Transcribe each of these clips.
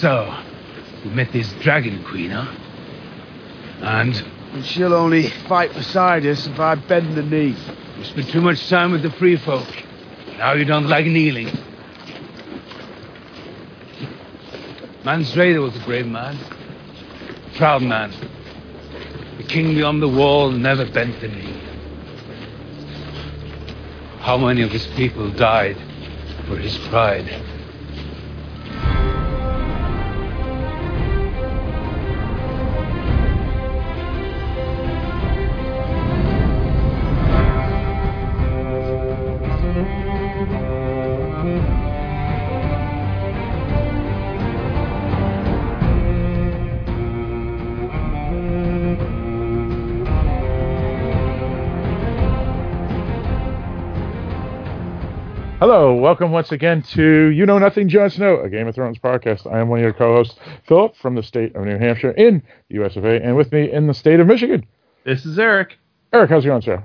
So, you met this Dragon Queen, huh? And And she'll only fight beside us if I bend the knee. you spent too much time with the free folk. Now you don't like kneeling. Mance Rayder was a brave man. Proud man. The king beyond the wall never bent the knee. How many of his people died for his pride? Welcome once again to You Know Nothing, Jon Snow, a Game of Thrones podcast. I am one of your co-hosts, Philip, from the state of New Hampshire in the US of A, and with me in the state of Michigan. This is Eric. Eric, how's it going, sir?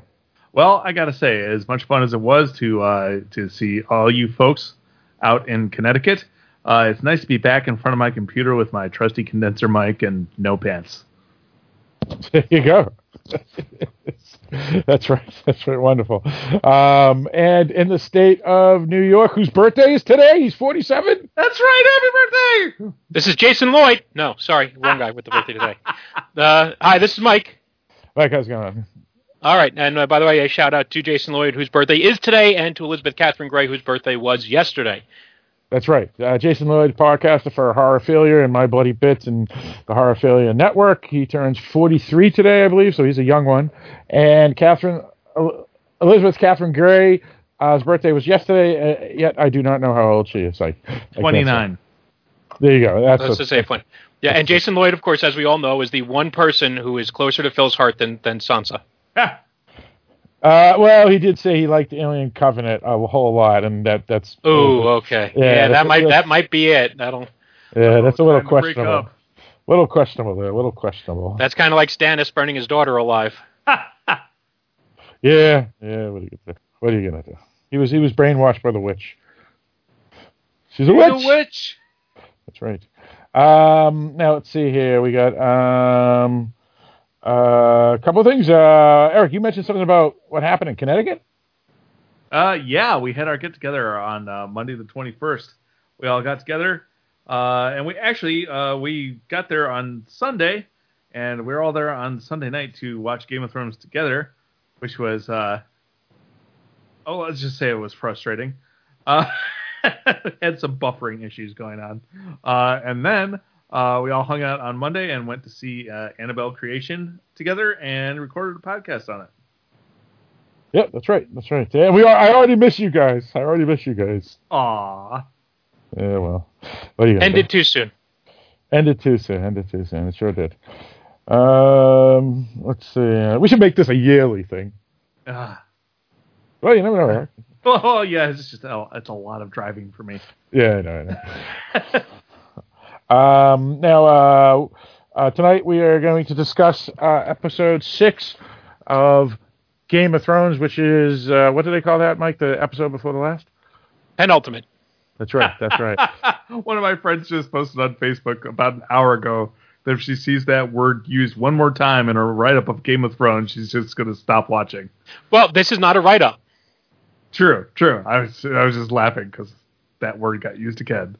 Well, I gotta say, as much fun as it was to uh, to see all you folks out in Connecticut, uh, it's nice to be back in front of my computer with my trusty condenser mic and no pants. There you go. That's right. That's right. Wonderful. Um, and in the state of New York, whose birthday is today? He's 47. That's right. Happy birthday! This is Jason Lloyd. No, sorry, wrong guy with the birthday today. Uh, hi, this is Mike. Mike, how's it going? All right, and uh, by the way, a shout out to Jason Lloyd, whose birthday is today, and to Elizabeth Catherine Gray, whose birthday was yesterday. That's right. Uh, Jason Lloyd, podcaster for Horrorphilia and My Bloody Bits and the Horrorphilia Network. He turns 43 today, I believe, so he's a young one. And Catherine, Elizabeth Catherine Gray, uh, his birthday was yesterday, uh, yet I do not know how old she is. I, I can't say. Twenty nine. There you go. That's, That's a- a safe one. Yeah, and Jason Lloyd, of course, as we all know, is the one person who is closer to Phil's heart than than Sansa. Uh, well, he did say he liked the Alien Covenant a whole lot, and that that's Oh, okay. Yeah, Yeah, that might that might be it. That'll yeah, that's a little Time to break questionable. Little questionable there. A little questionable. that's kind of like Stannis burning his daughter alive. Yeah, yeah. What are you gonna do? What are you gonna do? He was he was brainwashed by the witch. She's a witch. The witch. That's right. Um, now let's see here. We got um, a couple of things. Uh, Eric, you mentioned something about what happened in Connecticut. Uh, yeah, we had our get together on uh, Monday the 21st. We all got together, uh, and we actually uh, we got there on Sunday, and we were all there on Sunday night to watch Game of Thrones together, which was uh, oh, let's just say it was frustrating. Uh, had some buffering issues going on, uh, and then uh, we all hung out on Monday and went to see uh, Annabelle Creation together and recorded a podcast on it. Yep, that's right. That's right. Yeah, we are. I already miss you guys. I already miss you guys. Aww. Yeah, well, what are you gonna? Ended too soon. Ended too soon. Ended too soon. It sure did. Um, let's see. Uh, we should make this a yearly thing. Ah. Well, you never know. Eric. Oh yeah, it's just a, it's a lot of driving for me. Yeah, I know. I know. um, now, uh, uh, tonight we are going to discuss uh, episode six of Game of Thrones, which is uh, what do they call that, Mike? The episode before the last. Penultimate. That's right. That's right. One of my friends just posted on Facebook about an hour ago that if she sees that word used one more time in her write up of Game of Thrones, she's just going to stop watching. Well, this is not a write up. True, true. I was I was just laughing because that word got used again.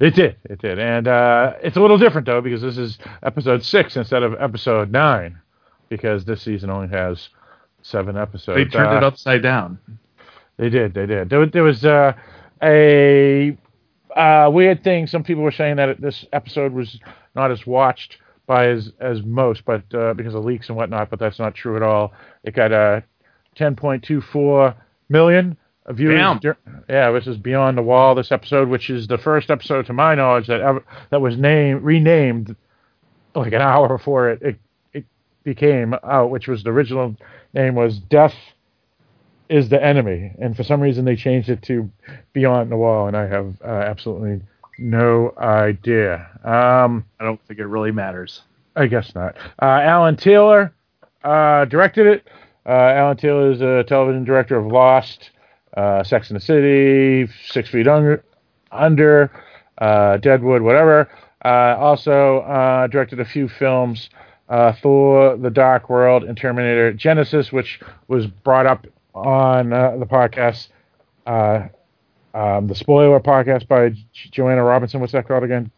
It did. It did. And uh, it's a little different though because this is episode six instead of episode nine because this season only has seven episodes. They turned Uh, it upside down. They did. They did. There, was- there was uh, a uh, weird thing. Some people were saying that this episode was not as watched by as as most, but uh, because of leaks and whatnot. But that's not true at all. It got uh, 10.24 million viewers. Damn. yeah, this is beyond the wall. This episode, which is the first episode to my knowledge that ever that was named renamed like an hour before it it, it became out, which was the original name was Death is the enemy, and for some reason they changed it to Beyond the Wall, and I have uh, absolutely no idea. Um, I don't think it really matters. I guess not. Uh, Alan Taylor uh, directed it. Uh, Alan Taylor is a television director of Lost, uh, Sex and the City, Six Feet Under, Under uh, Deadwood, whatever. Uh, also uh, directed a few films, uh, Thor: The Dark World and Terminator Genisys, which was brought up on uh, the podcast, uh, um, the Spoiler podcast by Joanna Robinson. What's that called again?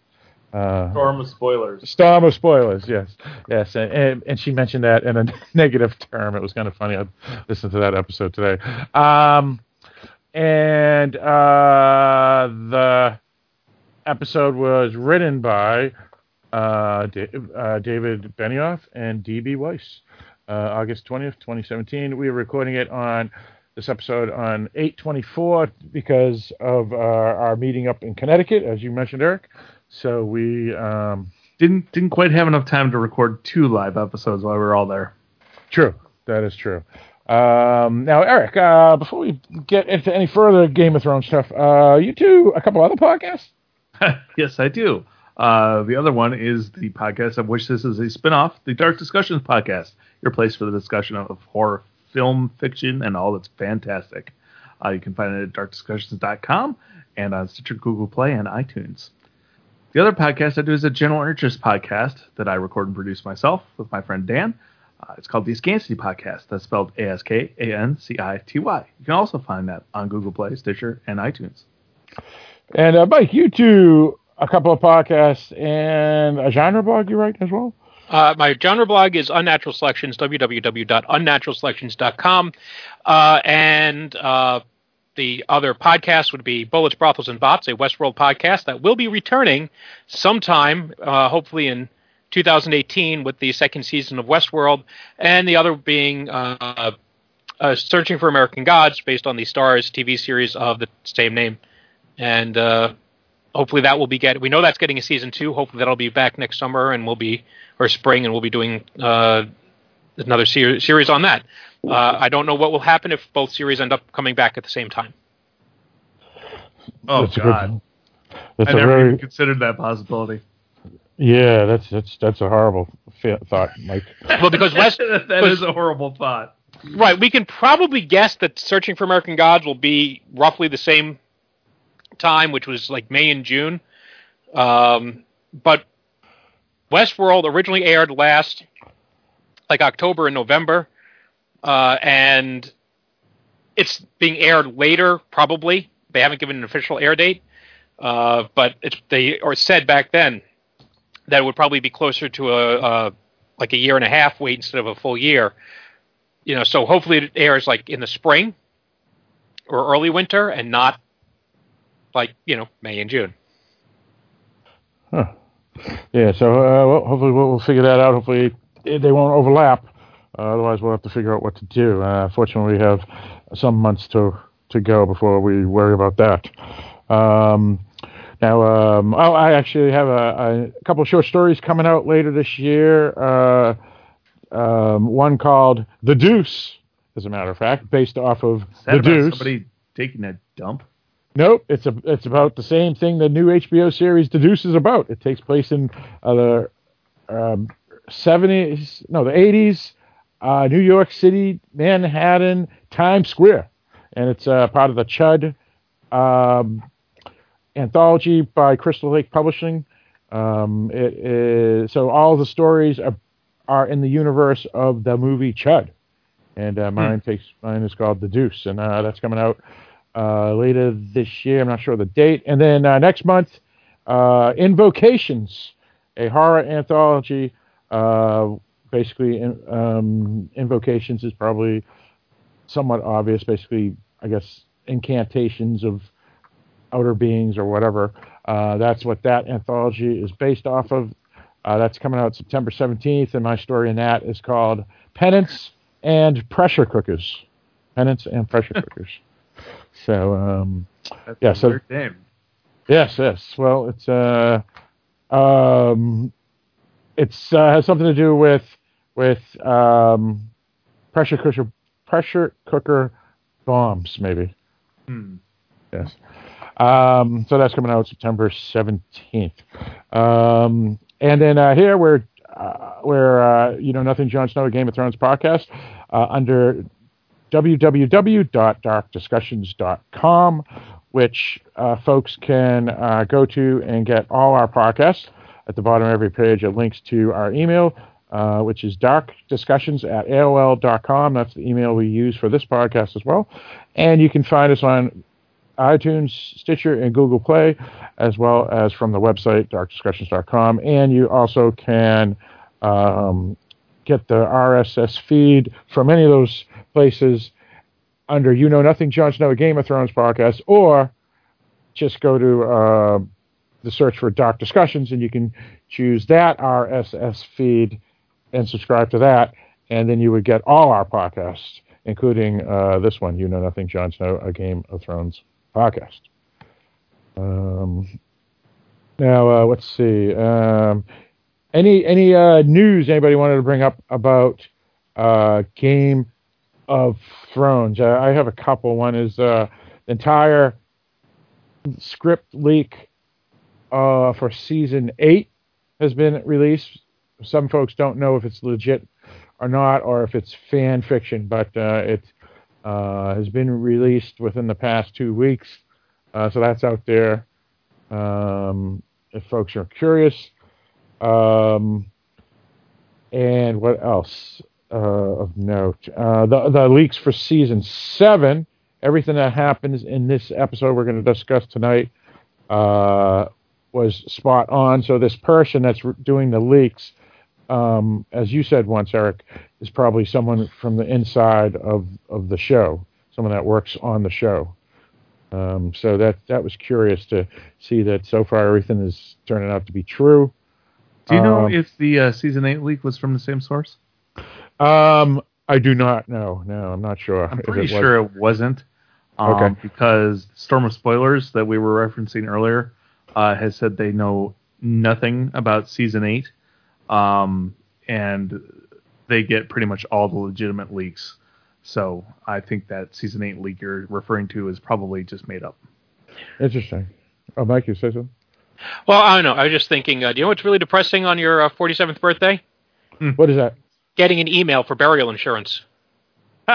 Uh, Storm of spoilers. Storm of spoilers, yes, yes, and, and, and she mentioned that in a negative term. It was kind of funny. I listened to that episode today. Um, and uh, the episode was written by uh, Da- uh, David Benioff and D.B. Weiss. Uh, August 20th, 2017. We are recording it on this episode on 824 because of uh, our meeting up in Connecticut, as you mentioned, Eric. So we um, Didn't didn't quite have enough time to record two live episodes while we were all there. True. That is true. Um, now, Eric, uh, before we get into any further Game of Thrones stuff, uh, you do a couple other podcasts? yes, I do. Uh, the other one is the podcast of which this is a spin-off, the Dark Discussions podcast, your place for the discussion of horror film fiction and all that's fantastic. Uh, you can find it at darkdiscussions.com and on Stitcher, Google Play, and iTunes. The other podcast I do is a general interest podcast that I record and produce myself with my friend Dan. Uh, it's called the Askancity Podcast. That's spelled A S K A N C I T Y. You can also find that on Google Play, Stitcher, and iTunes. And uh, Mike, you do a couple of podcasts and a genre blog you write as well? Uh, my genre blog is Unnatural Selections, www.unnaturalselections.com. Uh, and uh, the other podcast would be Bullets, Brothels, and Bots, a Westworld podcast that will be returning sometime, uh, hopefully in 2018, with the second season of Westworld, and the other being uh, uh, Searching for American Gods, based on the Starz TV series of the same name. And uh, hopefully that will be get. We know that's getting a season two. Hopefully that'll be back next summer, and we'll be or spring, and we'll be doing uh, another ser- series on that. Uh, I don't know what will happen if both series end up coming back at the same time. Oh, That's God. good. That's I a never very even considered that possibility. Yeah. That's that's that's a horrible fa- thought, Mike. Well, because West, that is a horrible thought. right, we can probably guess that Searching for American Gods will be roughly the same time, which was like May and June. Um, but Westworld originally aired last like October and November, uh, and it's being aired later. Probably they haven't given an official air date, uh, but it's they or said back then that would probably be closer to a, a like a year and a half wait instead of a full year. You know, so hopefully it airs like in the spring or early winter, and not like you know May and June. Huh. Yeah. So uh, well, hopefully we'll, figure that out. Hopefully they won't overlap. Uh, otherwise, we'll have to figure out what to do. Uh, fortunately, we have some months to to go before we worry about that. Um, now, um, oh, I actually have a, a couple of short stories coming out later this year. Uh, um, one called The Deuce, as a matter of fact, based off of Is that The Deuce. somebody taking a dump? Nope, it's a it's about the same thing the new HBO series The Deuce is about. It takes place in uh, the um, 70s, no, the 80s, uh, New York City, Manhattan, Times Square, and it's uh, part of the Chud um, anthology by Crystal Lake Publishing. Um, it is so all the stories are, are in the universe of the movie Chud, and uh, mine takes mine is called The Deuce, and uh, that's coming out uh, later this year. I'm not sure the date. And then uh, next month, uh, Invocations, a horror anthology. Uh, basically, in, um, Invocations is probably somewhat obvious. Basically, I guess incantations of outer beings or whatever. Uh, that's what that anthology is based off of. Uh, that's coming out September 17th, and my story in that is called Penance and Pressure Cookers. Penance and Pressure Cookers. So, um, That's Yeah, so- name. yes, yes. Well, it's uh, um, it's uh, has something to do with with um, pressure cooker pressure cooker bombs, maybe. Hmm. Yes. Um, so that's coming out September seventeenth. Um, and then uh, here we're uh, we're uh, you know nothing Jon Snow Game of Thrones podcast uh, under www.darkdiscussions.com. which uh, folks can uh, go to and get all our podcasts. At the bottom of every page, it links to our email, uh, which is darkdiscussions at AOL.com. That's the email we use for this podcast as well. And you can find us on iTunes, Stitcher, and Google Play, as well as from the website, darkdiscussions.com. And you also can um, get the RSS feed from any of those places under You Know Nothing, Jon Snow, a Game of Thrones podcast, or just go to uh, the search for Dark Discussions and you can choose that RSS feed and subscribe to that. And then you would get all our podcasts, including uh, this one, You Know Nothing, Jon Snow, a Game of Thrones podcast. Um, now, uh, let's see. Um, any any uh, news anybody wanted to bring up about uh, Game of Thrones? I have a couple. One is uh, the entire script leak uh, for season eight has been released. Some folks don't know if it's legit or not, or if it's fan fiction, but uh, it uh, has been released within the past two weeks. Uh, so that's out there. Um, if folks are curious. Um, and what else uh, of note? Uh, the the leaks for season seven. Everything that happens in this episode we're going to discuss tonight uh, was spot on. So this person that's doing the leaks, um, as you said once, Eric, is probably someone from the inside of of the show, someone that works on the show. Um, so that that was curious to see that so far everything is turning out to be true. Do you know Um, if the uh, season eight leak was from the same source? Um, I do not know. No, I'm not sure. I'm pretty it sure it wasn't. Um, Okay. Because Storm of Spoilers that we were referencing earlier uh, has said they know nothing about season eight, um, and they get pretty much all the legitimate leaks. So I think that season eight leak you're referring to is probably just made up. Interesting. Oh, Mike, you say something? Well, I don't know. I was just thinking. Uh, do you know what's really depressing on your uh, 47th birthday? What is that? Getting an email for burial insurance.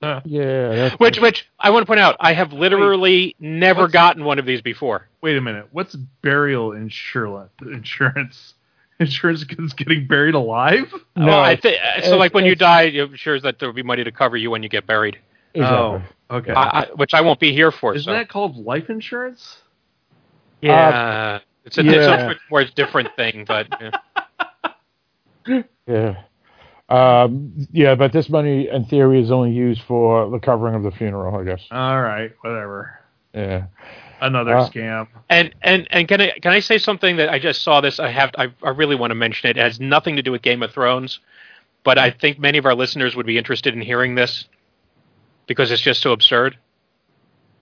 Yeah, that's, Which, which I want to point out, I have literally never gotten one of these before. Wait a minute. What's burial insura- insurance? Insurance is getting buried alive? Oh, no, well, I uh, it's- thi- so like when you die, it ensures that there will be money to cover you when you get buried. exactly. Oh, okay. I, I, which I won't be here for. Isn't so. that called life insurance? yeah, uh, it's a, it's a much more different thing, but yeah. Yeah. Um, yeah, but this money, in theory, is only used for the covering of the funeral, I guess. All right, whatever. Yeah. Another Uh, scam. And and and can I can I say something that I just saw this? I have I, I really want to mention it. It has nothing to do with Game of Thrones, but I think many of our listeners would be interested in hearing this because it's just so absurd.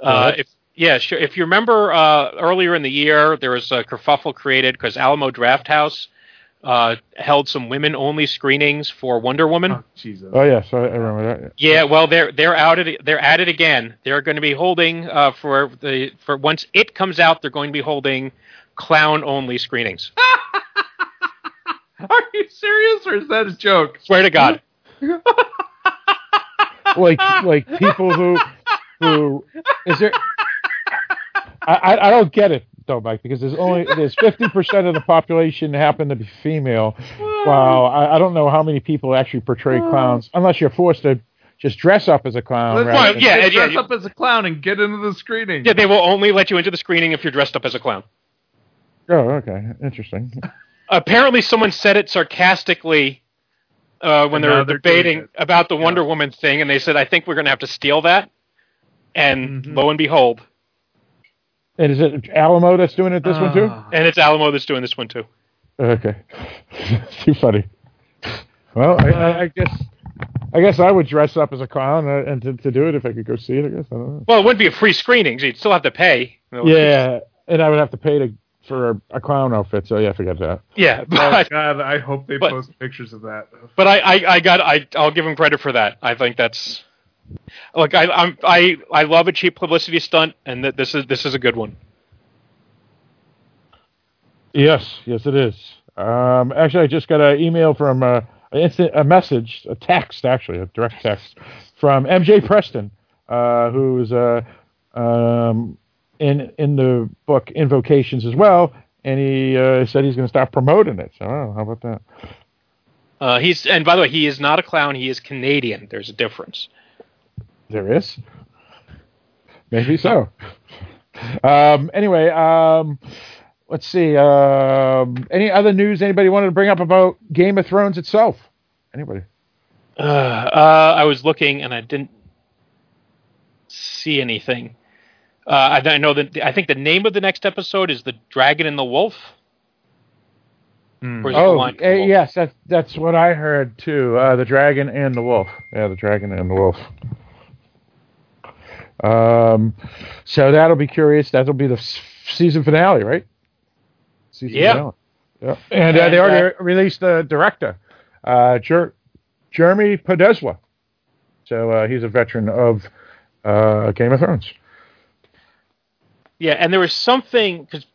Uh, if yeah, sure. If you remember uh, earlier in the year, there was a kerfuffle created because Alamo Drafthouse uh, held some women-only screenings for Wonder Woman. Oh, Jesus. Oh, yes, I, I remember that. Yeah, well, they're they're out at it, they're at it again. They're going to be holding uh, for the for once it comes out, they're going to be holding clown only screenings. Are you serious or is that a joke? Swear to God. Like, like people who, who, is there, I, I, I don't get it, though, Mike, because there's only, there's 50% of the population happen to be female. Wow, I, I don't know how many people actually portray clowns, unless you're forced to just dress up as a clown. Let's Well, than- yeah, get and- dress you- up as a clown and get into the screening. Yeah, they will only let you into the screening if you're dressed up as a clown. Oh, okay, interesting. Apparently, someone said it sarcastically uh, when And they were debating about the Wonder Woman thing, and they said, "I think we're going to have to steal that." And Mhm. lo and behold, And is it Alamo that's doing it this one too? Ah. and it's Alamo that's doing this one too. Okay, too funny. Well, I, I, I guess I guess I would dress up as a clown uh, and to, to do it if I could go see it. I guess I don't know. Well, it wouldn't be a free screening; so you'd still have to pay. Yeah, and I would have to pay to for a, a clown outfit. So yeah, forget that. yeah. Oh But, God, I hope they But- post pictures of that. but I, I, I got, I, I'll give him credit for that. I think that's. Look, I, I'm, I, I love a cheap publicity stunt, and th- this is, this is a good one. Yes, yes, it is. Um, actually, I just got an email from uh, an instant, a message, a text actually, a direct text from MJ Preston, uh, who's uh, um, in in the book Invocations as well, and he uh, said he's going to start promoting it. So, oh, how about that? Uh, he's and by the way, he is not a clown. He is Canadian. There's a difference. There is. Maybe so. Um, anyway, um, let's see. Um, any other news anybody wanted to bring up about Game of Thrones itself? Anybody? Uh, uh, I was looking and I didn't see anything. Uh, I, I know that I think the name of the next episode is the Dragon and the Wolf. The Oh, eh, yes, that's that's what I heard too. Uh, the Dragon and the Wolf. Yeah, the Dragon and the Wolf. Um, so that'll be curious. That'll be the season finale, right? Season Yeah. finale. Yeah. And, uh, And, they already released the director, uh, Jer- Jeremy Podeswa. So uh, he's a veteran of uh, Game of Thrones. Yeah, and there was something because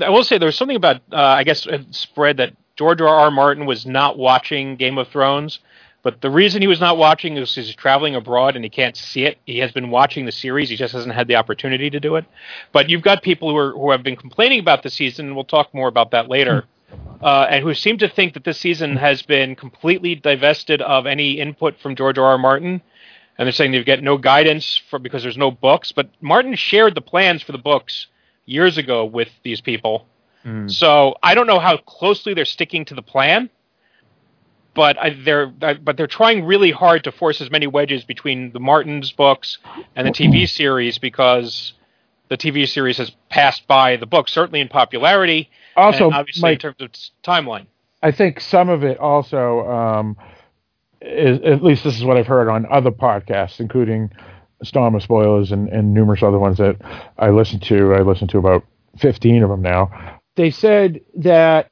I will say there was something about uh, I guess it spread that George R. R. Martin was not watching Game of Thrones, but the reason he was not watching is he's traveling abroad and he can't see it. He has been watching the series, he just hasn't had the opportunity to do it. But you've got people who are who have been complaining about the season. and We'll talk more about that later. Uh, and who seem to think that this season has been completely divested of any input from George R. R. Martin and they're saying they get no guidance for because there's no books. But Martin shared the plans for the books years ago with these people, Mm. so I don't know how closely they're sticking to the plan. But I, they're but they're trying really hard to force as many wedges between the Martin's books and the TV series because the TV series has passed by the book, certainly in popularity, Also, and obviously Mike, in terms of timeline. I think some of it also um, is at least this is what I've heard on other podcasts, including Storm of Spoilers and, and numerous other ones that I listen to. I listen to about fifteen of them now. They said that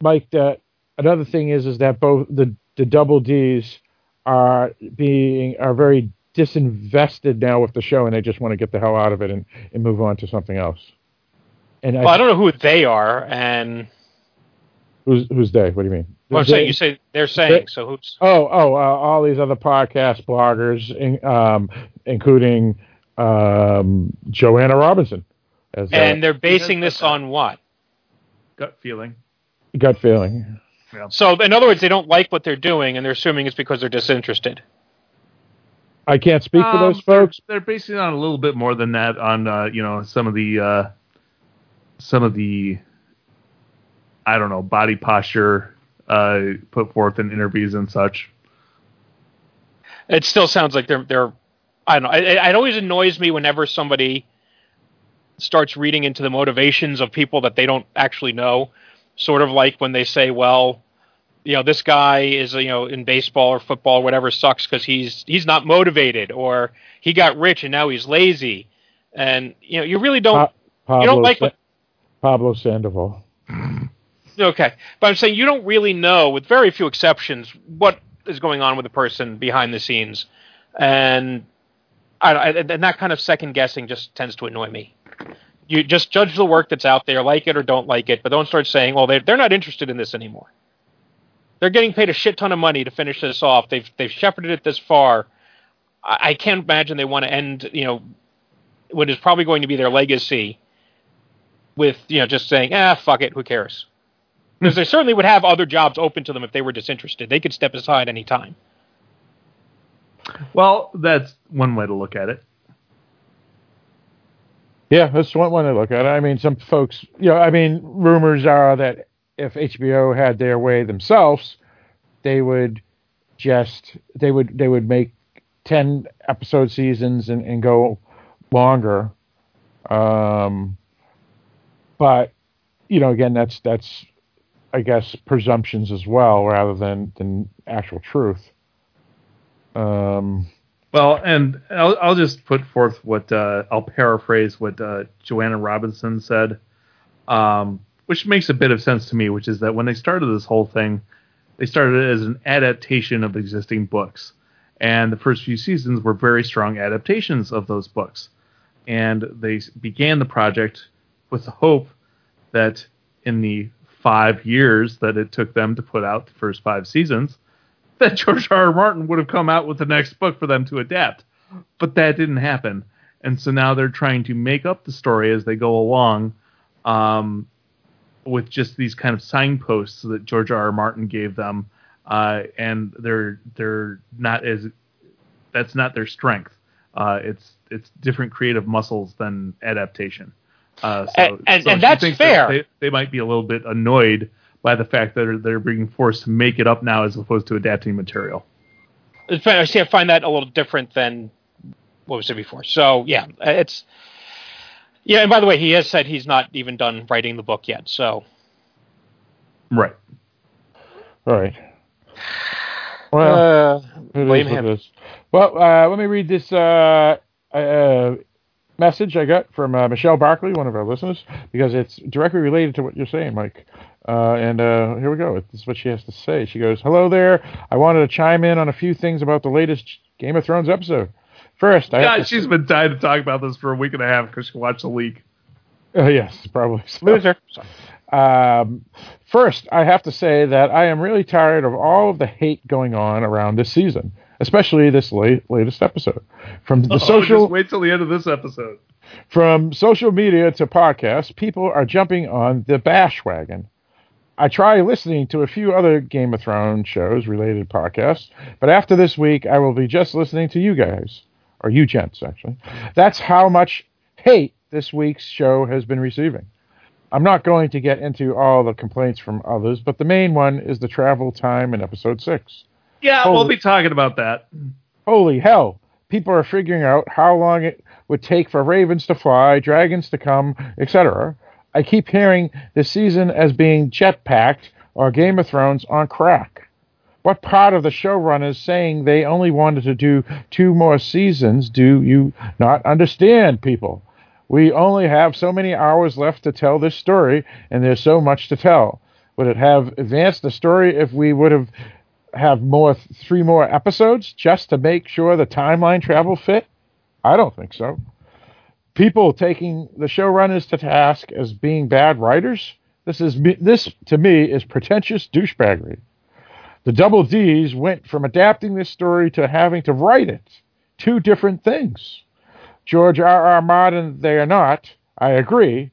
Mike that another thing is is that both the the double D's are being are very disinvested now with the show and they just want to get the hell out of it and, and move on to something else. And Well, I don't know who they are, and who's who's they? What do you mean? well, I'm They- saying you say they're saying. So who's Oh, oh, uh, all these other podcast bloggers, in, um, including um, Joanna Robinson, as uh, and they're basing this on what? Gut feeling. gut feeling. So, in other words, they don't like what they're doing, and they're assuming it's because they're disinterested. I can't speak for Um, those folks. They're, they're basing it on a little bit more than that on uh, you know some of the uh, some of the I don't know body posture uh, put forth in interviews and such. It still sounds like they're they're. I don't know. It, it always annoys me whenever somebody starts reading into the motivations of people that they don't actually know. Sort of like when they say, "Well, you know, this guy is you know in baseball or football or whatever sucks because he's he's not motivated, or he got rich and now he's lazy." And you know, you really don't. Pa- you don't like Sa- what Pablo Sandoval. Okay, but I'm saying you don't really know, with very few exceptions, what is going on with the person behind the scenes, and I, I, and that kind of second guessing just tends to annoy me. You just judge the work that's out there, like it or don't like it, but don't start saying, "Well, they're they're not interested in this anymore." They're getting paid a shit ton of money to finish this off. They've they've shepherded it this far. I, I can't imagine they want to end, you know, what is probably going to be their legacy with you know just saying, "Ah, fuck it, who cares." Because they certainly would have other jobs open to them if they were disinterested. They could step aside any time. Well, that's one way to look at it. Yeah, that's one one to look at. I mean, some folks, you know, I mean, rumors are that if HBO had their way themselves, they would just they would they would make ten episode seasons and, and go longer. Um, but you know, again, that's that's I guess presumptions as well, rather than than actual truth. Um, Well, and I'll, I'll just put forth what uh, I'll paraphrase what uh, Joanna Robinson said, um, which makes a bit of sense to me. Which is that when they started this whole thing, they started it as an adaptation of existing books, and the first few seasons were very strong adaptations of those books, and they began the project with the hope that in the five years that it took them to put out the first five seasons, that George R. R. Martin would have come out with the next book for them to adapt. but that didn't happen. And so now they're trying to make up the story as they go along, um, with just these kind of signposts that George R. R. Martin gave them, uh, and they're they're not as that's not their strength. Uh, it's it's different creative muscles than adaptation. Uh, so, And- and- so and that's thinks that fair. They, they might be a little bit annoyed by the fact that they're, they're being forced to make it up now as opposed to adapting material. It's fine- I see. I find that a little different than what was said before. So yeah, it's yeah. And by the way, he has said he's not even done writing the book yet. So Right. All right. Well, uh, it is blame what him. it is. Well, uh, let me read this uh, uh, message I got from uh, Michelle Barkley, one of our listeners, because it's directly related to what you're saying, Mike. Uh, and uh, here we go. This is what she has to say. She goes, "Hello there. I wanted to chime in on a few things about the latest Game of Thrones episode. First, I God, to she's been dying to talk about this for a week and a half because she watched the leak. Uh, yes, probably. So. Loser. Um, first, I have to say that I am really tired of all of the hate going on around this season, especially this late, latest episode. From the Oh, social just wait till the end of this episode. from social media to podcasts, people are jumping on the bash wagon. I try listening to a few other Game of Thrones shows related podcasts, but after this week, I will be just listening to you guys, or you gents, actually. That's how much hate this week's show has been receiving. I'm not going to get into all the complaints from others, but the main one is the travel time in episode 6. Yeah, Holy- we'll be talking about that. Holy hell. People are figuring out how long it would take for ravens to fly, dragons to come, etc. I keep hearing this season as being jetpacked or Game of Thrones on crack. What part of the showrunners saying they only wanted to do two more seasons do you not understand, people? We only have so many hours left to tell this story, and there's so much to tell. Would it have advanced the story if we would have have more three more episodes just to make sure the timeline travel fit? I don't think so. People taking the showrunners to task as being bad writers. This is this to me is pretentious douchebaggery. The double D's went from adapting this story to having to write it. Two different things. George R. R. Martin, they are not. I agree,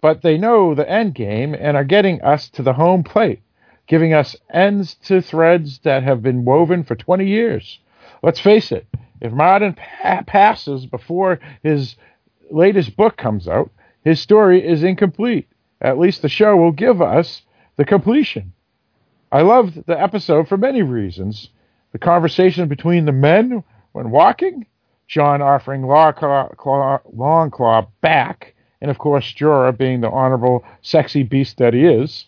but they know the end game and are getting us to the home plate giving us ends to threads that have been woven for 20 years. Let's face it, if Martin pa- passes before his latest book comes out, his story is incomplete. At least the show will give us the completion. I loved the episode for many reasons. The conversation between the men when walking, Jon offering Longclaw, Claw, back, and of course Jorah being the honorable, sexy beast that he is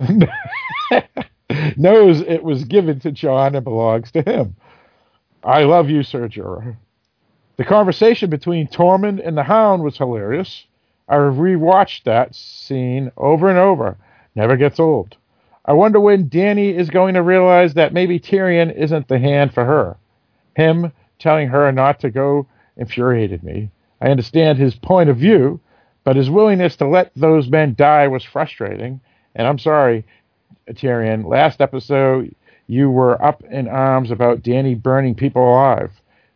knows it was given to Jon and belongs to him. I love you, Sir Jorah. The conversation between Tormund and the Hound was hilarious. I rewatched that scene over and over. Never gets old. I wonder when Dany is going to realize that maybe Tyrion isn't the hand for her. Him telling her not to go infuriated me. I understand his point of view, but his willingness to let those men die was frustrating. And I'm sorry, Tyrion, last episode you were up in arms about Dany burning people alive.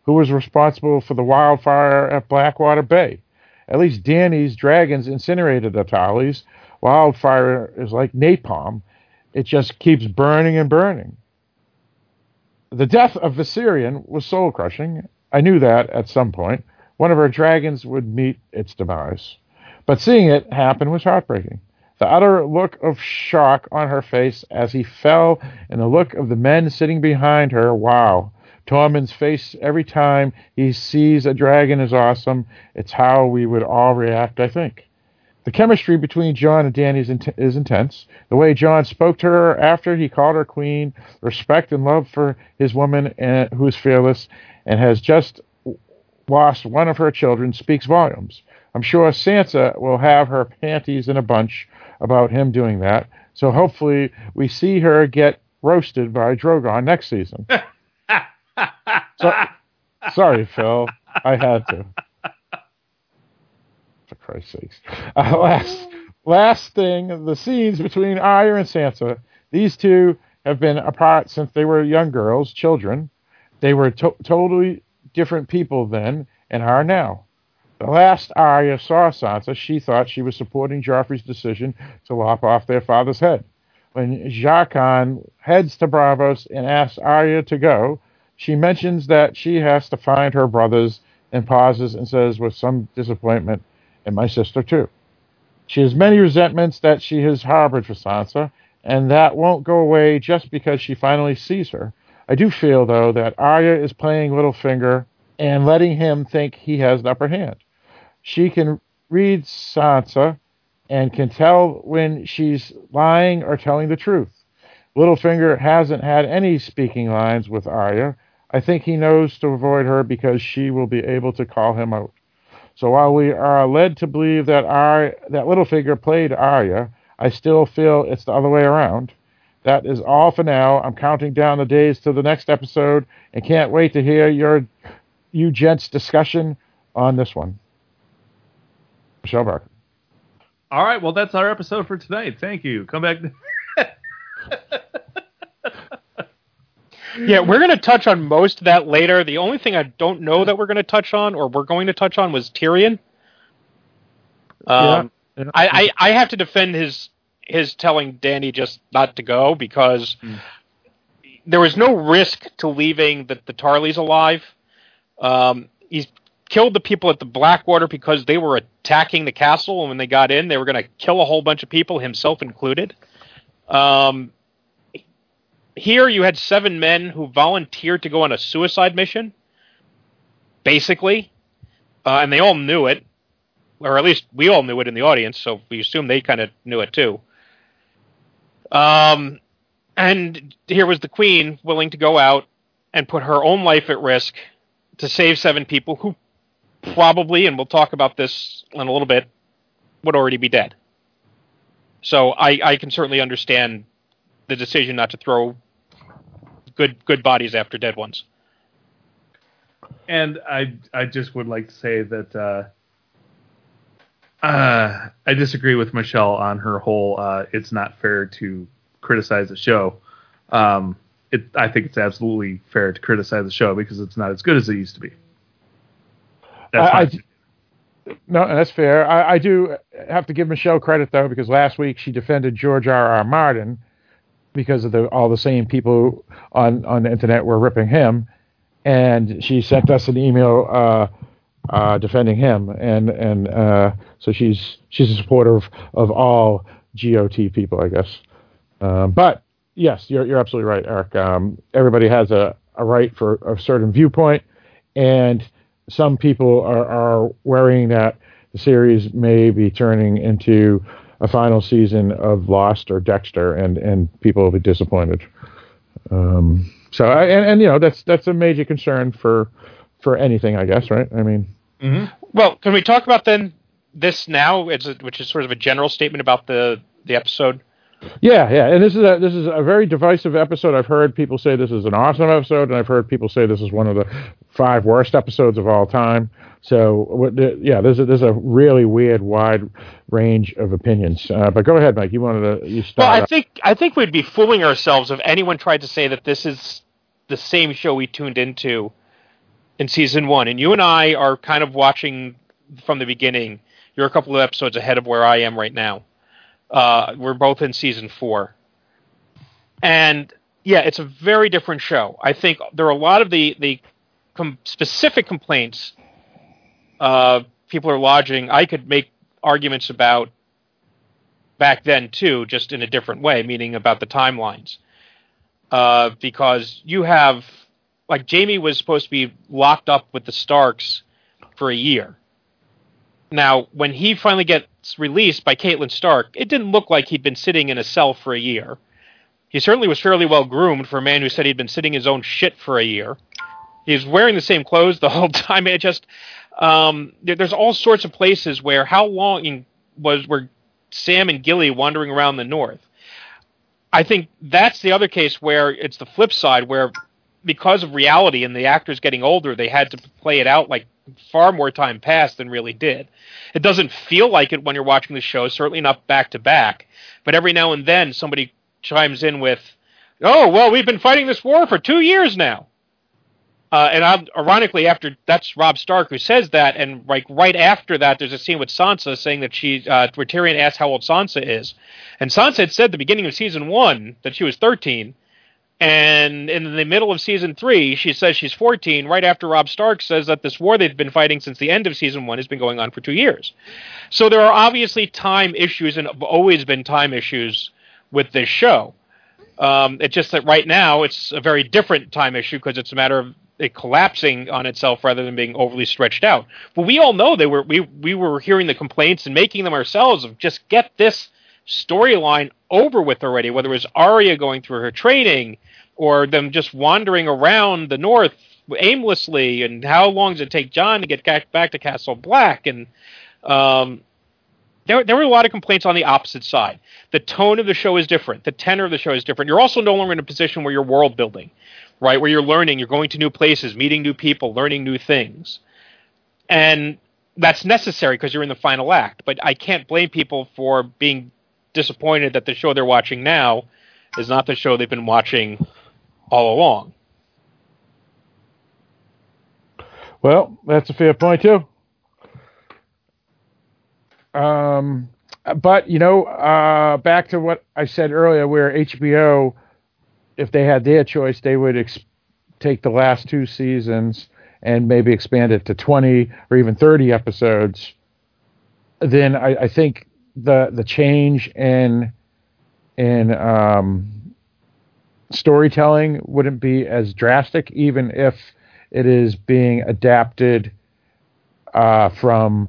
Who was responsible for the wildfire at Blackwater Bay? At least Dany's dragons incinerated the. Wildfire is like napalm. It just keeps burning and burning. The death of Viserion was soul crushing. I knew that at some point. One of our dragons would meet its demise. But seeing it happen was heartbreaking. The utter look of shock on her face as he fell, and the look of the men sitting behind her. Wow. Tormund's face every time he sees a dragon is awesome. It's how we would all react, I think. The chemistry between Jon and Dany is, is intense. The way Jon spoke to her after he called her queen, respect and love for his woman and, who is fearless and has just lost one of her children speaks volumes. I'm sure Sansa will have her panties in a bunch about him doing that. So hopefully we see her get roasted by Drogon next season. so, sorry, Phil. I had to. For Christ's sakes. Uh, last, last thing, the scenes between Arya and Sansa. These two have been apart since they were young girls, children. They were to- totally different people then and are now. The last Arya saw Sansa, she thought she was supporting Joffrey's decision to lop off their father's head. When Jaqen heads to Braavos and asks Arya to go, she mentions that she has to find her brothers and pauses and says with some disappointment, and my sister too. She has many resentments that she has harbored for Sansa, and that won't go away just because she finally sees her. I do feel, though, that Arya is playing Littlefinger and letting him think he has the upper hand. She can read Sansa and can tell when she's lying or telling the truth. Littlefinger hasn't had any speaking lines with Arya. I think he knows to avoid her because she will be able to call him out. So while we are led to believe that Arya, that Littlefinger played Arya, I still feel it's the other way around. That is all for now. I'm counting down the days to the next episode and can't wait to hear your you gents discussion on this one. Michelle Barker. All right, well that's our episode for tonight. Thank you. Come back. Yeah, we're going to touch on most of that later. The only thing I don't know that we're going to touch on, or we're going to touch on, was Tyrion. Um, Yeah. I, I, I have to defend his his telling Dany just not to go because there was no risk to leaving the, the Tarleys alive. Um, he's killed the people at the Blackwater because they were attacking the castle, and when they got in, they were going to kill a whole bunch of people, himself included. Um, here, you had seven men who volunteered to go on a suicide mission, basically, uh, and they all knew it, or at least we all knew it in the audience, so we assume they kind of knew it too. Um, and here was the queen willing to go out and put her own life at risk to save seven people who probably, and we'll talk about this in a little bit, would already be dead. So I, I can certainly understand the decision not to throw good good bodies after dead ones. and I I just would like to say that uh, uh, I disagree with Michelle on her whole uh, it's not fair to criticize the show. Um, it, I think it's absolutely fair to criticize the show because it's not as good as it used to be. That's I- my No, that's fair. I, I do have to give Michelle credit though, because last week she defended George R. R. Martin because of the all the same people on on the internet were ripping him, and she sent us an email uh, uh, defending him, and and uh, so she's she's a supporter of, of all GOT people, I guess. Um, but yes, you're you're absolutely right, Eric. Um, everybody has a, a right for a certain viewpoint, and some people are, are worrying that the series may be turning into a final season of Lost or Dexter, and, and people will be disappointed. Um, so, I, and, and you know that's that's a major concern for for anything, I guess, right? I mean, Well, can we talk about then this now, it's a, which is sort of a general statement about the the episode? yeah, yeah. And this is a this is a very divisive episode. I've heard people say this is an awesome episode, and I've heard people say this is one of the five worst episodes of all time. So, yeah, there's a, there's a really weird, wide range of opinions. Uh, but go ahead, Mike. You wanted to you start. Well, I out. think I think we'd be fooling ourselves if anyone tried to say that this is the same show we tuned into in season one. And you and I are kind of watching from the beginning. You're a couple of episodes ahead of where I am right now. Uh, we're both in season four, and yeah, it's a very different show. I think there are a lot of the the com- specific complaints uh, people are lodging. I could make arguments about back then too, just in a different way, meaning about the timelines. Uh, because you have, like, Jaime was supposed to be locked up with the Starks for a year. Now, when he finally gets released by Catelyn Stark, it didn't look like he'd been sitting in a cell for a year. He certainly was fairly well groomed for a man who said he'd been sitting his own shit for a year. He was wearing the same clothes the whole time. It just um, there, there's all sorts of places where how long was were Sam and Gilly wandering around the north. I think that's the other case where it's the flip side, where because of reality and the actors getting older, they had to play it out like far more time passed than really did. It doesn't feel like it when you're watching the show, certainly not back to back, but every now and then somebody chimes in with, "Oh, well, we've been fighting this war for two years now." Uh, and I'm, ironically, after that's Robb Stark who says that, and like right after that, there's a scene with Sansa saying that she, uh, where Tyrion asks how old Sansa is, and Sansa had said at the beginning of season one that she was 13, and in the middle of season three, she says she's 14. Right after Robb Stark says that this war they've been fighting since the end of season one has been going on for two years. So there are obviously time issues, and always been time issues with this show. Um, it's just that right now it's a very different time issue because it's a matter of it collapsing on itself rather than being overly stretched out. But we all know they were we we were hearing the complaints and making them ourselves of just get this storyline over with already. Whether it was Arya going through her training or them just wandering around the north aimlessly, and how long does it take Jon to get back to Castle Black? And um, there, there were a lot of complaints on the opposite side. The tone of the show is different. The tenor of the show is different. You're also no longer in a position where you're world building, right? Where you're learning, you're going to new places, meeting new people, learning new things. And that's necessary because you're in the final act. But I can't blame people for being disappointed that the show they're watching now is not the show they've been watching all along. Well, that's a fair point too. Um, but you know, uh, back to what I said earlier, where HBO, if they had their choice, they would ex- take the last two seasons and maybe expand it to twenty or even thirty episodes. Then I, I think the the change in in um, storytelling wouldn't be as drastic, even if it is being adapted uh, from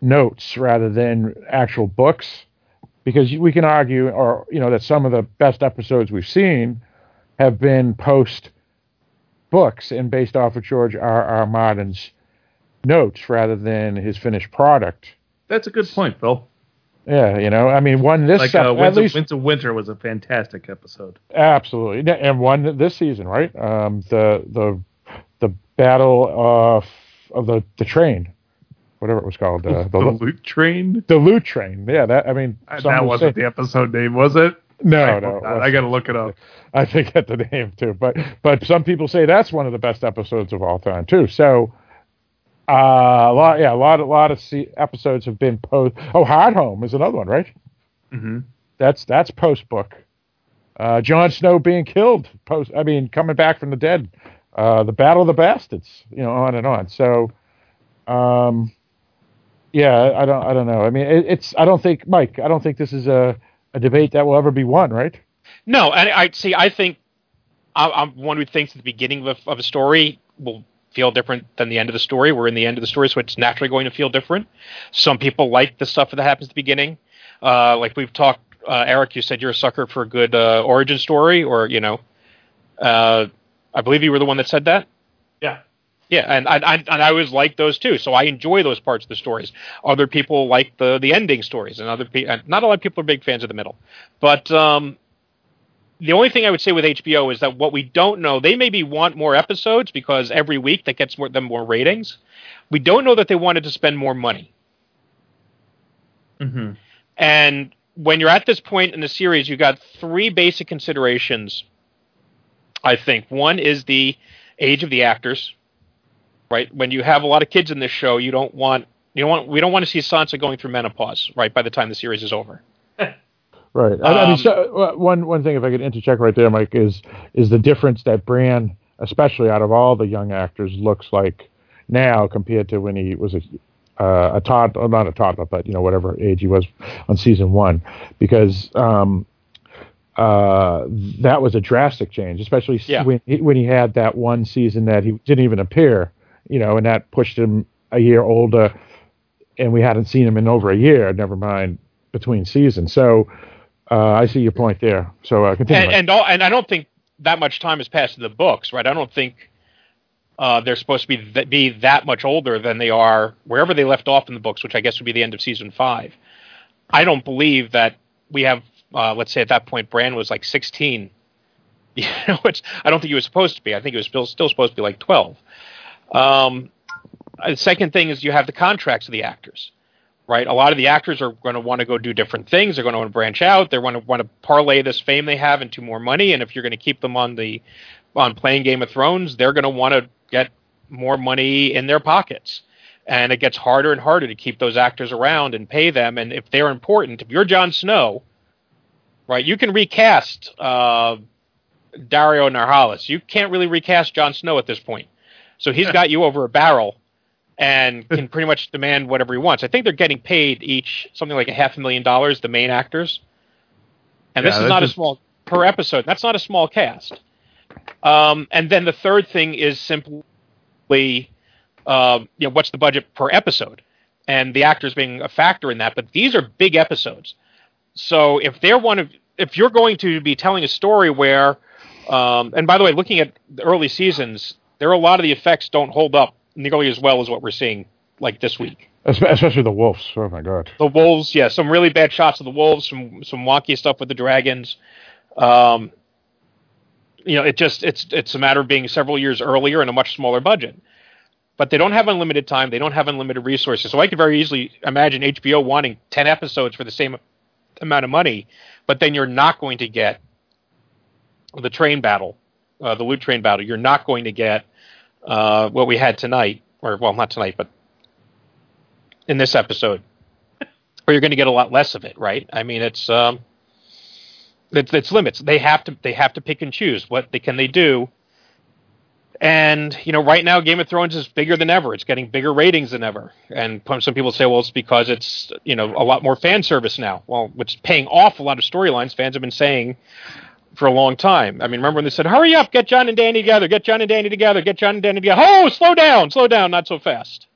notes rather than actual books because we can argue or you know that some of the best episodes we've seen have been post books and based off of George R. R. Martin's notes rather than his finished product. That's a good point, Phil. Yeah, you know, I mean, one this like uh, Winds, least, of, Winds of Winter was a fantastic episode. Absolutely, and one this season, right? Um, the the the battle of of the the train whatever it was called. Uh, the, the loot train. The loot train. Yeah, that. I mean, uh, that wasn't say, the episode name, was it? No, I no. I got to look it up. I forget the name too, but but some people say that's one of the best episodes of all time too. So. Uh, a lot, yeah, a lot, a lot of episodes have been post. Oh, Hardhome is another one, right? Mm-hmm. That's that's post book. Uh, Jon Snow being killed, post. I mean, coming back from the dead. Uh, the Battle of the Bastards, you know, on and on. So, um, yeah, I don't, I don't know. I mean, it, it's, I don't think, Mike, I don't think this is a, a debate that will ever be won, right? No, and I see. I think I'm one who thinks at the beginning of a, of a story will feel different than the end of the story. We're in the end of the story, so it's naturally going to feel different. Some people like the stuff that happens at the beginning. Uh, like we've talked, uh, Eric, you said you're a sucker for a good uh, origin story, or you know, uh, I believe you were the one that said that. Yeah. Yeah, and I, I, and I always like those too. So I enjoy those parts of the stories. Other people like the the ending stories, and other people. Not a lot of people are big fans of the middle. But um, the only thing I would say with HBO is that what we don't know, they maybe want more episodes because every week that gets more, them more ratings. We don't know that they wanted to spend more money. Mm-hmm. And when you're at this point in the series, you got three basic considerations. I think one is the age of the actors right? When you have a lot of kids in this show, you don't want you don't want we don't want to see Sansa going through menopause, right? By the time the series is over. right. I, I mean, um, so, uh, one one thing, if I could interject right there, Mike, is is the difference that Bran, especially out of all the young actors, looks like now compared to when he was a uh, a toddler, not a toddler, but you know whatever age he was on season one, because um, uh, that was a drastic change, especially yeah. when he, when he had that one season that he didn't even appear you know, and that pushed him a year older, and we hadn't seen him in over a year. Never mind between seasons. So uh, I see your point there. So uh, continue. And and, all, and, I don't think that much time has passed in the books, right? I don't think uh, they're supposed to be th- be that much older than they are wherever they left off in the books, which I guess would be the end of season five. I don't believe that we have. Uh, let's say at that point, Bran was like 16. You know, which I don't think he was supposed to be. I think he was still still supposed to be like 12. Um, the second thing is you have the contracts of the actors, right? A lot of the actors are going to want to go do different things. They're going to want to branch out. They're going to want to parlay this fame they have into more money. And if you're going to keep them on the on playing Game of Thrones, they're going to want to get more money in their pockets. And it gets harder and harder to keep those actors around and pay them. And if they're important, if you're Jon Snow, right, you can recast uh, Daario Naharis. You can't really recast Jon Snow at this point. So he's got you over a barrel and can pretty much demand whatever he wants. I think they're getting paid each something like a half a million dollars, the main actors. And this is not a small per episode. That's not a small cast. Um, and then the third thing is simply, uh, you know, what's the budget per episode, and the actors being a factor in that. But these are big episodes, so if they're one of, if you're going to be telling a story where, um, and by the way, looking at the early seasons, there are a lot of the effects don't hold up nearly as well as what we're seeing like this week. Especially the wolves. Oh my god. The wolves, yeah, some really bad shots of the wolves, some some wonky stuff with the dragons. Um, you know, it just it's it's a matter of being several years earlier and a much smaller budget. But they don't have unlimited time. They don't have unlimited resources. So I could very easily imagine HBO wanting ten episodes for the same amount of money, but then you're not going to get the train battle, uh, the loot train battle. You're not going to get uh, what we had tonight, or well, not tonight, but in this episode, or you're going to get a lot less of it, right? I mean, it's um, it's, it's limits. They have to they have to pick and choose what they can they do. And you know, right now, Game of Thrones is bigger than ever. It's getting bigger ratings than ever. And some people say, well, it's because it's you know a lot more fan service now. Well, it's paying off a lot of storylines. Fans have been saying for a long time. I mean, remember when they said, "Hurry up, get Jon and Dany together, get Jon and Dany together, get Jon and Dany together." Oh, slow down, slow down, not so fast.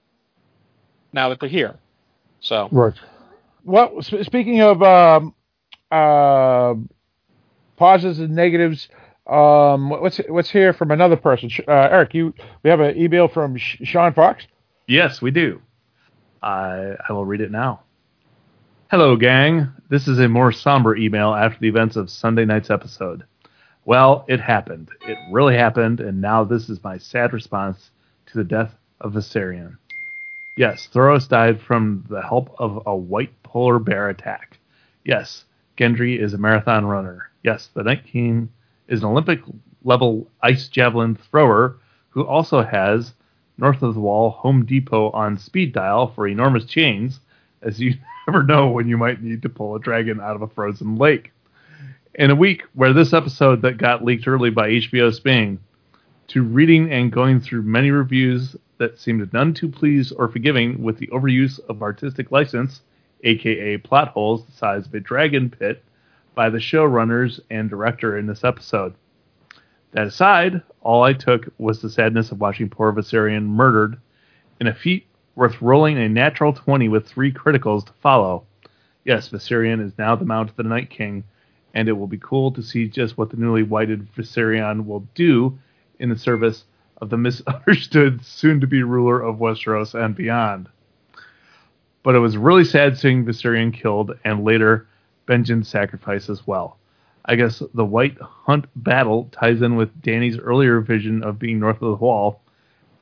Now that they're here, so Right. Well, sp- speaking of um, uh, positives and negatives, um, what's what's here from another person? Uh, Eric, you we have an email from Sh- Sean Fox. Yes, we do. I I will read it now. Hello, gang. This is a more somber email after the events of Sunday night's episode. Well, it happened. It really happened, and now this is my sad response to the death of Viserion. Yes, Thoros died from the help of a white polar bear attack. Yes, Gendry is a marathon runner. Yes, the Night King is an Olympic level ice javelin thrower who also has north of the wall Home Depot on speed dial for enormous chains, as you never know when you might need to pull a dragon out of a frozen lake. In a week where this episode that got leaked early by HBO Spain, to reading and going through many reviews that seemed none too pleased or forgiving with the overuse of artistic license, aka plot holes the size of a dragon pit, by the showrunners and director in this episode. That aside, all I took was the sadness of watching poor Viserion murdered in a feat worth rolling a natural 20 with three criticals to follow. Yes, Viserion is now the Mount of the Night King, and it will be cool to see just what the newly whited Viserion will do in the service of the misunderstood soon to be ruler of Westeros and beyond. But it was really sad seeing Viserion killed and later Benjen's sacrifice as well. I guess the White Hunt battle ties in with Dany's earlier vision of being north of the wall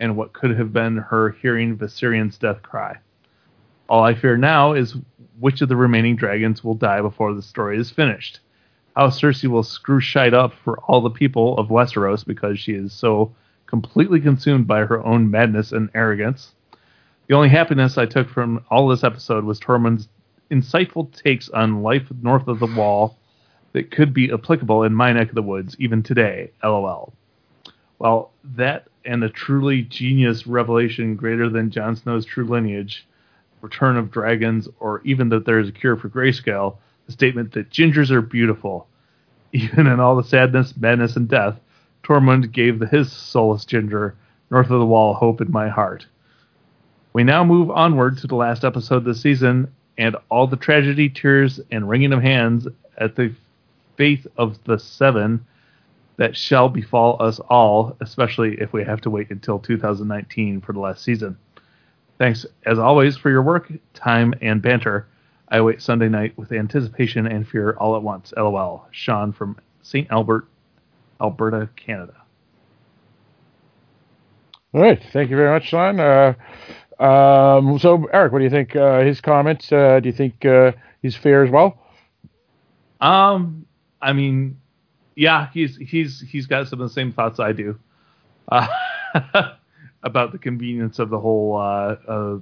and what could have been her hearing Viserion's death cry. All I fear now is which of the remaining dragons will die before the story is finished. How Cersei will screw shite up for all the people of Westeros because she is so completely consumed by her own madness and arrogance. The only happiness I took from all this episode was Tormund's insightful takes on life north of the wall that could be applicable in my neck of the woods even today. LOL. Well, that and the truly genius revelation greater than Jon Snow's true lineage, Return of Dragons, or even that there is a cure for grayscale, the statement that gingers are beautiful. Even in all the sadness, madness, and death, Tormund gave the, his soulless ginger north of the wall hope in my heart. We now move onward to the last episode this season, and all the tragedy, tears, and wringing of hands at the faith of the seven that shall befall us all, especially if we have to wait until 2019 for the last season. Thanks, as always, for your work, time, and banter. I wait Sunday night with anticipation and fear all at once. LOL. Sean from St. Albert, Alberta, Canada. All right, thank you very much, Sean. Uh, um, so, Eric, what do you think? Uh, his comments? Uh, do you think uh, he's fair as well? Um, I mean, yeah, he's he's he's got some of the same thoughts I do. Uh, about the convenience of the whole uh,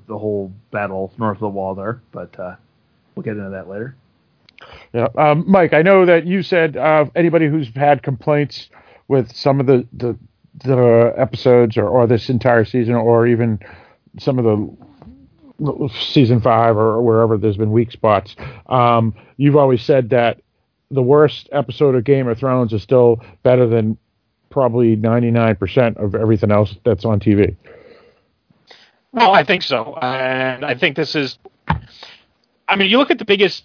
the whole battle north of the wall there, but uh, we'll get into that later. Yeah, um, Mike, I know that you said uh, anybody who's had complaints with some of the the, the episodes or, or this entire season, or even some of the season five or wherever there's been weak spots. Um, you've always said that the worst episode of Game of Thrones is still better than probably 99% of everything else that's on TV. Well, I think so, and I think this is. I mean, you look at the biggest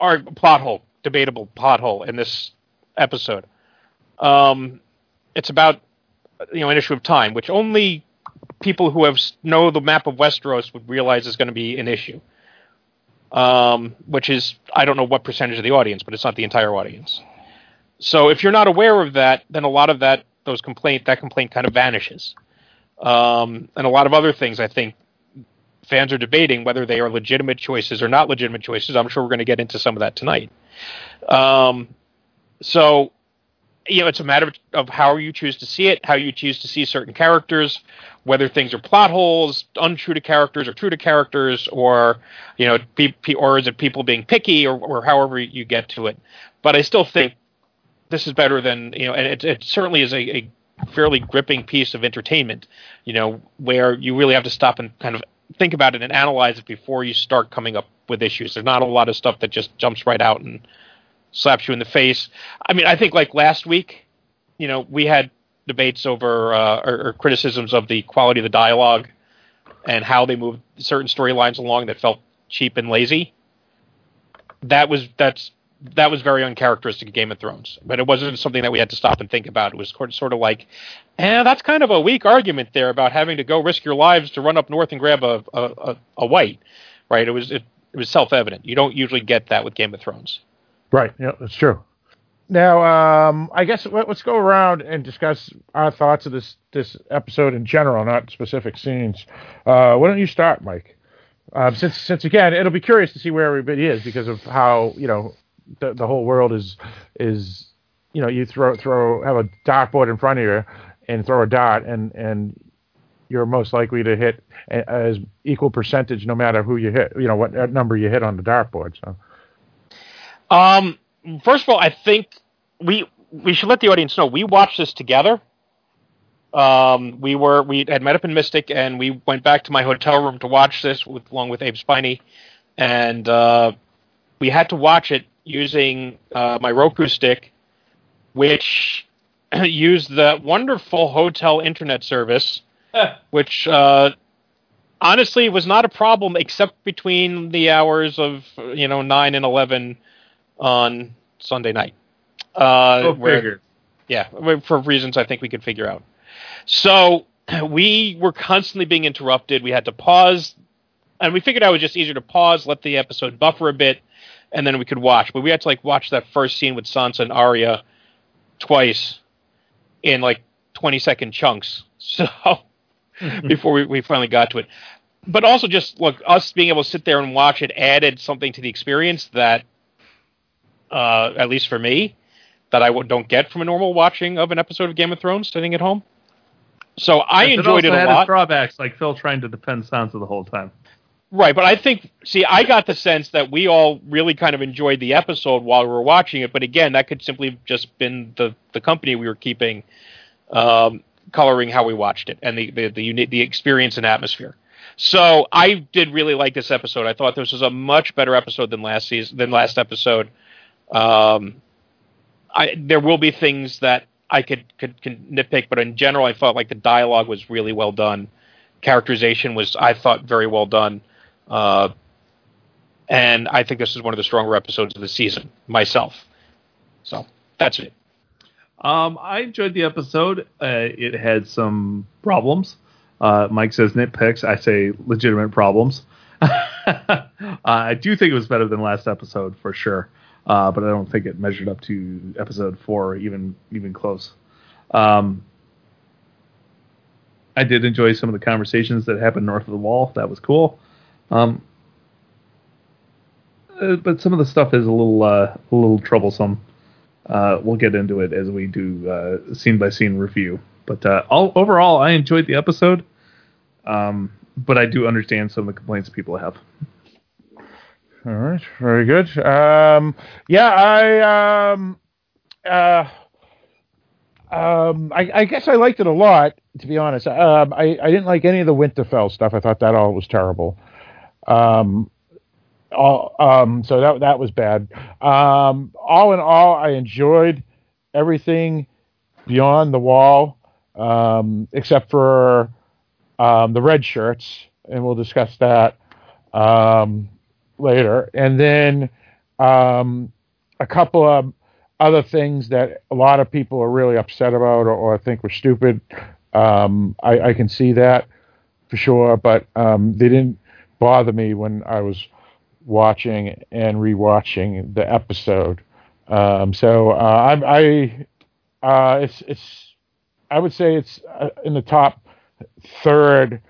art plot hole, debatable plot hole in this episode. Um, it's about you know an issue of time, which only people who have know the map of Westeros would realize is going to be an issue. Um, which is I don't know what percentage of the audience, but it's not the entire audience. So if you're not aware of that, then a lot of that those complaint that complaint kind of vanishes. Um, and a lot of other things I think fans are debating whether they are legitimate choices or not legitimate choices. I'm sure we're going to get into some of that tonight. Um, so you know, it's a matter of how you choose to see it, how you choose to see certain characters, whether things are plot holes, untrue to characters, or true to characters, or you know, or is it people being picky, or, or however you get to it. But I still think this is better than you know, and it, it certainly is a, a fairly gripping piece of entertainment. You know, where you really have to stop and kind of think about it and analyze it before you start coming up with issues. There's not a lot of stuff that just jumps right out and slaps you in the face. I mean, I think like last week, you know, we had debates over uh, or, or criticisms of the quality of the dialogue and how they moved certain storylines along that felt cheap and lazy. That was that's that was very uncharacteristic of Game of Thrones, but it wasn't something that we had to stop and think about. It was sort of like, eh, that's kind of a weak argument there about having to go risk your lives to run up north and grab a a, a, a wight, right? It was it, it was self evident. You don't usually get that with Game of Thrones. Right. Yeah, that's true. Now, um, I guess let, us go around and discuss our thoughts of this this episode in general, not specific scenes. Uh, why don't you start, Mike? Um, since since again, it'll be curious to see where everybody is because of how you know the, the whole world is is you know you throw throw have a dartboard in front of you and throw a dot and and you're most likely to hit as equal percentage no matter who you hit you know what number you hit on the dartboard so um, first of all, I think we we should let the audience know we watched this together. Um, we were we had met up in Mystic, and we went back to my hotel room to watch this with along with Abe Spiney, and uh, we had to watch it using uh, my Roku stick, which used the wonderful hotel internet service, which uh, honestly was not a problem except between the hours of you know nine and eleven on Sunday night. Uh, Go where, Yeah, for reasons I think we could figure out. So we were constantly being interrupted. We had to pause, and we figured out it was just easier to pause, let the episode buffer a bit, and then we could watch. But we had to like watch that first scene with Sansa and Arya twice in like twenty second chunks. So before we, we finally got to it. But also just look, us being able to sit there and watch it added something to the experience that uh, at least for me, that I don't get from a normal watching of an episode of Game of Thrones sitting at home. So I yes, enjoyed it, it a lot. drawbacks like Phil trying to defend Sansa the whole time. Right, but I think see, I got the sense that we all really kind of enjoyed the episode while we were watching it. But again, that could simply have just been the the company we were keeping, um, coloring how we watched it and the the the, the experience and atmosphere. So I did really like this episode. I thought this was a much better episode than last season than last episode. Um, I, there will be things that I could, could, could nitpick, but in general, I felt like the dialogue was really well done. Characterization was, I thought, very well done. Uh, and I think this is one of the stronger episodes of the season myself. So that's it. Um, I enjoyed the episode. Uh, it had some problems. Uh, Mike says nitpicks. I say legitimate problems. uh, I do think it was better than last episode for sure uh, but I don't think it measured up to episode four, even even close. Um, I did enjoy some of the conversations that happened north of the wall. That was cool. Um, uh, but some of the stuff is a little uh, a little troublesome. Uh, we'll get into it as we do uh, scene by scene review. but uh, all overall, I enjoyed the episode. Um, but I do understand some of the complaints people have. All right, very good. Um, yeah, I um, uh, um, I, I guess I liked it a lot. To be honest, um, I I didn't like any of the Winterfell stuff. I thought that all was terrible. Um, all um, so that that was bad. All in all, I enjoyed everything beyond the wall, except for the red shirts, and we'll discuss that um, later. And then um, a couple of other things that a lot of people are really upset about or, or think were stupid. Um, I, I, can see that for sure, but um, they didn't bother me when I was watching and rewatching the episode. Um, so uh, I, I uh, it's it's I would say it's uh, in the top third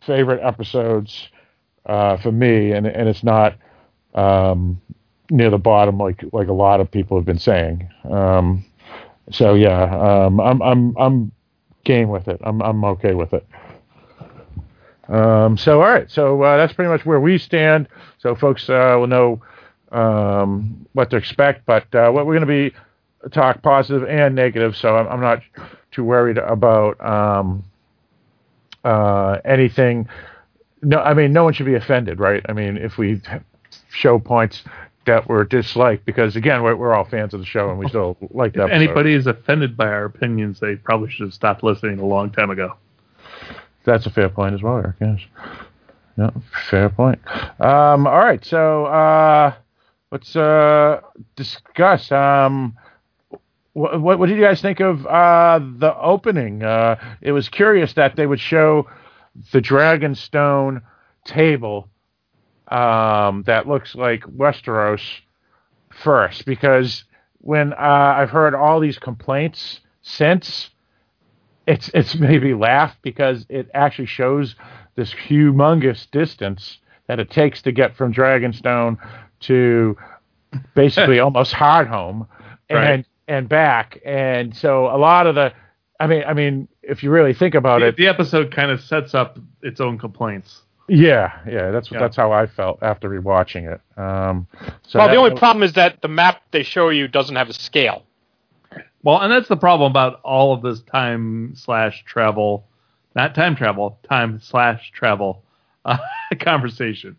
favorite episodes uh, for me, and and it's not um, near the bottom like like a lot of people have been saying. Um, so yeah, um, I'm I'm I'm game with it. I'm I'm okay with it. Um, so all right, so uh, that's pretty much where we stand. So folks uh, will know um, what to expect, but uh, what we're going to be talk positive and negative. So I'm, I'm not too worried about um, uh, anything. No, I mean, no one should be offended, right? I mean, if we show points that were disliked, because again, we're, we're all fans of the show and we still like that. If anybody is offended by our opinions, they probably should have stopped listening a long time ago. That's a fair point as well, Eric. Yes. Yeah, fair point. Um, all right, so uh, let's uh, discuss. Um, what, what, what, did you guys think of uh, the opening? Uh, it was curious that they would show the Dragonstone table um, that looks like Westeros first, because when uh, I've heard all these complaints since, it's it's made me laugh because it actually shows this humongous distance that it takes to get from Dragonstone to basically almost Hardhome, and right and back. And so a lot of the, I mean, I mean, if you really think about the, it, the episode kind of sets up its own complaints. Yeah, yeah, that's yeah. that's how I felt after rewatching it. Um, so well, the only problem is that the map they show you doesn't have a scale. Well, and that's the problem about all of this time slash travel, not time travel, time slash travel uh, conversation.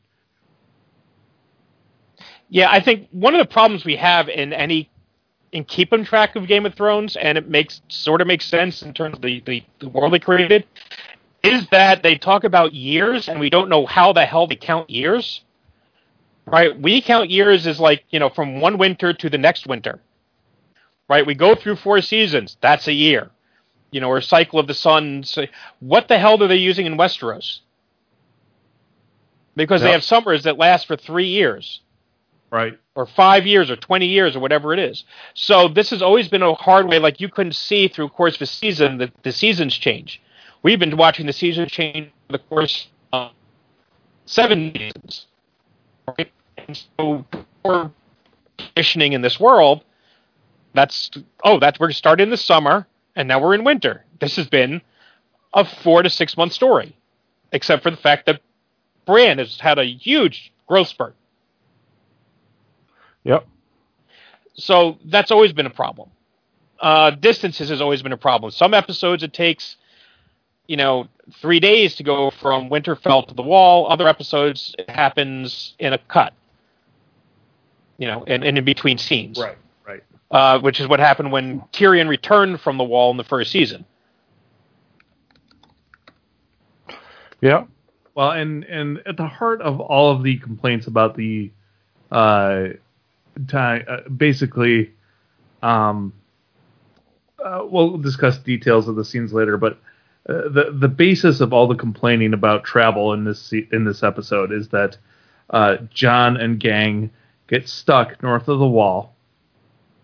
Yeah, I think one of the problems we have in any in keeping track of Game of Thrones, and it makes sort of makes sense in terms of the, the, the world they created, is that they talk about years, and we don't know how the hell they count years. Right? We count years as like you know from one winter to the next winter. Right? We go through four seasons. That's a year. You know, or cycle of the sun. What the hell are they using in Westeros? Because yep. they have summers that last for three years. Right. Or five years or 20 years or whatever it is. So this has always been a hard way, like you couldn't see through course of a season that the seasons change. We've been watching the seasons change the course of seven seasons. Right? And so for conditioning in this world, that's oh, that's we're starting in the summer and now we're in winter. This has been a four to six month story. Except for the fact that Bran has had a huge growth spurt. Yep. So that's always been a problem. Uh, distances has always been a problem. Some episodes it takes, you know, three days to go from Winterfell to the Wall. Other episodes it happens in a cut. You know, and, and in between scenes. Right. Right. Uh, which is what happened when Tyrion returned from the Wall in the first season. Yeah. Well, and and at the heart of all of the complaints about the uh, time, uh, basically, um, uh, we'll discuss details of the scenes later, but uh, the the basis of all the complaining about travel in this in this episode is that uh, Jon and gang get stuck north of the wall,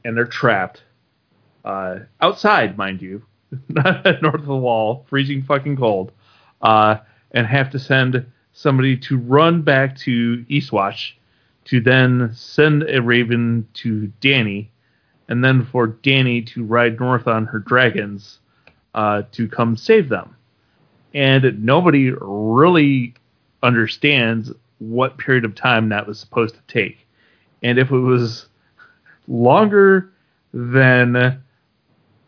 and they're trapped uh, outside, mind you, north of the wall, freezing fucking cold, uh, and have to send somebody to run back to Eastwatch to then send a raven to Dany, and then for Dany to ride north on her dragons uh, to come save them. And nobody really understands what period of time that was supposed to take. And if it was longer than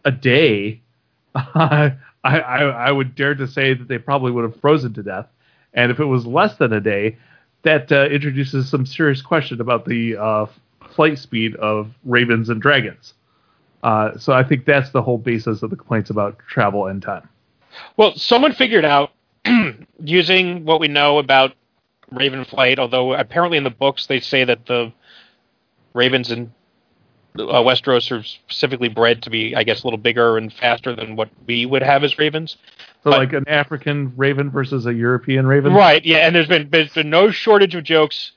a day, I, I, I would dare to say that they probably would have frozen to death. And if it was less than a day, that uh, introduces some serious question about the uh, flight speed of ravens and dragons. Uh, so I think that's the whole basis of the complaints about travel and time. Well, someone figured out using what we know about raven flight, although apparently in the books they say that the ravens in uh, Westeros are specifically bred to be, I guess, a little bigger and faster than what we would have as ravens. So, but, like an African raven versus a European raven, right? Yeah, and there's been there's been no shortage of jokes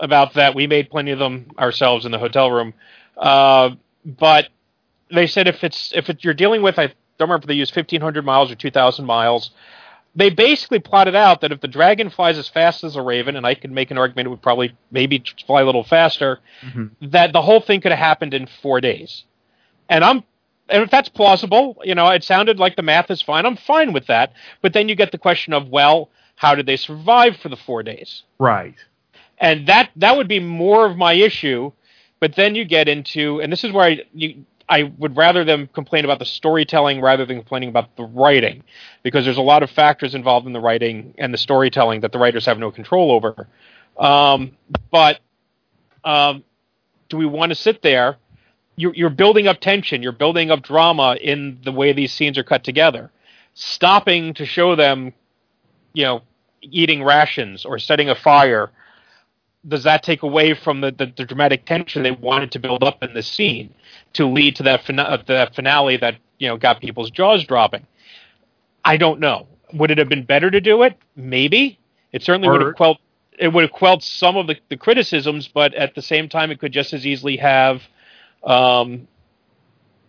about that. We made plenty of them ourselves in the hotel room. Uh, but they said if it's if it, you're dealing with, I don't remember if they use 1,500 miles or 2,000 miles. They basically plotted out that if the dragon flies as fast as a raven, and I could make an argument it would probably maybe fly a little faster, mm-hmm. that the whole thing could have happened in four days. And I'm and if that's plausible, you know, it sounded like the math is fine. I'm fine with that. But then you get the question of, well, how did they survive for the four days? Right and that that would be more of my issue. But then you get into, and this is where I you, I would rather them complain about the storytelling rather than complaining about the writing, because there's a lot of factors involved in the writing and the storytelling that the writers have no control over. Um, but um, do we want to sit there? You're, you're building up tension, you're building up drama in the way these scenes are cut together. Stopping to show them, you know, eating rations or setting a fire does that take away from the, the, the, dramatic tension they wanted to build up in the scene to lead to that, fina- uh, that finale that you know got people's jaws dropping? I don't know. Would it have been better to do it? Maybe. It certainly or, would have quelled it would have quelled some of the, the, criticisms, but at the same time, it could just as easily have um,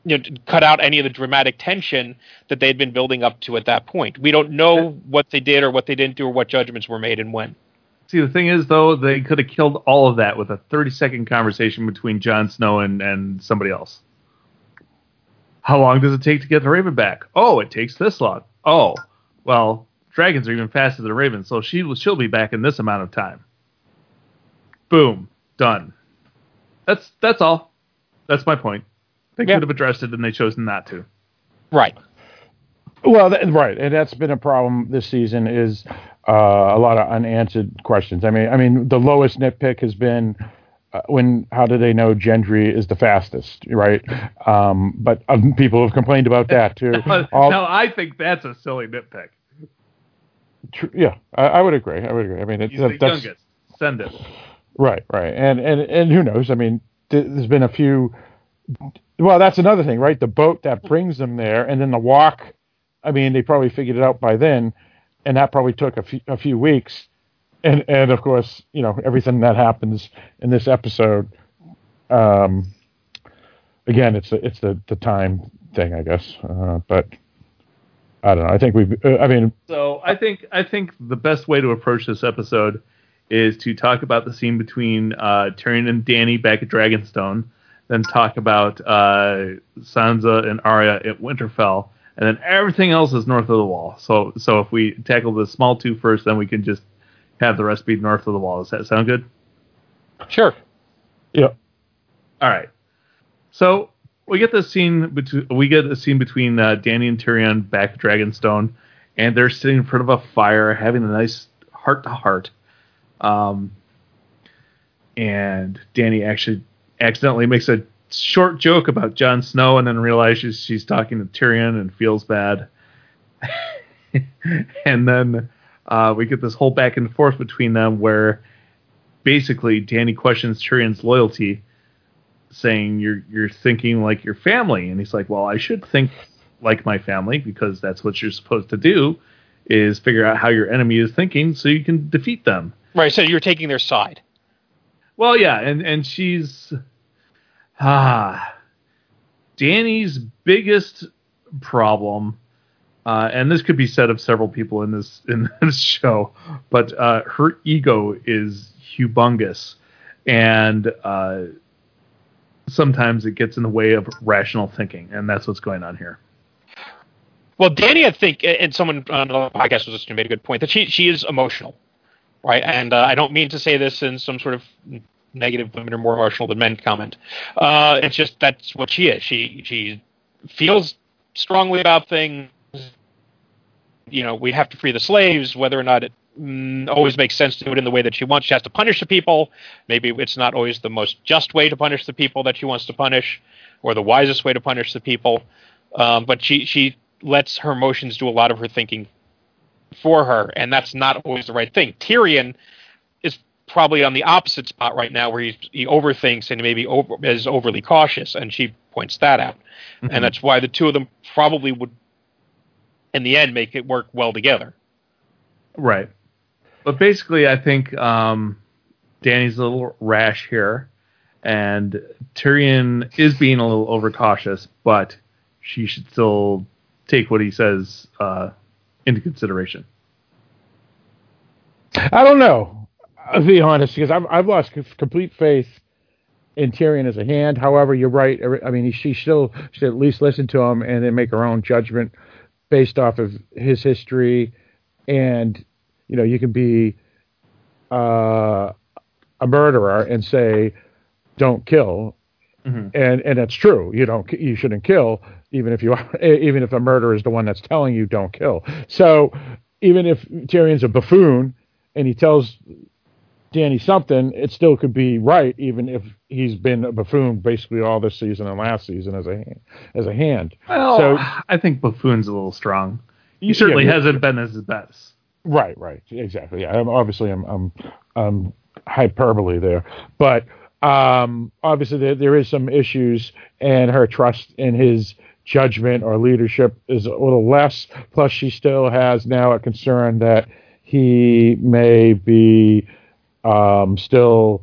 you know, cut out any of the dramatic tension that they had been building up to at that point. We don't know what they did or what they didn't do or what judgments were made and when. See, the thing is, though, they could have killed all of that with a 30 second conversation between Jon Snow and, and somebody else. How long does it take to get the Raven back? Oh, it takes this long. Oh, well, dragons are even faster than ravens, so she will, she'll be back in this amount of time. Boom, done. That's that's all. That's my point. They could have addressed it, and they chose not to. Right. Well, that, right, and that's been a problem this season. Is uh, a lot of unanswered questions. I mean, I mean, the lowest nitpick has been uh, when how do they know Gendry is the fastest, right? Um, but um, people have complained about that too. All, now, I think that's a silly nitpick. Tr- yeah, I, I, would agree. I would agree. I mean, it, He's that, the youngest. Send it. Right, right, and and and who knows? I mean, there's been a few. Well, that's another thing, right? The boat that brings them there, and then the walk. I mean, they probably figured it out by then and that probably took a few, a few weeks. And and of course, you know everything that happens in this episode. Um, again, it's the, it's the the time thing, I guess. Uh, but I don't know. I think we. Uh, I mean, so I think I think the best way to approach this episode is to talk about the scene between uh, Tyrion and Dany back at Dragonstone, then talk about uh, Sansa and Arya at Winterfell, and then everything else is north of the wall. So so if we tackle the small two first, then we can just have the rest be north of the wall. Does that sound good? Sure. Yeah. All right. So we get the scene between we get a scene between uh, Dany and Tyrion back at Dragonstone, and they're sitting in front of a fire, having a nice heart to heart. Um, and Dany actually accidentally makes a short joke about Jon Snow and then realizes she's talking to Tyrion and feels bad. and then uh, we get this whole back and forth between them where basically Dany questions Tyrion's loyalty, saying you're you're thinking like your family, and he's like, well, I should think like my family because that's what you're supposed to do is figure out how your enemy is thinking so you can defeat them. Right. So you're taking their side. Well, yeah, and and she's Ah, Dany's biggest problem, uh, and this could be said of several people in this in this show, but uh, her ego is humongous, and uh, sometimes it gets in the way of rational thinking, and that's what's going on here. Well, Dany, I think, and someone on the podcast was listening made a good point that she she is emotional, right? And uh, I don't mean to say this in some sort of negative women are more emotional than men comment. Uh, it's just that's what she is. She she feels strongly about things. You know, we have to free the slaves, whether or not it mm, always makes sense to do it in the way that she wants. She has to punish the people. Maybe it's not always the most just way to punish the people that she wants to punish, or the wisest way to punish the people. Um, but she she lets her emotions do a lot of her thinking for her, and that's not always the right thing. Tyrion is probably on the opposite spot right now, where he he overthinks and maybe over, is overly cautious, and she points that out, Mhm. and that's why the two of them probably would, in the end, make it work well together. Right. But basically, I think um, Dany's a little rash here, and Tyrion is being a little overcautious, but she should still take what he says uh, into consideration. I don't know. I'll be honest, because I've I've lost complete faith in Tyrion as a hand. However, you're right. I mean, she still should at least listen to him and then make her own judgment based off of his history. And you know, you can be uh, a murderer and say, "Don't kill," Mhm. and and that's true. You don't you shouldn't kill even if you are, even if the murderer is the one that's telling you don't kill. So even if Tyrion's a buffoon and he tells Dany something, it still could be right even if he's been a buffoon basically all this season and last season as a as a hand. Well, So- I think Buffoon's a little strong. He certainly Yeah, hasn't been as his best. Right, right, exactly. Yeah, I'm, obviously, I'm, I'm, I'm hyperbole there, but um, obviously there, there is some issues, and her trust in his judgment or leadership is a little less. Plus, she still has now a concern that he may be um, still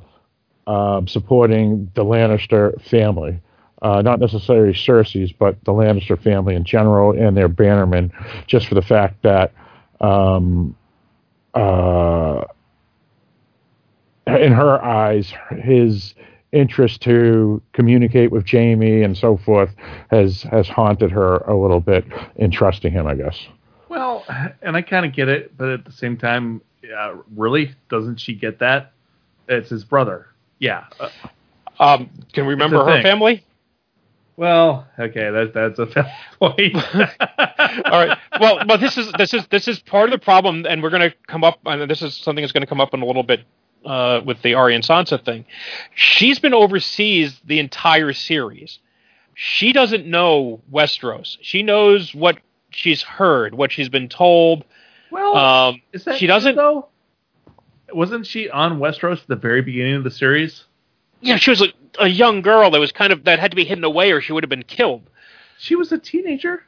um, supporting the Lannister family. Uh, not necessarily Cersei's, but the Lannister family in general and their bannermen, just for the fact that um, uh, in her eyes, his interest to communicate with Jaime and so forth has has haunted her a little bit in trusting him. I guess. Well, and I kind of get it, but at the same time, yeah, really, doesn't she get that? It's his brother. Yeah. Uh, Um, can we remember her thing. family? well, okay, that, that's a fair point. All right. Well, well, this is this is this is part of the problem, and we're going to come up. And this is something that's going to come up in a little bit uh, with the Arya and Sansa thing. She's been overseas the entire series. She doesn't know Westeros. She knows what she's heard, what she's been told. Well, Um, is that she doesn't- though? Wasn't she on Westeros at the very beginning of the series? yeah, she was a, a young girl that was kind of that had to be hidden away, or she would have been killed. She was a teenager.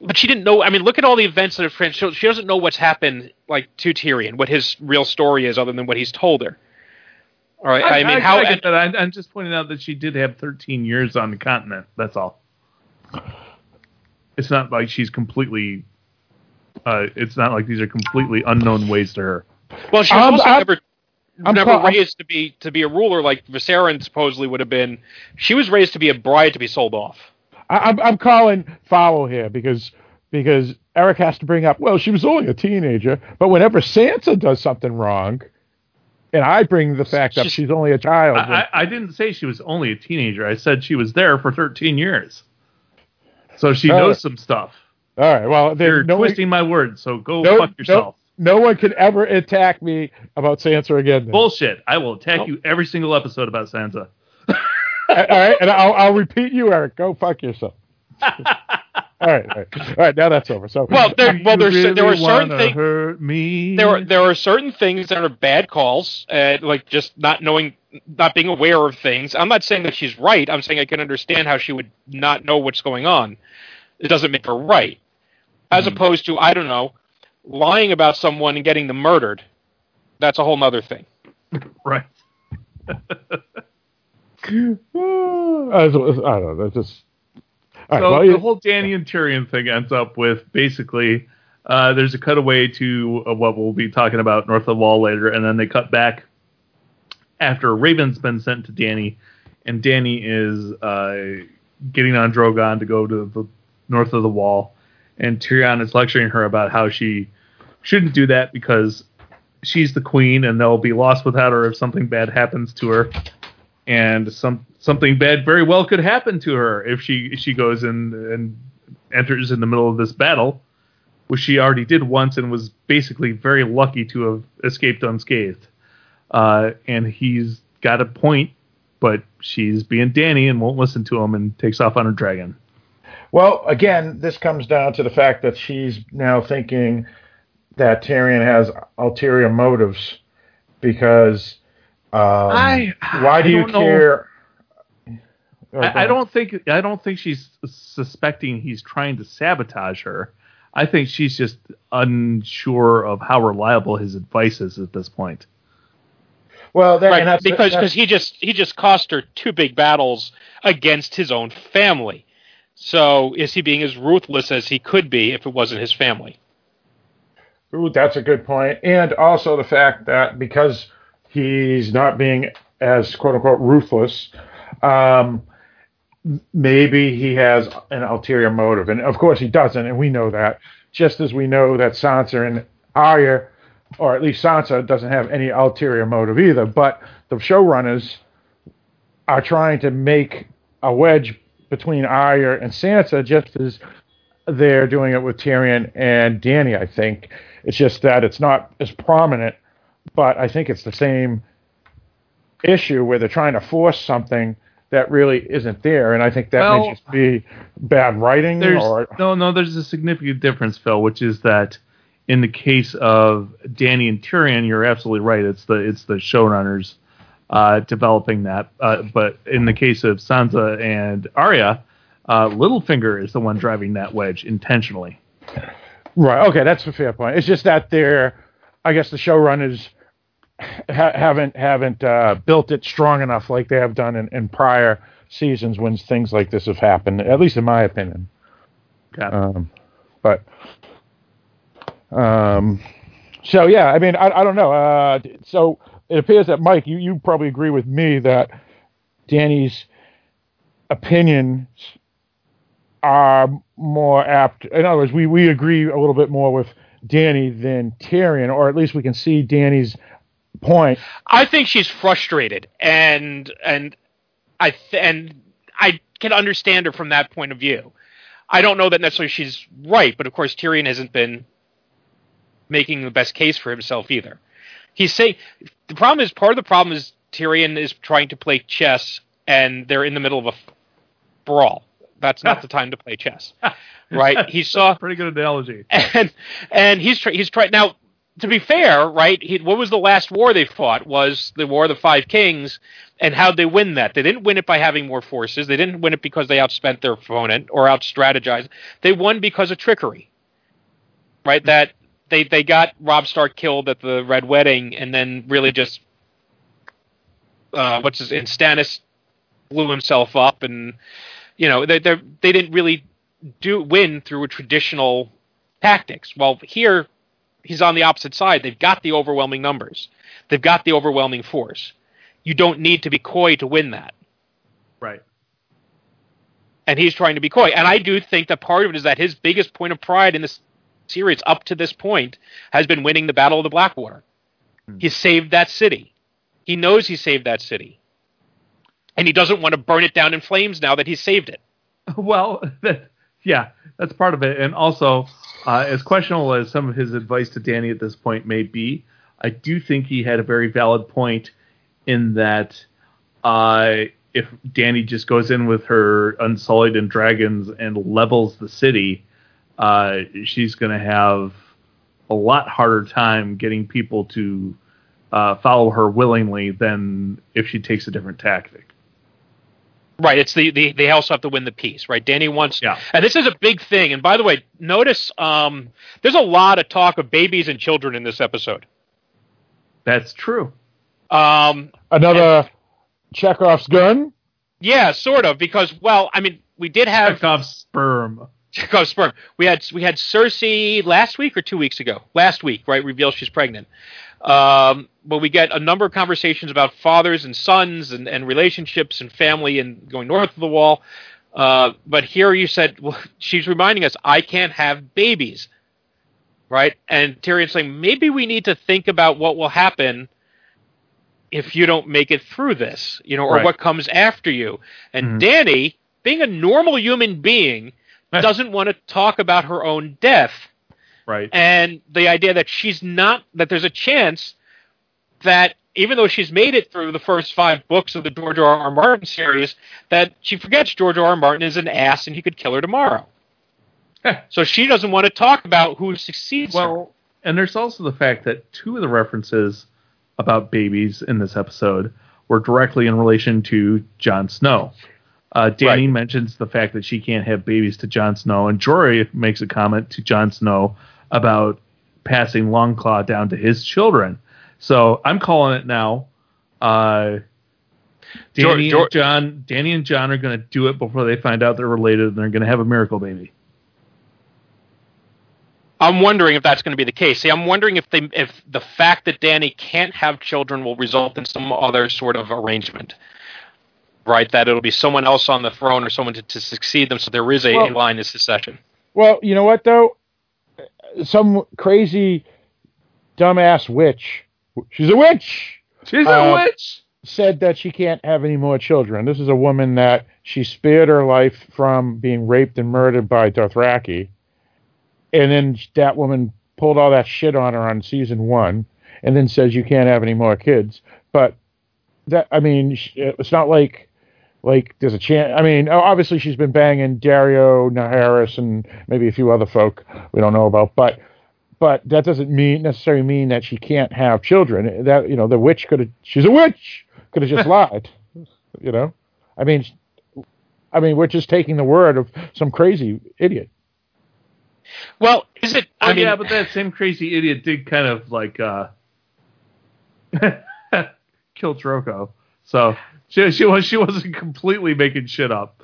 But she didn't know. I mean, look at all the events that have trans. She she doesn't know what's happened, like to Tyrion, what his real story is, other than what he's told her. All right. I, mean, how? I get that. I, I'm just pointing out that she did have 13 years on the continent. That's all. It's not like she's completely. Uh, it's not like these are completely unknown ways to her. well, she was I'm- also I'm- never I'm never call- I'm- raised to be to be a ruler like Viserys supposedly would have been. She was raised to be a bride to be sold off. I, I'm I'm calling foul here because because Eric has to bring up. Well, she was only a teenager, but whenever Sansa does something wrong, and I bring the fact up She's- she's only a child. I, I, I didn't say she was only a teenager. I said she was there for 13 years. So she knows some stuff. all right. Well, then You're no one, twisting my words, so go no, fuck yourself. No, no one can ever attack me about Sansa again. then. Bullshit. I will attack Nope. you every single episode about Sansa. All right, and I'll, I'll repeat you, Eric. Go fuck yourself. all right, all right, all right. Now that's over. So, Well, there, well, there's You there are really certain things. There were there are certain things that are bad calls, uh, like just not knowing, not being aware of things. I'm not saying that she's right. I'm saying I can understand how she would not know what's going on. It doesn't make her right. As Mhm. opposed to I don't know, lying about someone and getting them murdered. That's a whole nother thing. right. I don't know. That's just. Right, so well, the whole Dany and Tyrion thing ends up with basically uh, there's a cutaway to uh, what we'll be talking about north of the wall later, and then they cut back after Raven's been sent to Dany, and Dany is uh, getting on Drogon to go to the north of the Wall, and Tyrion is lecturing her about how she shouldn't do that because she's the queen and they'll be lost without her if something bad happens to her. And some something bad very well could happen to her if she she goes in and enters in the middle of this battle, which she already did once and was basically very lucky to have escaped unscathed. Uh, and he's got a point, but she's being Dany and won't listen to him and takes off on her dragon. Well, again, this comes down to the fact that she's now thinking that Tyrion has ulterior motives because um, I- why do I you care? Oh, I, I don't think I don't think she's suspecting he's trying to sabotage her. I think she's just unsure of how reliable his advice is at this point. Well, that, right, and that's, because because he just he just cost her two big battles against his own family. So is he being as ruthless as he could be if it wasn't his family? Ooh, that's a good point. And also the fact that because he's not being as quote unquote ruthless, um, maybe he has an ulterior motive. And of course he doesn't, and we know that. Just as we know that Sansa and Arya, or at least Sansa, doesn't have any ulterior motive either. But the showrunners are trying to make a wedge between Arya and Sansa just as they're doing it with Tyrion and Dany, I think. It's just that it's not as prominent, but I think it's the same issue where they're trying to force something that really isn't there, and I think that Well, may just be bad writing There's or no no. There's a significant difference, Phil, which is that in the case of Dany and Tyrion, you're absolutely right. It's the it's the showrunners uh, developing that. Uh, but in the case of Sansa and Arya, uh, Littlefinger is the one driving that wedge intentionally. Right. Okay, that's a fair point. It's just that they're, I guess, the showrunners ha- haven't haven't uh, built it strong enough like they have done in, in prior seasons when things like this have happened. At least in my opinion. Um, but um, so yeah, I mean, I, I don't know. Uh, so it appears that Mike, you you probably agree with me that Dany's opinions are more apt. In other words, we we agree a little bit more with Dany than Tyrion, or at least we can see Dany's point. I think she's frustrated, and and I th- and I can understand her from that point of view. I don't know that necessarily she's right, but of course Tyrion hasn't been making the best case for himself either. He's saying the problem is part of the problem is Tyrion is trying to play chess, and they're in the middle of a f- brawl. That's not the time to play chess, right? He saw Pretty good analogy. and and he's try, he's trying now. To be fair, right? He, what was the last war they fought? Was the War of the Five Kings, and how'd they win that? They didn't win it by having more forces. They didn't win it because they outspent their opponent or out strategized. They won because of trickery, right? That they they got Robb Stark killed at the Red Wedding, and then really just uh, what's his and Stannis blew himself up, and you know they they didn't really do win through traditional tactics. Well, here he's on the opposite side. They've got the overwhelming numbers. They've got the overwhelming force. You don't need to be coy to win that. Right. And he's trying to be coy. And I do think that part of it is that his biggest point of pride in this series up to this point has been winning the Battle of the Blackwater. Hmm. He saved that city. He knows he saved that city. And he doesn't want to burn it down in flames now that he's saved it. Well, that, yeah, that's part of it. And also, uh, as questionable as some of his advice to Dany at this point may be, I do think he had a very valid point in that uh, if Dany just goes in with her Unsullied and Dragons and levels the city, uh, she's going to have a lot harder time getting people to uh, follow her willingly than if she takes a different tactic. Right. It's the, the they also have to win the peace, right? Dany wants Yeah. and this is a big thing. And by the way, notice um, there's a lot of talk of babies and children in this episode. That's true. Um, Another Chekhov's gun. yeah, sort of, because well, I mean, we did have Chekhov's sperm. Chekhov's sperm. We had we had Cersei last week or two weeks ago. Last week, right? Reveals she's pregnant. Um, but we get a number of conversations about fathers and sons and, and relationships and family and going north of the wall. Uh, but here you said well, she's reminding us, I can't have babies, right? And Tyrion's saying maybe we need to think about what will happen if you don't make it through this, you know, or Right. what comes after you. And Mhm. Dany, being a normal human being, doesn't want to talk about her own death Right. and the idea that she's not that there's a chance that even though she's made it through the first five books of the George R. R. Martin series, that she forgets George R. R. Martin is an ass and he could kill her tomorrow. so she doesn't want to talk about who succeeds her. And there's also the fact that two of the references about babies in this episode were directly in relation to Jon Snow. Uh, Dany Right. mentions the fact that she can't have babies to Jon Snow, and Jorah makes a comment to Jon Snow about passing Longclaw down to his children. So I'm calling it now. Uh, Jor- Dany Jor- and Jon, Dany and Jon are going to do it before they find out they're related, and they're going to have a miracle baby. I'm wondering if that's going to be the case. See, I'm wondering if they if the fact that Dany can't have children will result in some other sort of arrangement. Right, that it'll be someone else on the throne or someone to, to succeed them, so there is a, a line of succession. Well, you know what though? Some crazy dumbass witch. She's a witch. She's Uh, a witch. Said that she can't have any more children. This is a woman that she spared her life from being raped and murdered by Dothraki, and then that woman pulled all that shit on her on season one, and then says you can't have any more kids. But that I mean, it's not like like there's a chance. I mean, obviously she's been banging Daario Naharis and maybe a few other folk we don't know about, but but that doesn't mean necessarily mean that she can't have children. That you know, the witch could have. She's a witch. Could have just lied. You know, I mean, I mean, we're just taking the word of some crazy idiot. Well, is it? I mean, yeah, but that same crazy idiot did kind of like uh kill Drogo. So she she was she wasn't completely making shit up.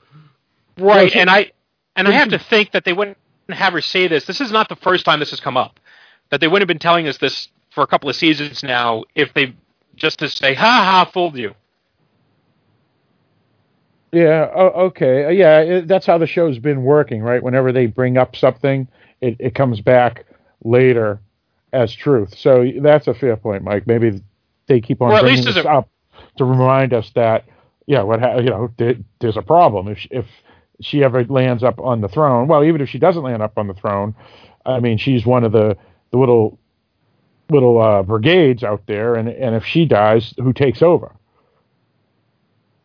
Right, Well, and I and I have to think that they wouldn't have her say this. This is not the first time this has come up. That they wouldn't have been telling us this for a couple of seasons now if they just to say, "Ha ha, fooled you." Yeah. Oh, okay. Yeah. It, that's how the show's been working, right? Whenever they bring up something, it, it comes back later as truth. So that's a fair point, Mike. Maybe they keep on Or at bringing least this a- up to remind us that, yeah, what ha- you know, there, there's a problem if if she ever lands up on the throne. Well, even if she doesn't land up on the throne, I mean, she's one of the the little little uh, brigades out there, and and if she dies, who takes over?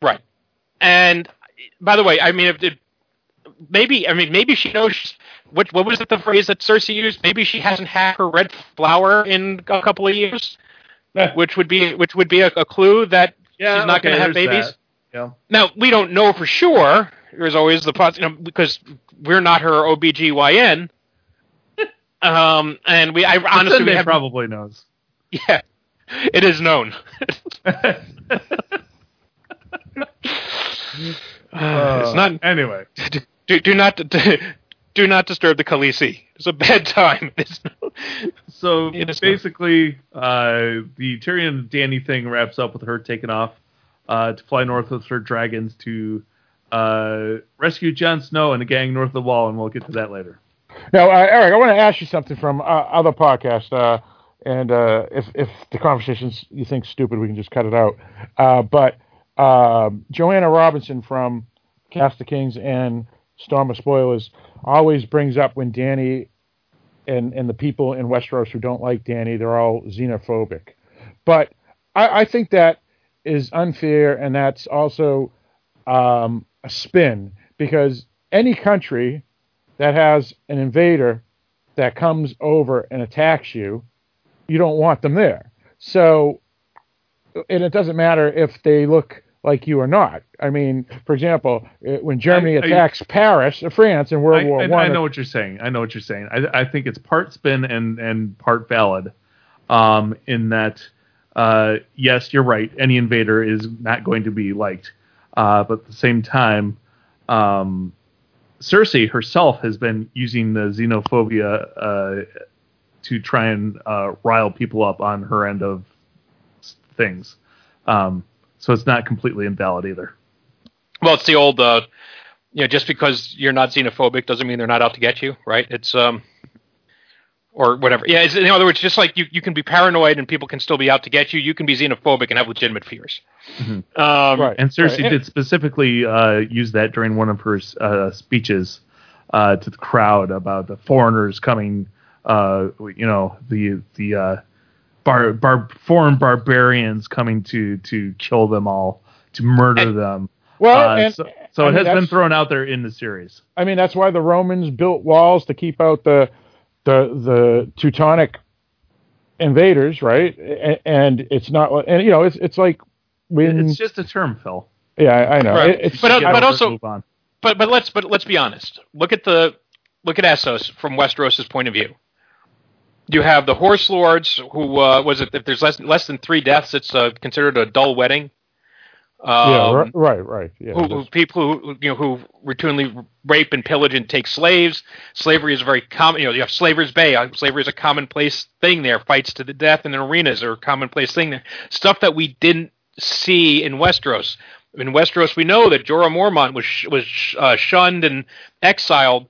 Right. And by the way, I mean, if it, maybe I mean maybe she knows what what was it the phrase that Cersei used? Maybe she hasn't had her red flower in a couple of years, which would be which would be a, a clue that Yeah, she's not going to have babies. that. Yeah. Now we don't know for sure. There's always the poss- you know, because we're not her OBGYN. um, and we I honestly we have probably knows. yeah, it is known. it's not anyway. do, do not do not disturb the Khaleesi. It's a bad time. So It is basically, uh, the Tyrion Dany thing wraps up with her taking off uh, to fly north with her dragons to uh, rescue Jon Snow and the gang north of the wall, and we'll get to that later. Now, uh, Eric, I want to ask you something from uh, other podcast, uh, and uh, if if the conversations you think stupid, we can just cut it out. Uh, but um Joanna Robinson from Cast of Kings and Storm of Spoilers always brings up when Dany and and the people in Westeros who don't like Dany, they're all xenophobic. But I, I think that is unfair, and that's also um, a spin because any country that has an invader that comes over and attacks you, you don't want them there. So, and it doesn't matter if they look like you or not. I mean, for example, uh, when Germany I- I- attacks Paris, uh, France in World I, War I, One, I know what you're saying. I know what you're saying. I, I think it's part spin and and part valid. Um, in that, uh, yes, you're right. Any invader is not going to be liked, uh, but at the same time, um, Cersei herself has been using the xenophobia uh, to try and uh, rile people up on her end of things. Um, so it's not completely invalid either. well, it's the old uh, you know, just because you're not xenophobic doesn't mean they're not out to get you, right? It's um, or whatever. Yeah, it's, in other words, just like you, you can be paranoid and people can still be out to get you, you can be xenophobic and have legitimate fears. Um, Right. And Cersei Right. did specifically uh, use that during one of her uh, speeches uh, to the crowd about the foreigners coming, uh, you know, the the uh, bar, bar, foreign barbarians coming to to kill them all, to murder And- them. Well, Uh, and, so so it mean, has been thrown out there in the series. I mean, that's why the Romans built walls to keep out the the the Teutonic invaders, right? A- And it's not, and you know, it's it's like when, It's just a term, Phil. yeah, I I know. Right. It- it's, But, uh, but also- but but let's but let's be honest. Look at the look at Essos from Westeros's point of view. You have the horse lords who uh, was it if there's less less than three deaths, it's uh, considered a dull wedding. Um, yeah, ri- right, right, yeah. who, who people who you know who routinely rape and pillage and take slaves. Slavery is a very common. You know, you have Slavers Bay. Uh, Slavery is a commonplace thing there. Fights to the death in the arenas are a commonplace thing there. Stuff that we didn't see in Westeros. In Westeros, we know that Jorah Mormont was sh- was sh- uh, shunned and exiled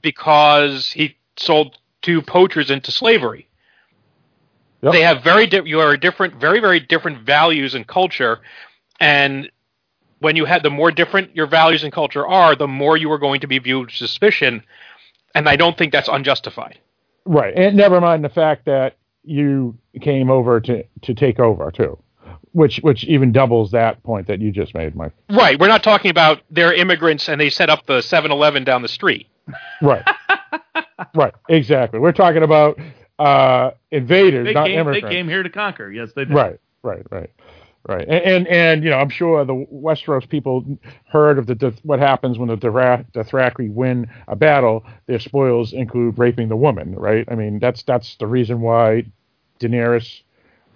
because he sold two poachers into slavery. Yep. They have very di- you are different, very very different values and culture, and when you had the more different your values and culture are, the more you are going to be viewed with suspicion, and I don't think that's unjustified. Right, and never mind the fact that you came over to to take over too, which which even doubles that point that you just made, Mike. Right, we're not talking about they're immigrants and they set up the 7-Eleven down the street. Right, right, exactly. We're talking about uh, invaders, They not came, they came here to conquer. Yes, they did. Right, right, right, right. And, and and you know, I'm sure the Westeros people heard of the, what happens when the Dothraki win a battle. Their spoils include raping the woman, right? I mean, that's that's the reason why Daenerys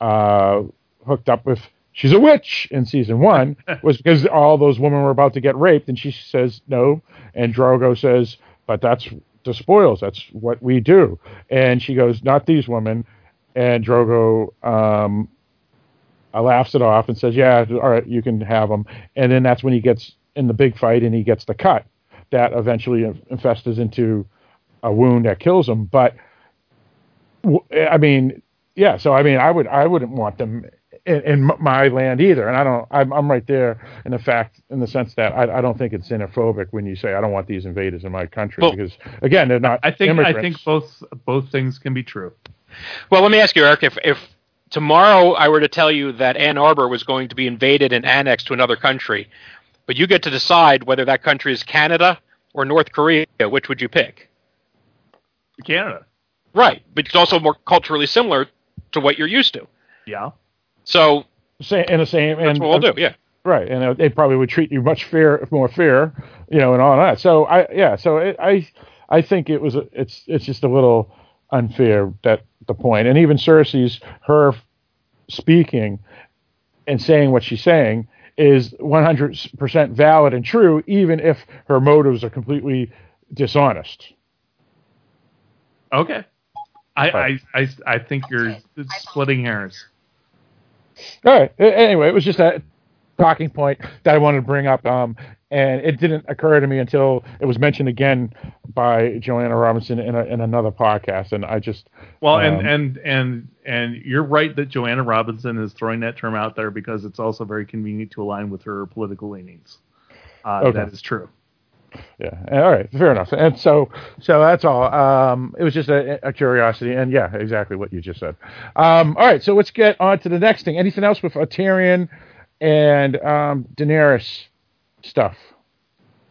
uh, hooked up with. She's a witch in season one was because all those women were about to get raped, and she says no, and Drogo says, "But that's the spoils. That's what we do." And she goes, "Not these women." And Drogo um, laughs it off and says, "Yeah, all right, you can have them." And then that's when he gets in the big fight and he gets the cut that eventually in- infests into a wound that kills him. But I mean, yeah. So I mean, I would I wouldn't want them in, in my land either. And I don't. I'm, I'm right there in the fact in the sense that I, I don't think it's xenophobic when you say I don't want these invaders in my country Well, because again, they're not. I think immigrants. I think both both things can be true. Well, let me ask you, Eric, if if tomorrow I were to tell you that Ann Arbor was going to be invaded and annexed to another country, but you get to decide whether that country is Canada or North Korea, which would you pick? Canada. Right, but it's also more culturally similar to what you're used to. Yeah. So Sa- in the same that's and what we'll do. Yeah. Right, and uh, they probably would treat you much fair, more fair, you know, and all that. So I, yeah, so it, I, I think it was, a, it's, it's just a little unfair that the point, and even Cersei's her speaking and saying what she's saying is 100% valid and true, even if her motives are completely dishonest. Okay. I, Right. I, I, I think you're splitting hairs. All right. Anyway, it was just a talking point that I wanted to bring up, um, and it didn't occur to me until it was mentioned again by Joanna Robinson in, a, in another podcast, and I just Well, Um, and and and and you're right that Joanna Robinson is throwing that term out there because it's also very convenient to align with her political leanings. Uh, Okay. That is true. Yeah. All right, fair enough. And so, so that's all. Um, it was just a, a curiosity, and yeah, exactly what you just said. Um, all right, so let's get on to the next thing. Anything else with Tyrion and um, Daenerys stuff?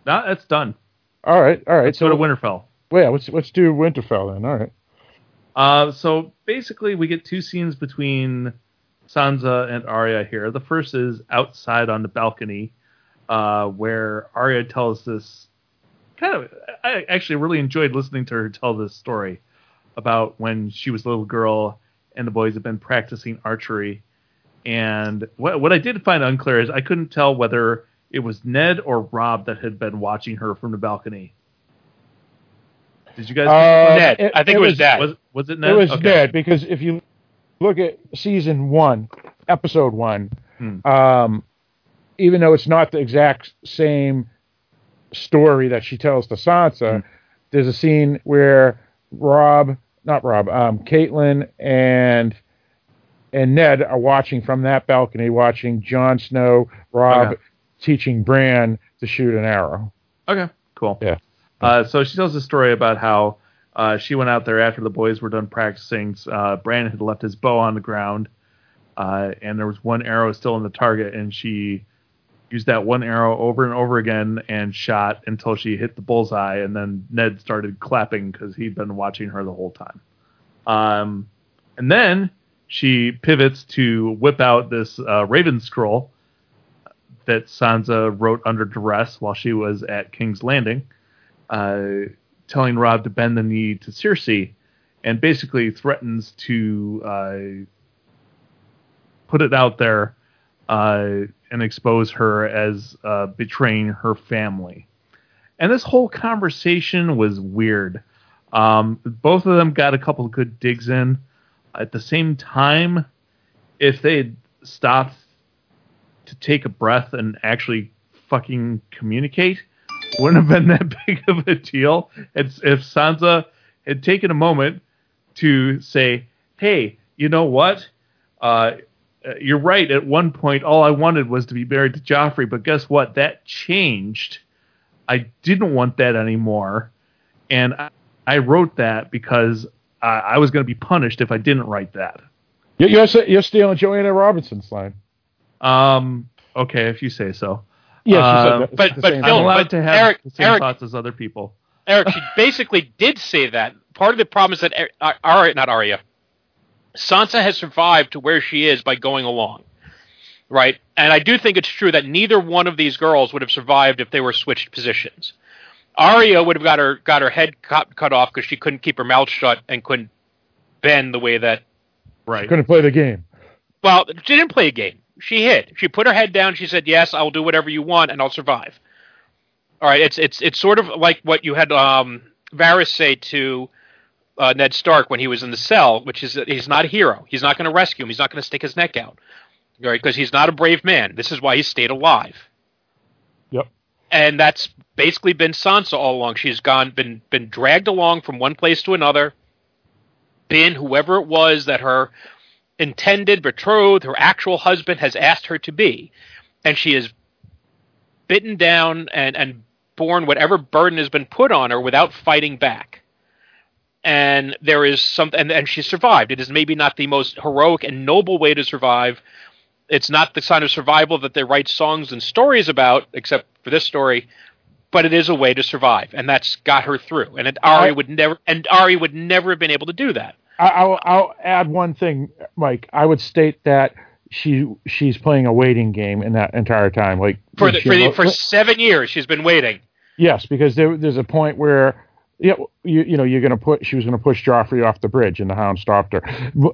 No, that's done. All right, all right. Let's so go to Winterfell. well, yeah, let's let's do Winterfell then. All right. Uh, so basically, we get two scenes between Sansa and Arya here. The first is outside on the balcony, uh, where Arya tells this kind of. I actually really enjoyed listening to her tell this story about when she was a little girl and the boys had been practicing archery. And what what I did find unclear is I couldn't tell whether it was Ned or Robb that had been watching her from the balcony. Did you guys? Uh, Ned. I think it was Ned. was, was it Ned? It was Okay. Ned because if you look at season one, episode one, Hmm. um, even though it's not the exact same story that she tells to Sansa, there's a scene where Robb, not Robb, um, Catelyn and and Ned are watching from that balcony, watching Jon Snow, Robb Okay. teaching Bran to shoot an arrow. Okay, cool. Yeah. Uh, so she tells a story about how uh, she went out there after the boys were done practicing. Uh, Brandon had left his bow on the ground, uh, and there was one arrow still in the target, and she used that one arrow over and over again and shot until she hit the bullseye. And then Ned started clapping because he'd been watching her the whole time. Um, and then she pivots to whip out this uh, Raven scroll that Sansa wrote under duress while she was at King's Landing, uh, telling Robb to bend the knee to Cersei, and basically threatens to uh, put it out there uh, and expose her as uh, betraying her family. And this whole conversation was weird. Um, both of them got a couple of good digs in. At the same time, if they had stopped to take a breath and actually fucking communicate, wouldn't have been that big of a deal. It's if Sansa had taken a moment to say, "Hey, you know what? Uh, uh, you're right. At one point, all I wanted was to be married to Joffrey, but guess what? That changed. I didn't want that anymore, and I, I wrote that because I, I was going to be punished if I didn't write that. You- You're, s- you're stealing Joanna Robinson's line. Um, okay, if you say so. Yeah, she said that. It's but- but same I'm Phil, thing. allowed but to have Eric- the same Eric- thoughts as other people. Eric, she basically did say that. Part of the problem is that Ar- Arya, not Arya, Sansa has survived to where she is by going along, right? And I do think it's true that neither one of these girls would have survived if they were switched positions. Arya would have got her got her head cut, cut off because she couldn't keep her mouth shut and couldn't bend the way that. Right. Couldn't play the game. Well, she didn't play a game. She hid. She put her head down. She said, "Yes, I'll do whatever you want, and I'll survive." All right. It's it's it's sort of like what you had um, Varys say to uh, Ned Stark when he was in the cell, which is that he's not a hero. He's not going to rescue him. He's not going to stick his neck out, right? Because he's not a brave man. This is why he stayed alive. Yep. And that's basically been Sansa all along. She's gone, been been dragged along from one place to another. Been whoever it was that her intended betrothed, her actual husband, has asked her to be, and she is bitten down and and borne whatever burden has been put on her without fighting back and there is some and, and she survived it is maybe not the most heroic and noble way to survive it's not the sign of survival that they write songs and stories about except for this story but it is a way to survive and that's got her through and it, Ari would never and Ari would never have been able to do that I, I'll, I'll add one thing, Mike. I would state that she she's playing a waiting game in that entire time. Like for the, for, the, for 7 years she's been waiting yes, because there, there's a point where. Yeah, you, you know, you're going to put. She was going to push Joffrey off the bridge, and the Hound stopped her.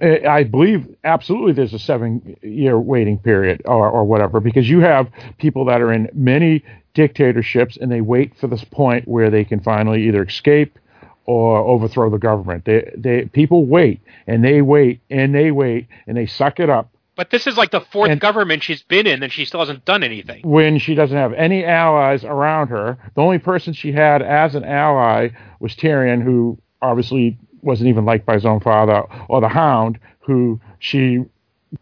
Eh, I believe absolutely there's a seven-year waiting period, or, or whatever, because you have people that are in many dictatorships, and they wait for this point where they can finally either escape or overthrow the government. They, they, people wait, and they wait, and they wait, and they suck it up but this is like the fourth And- government she's been in and she still hasn't done anything when she doesn't have any allies around her. The only person she had as an ally was Tyrion, who obviously wasn't even liked by his own father, or the Hound, who she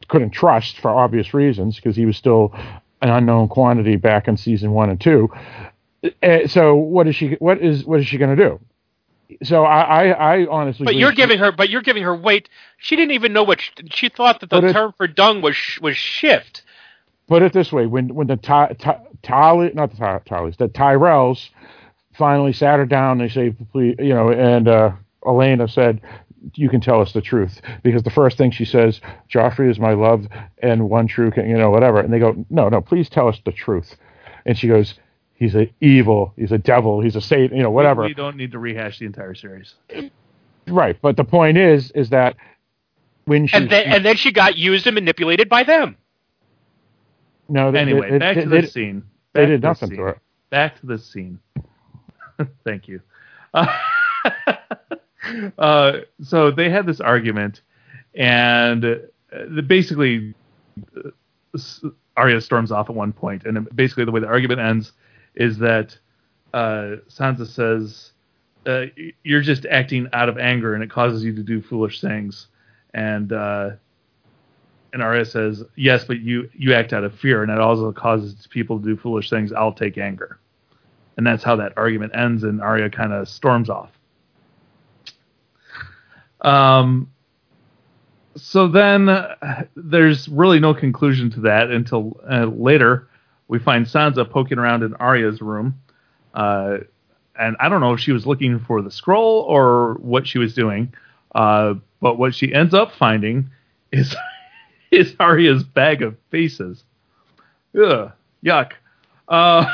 couldn't trust for obvious reasons because he was still an unknown quantity back in season one and two. Uh, so what is she? What is what is she going to do? So I, I, I honestly. But you're she- giving her, but you're giving her weight. She didn't even know what she, she thought that the it- term for dung was was shift. put it this way: when when the Ty, Ty, Ty not the Ty, the Tyrells finally sat her down, they say, please, you know, and uh, Olenna said, "You can tell us the truth," because the first thing she says, "Joffrey is my love and one true, king," you know, whatever, and they go, "No, no, please tell us the truth," and she goes. He's a evil. He's a devil. He's a Satan. You know, whatever. We don't need to rehash the entire series. Right. But the point is, is that when she And then and then she got used and manipulated by them. no, they, Anyway, they, back they, to they, this scene. they did to nothing scene. to her. Back to this scene. Thank you. Uh, uh, so they had this argument, and uh, basically, uh, Arya storms off at one point, and basically the way the argument ends is that uh, Sansa says, uh, "You're just acting out of anger, and it causes you to do foolish things." And uh, and Arya says, "Yes, but you you act out of fear, and it also causes people to do foolish things. I'll take anger." And that's how that argument ends, and Arya kind of storms off. Um, so then uh, there's really no conclusion to that until uh, later we find Sansa poking around in Arya's room. Uh, and I don't know if she was looking for the scroll or what she was doing. Uh, but what she ends up finding is is Arya's bag of faces. Ugh, yuck. Uh,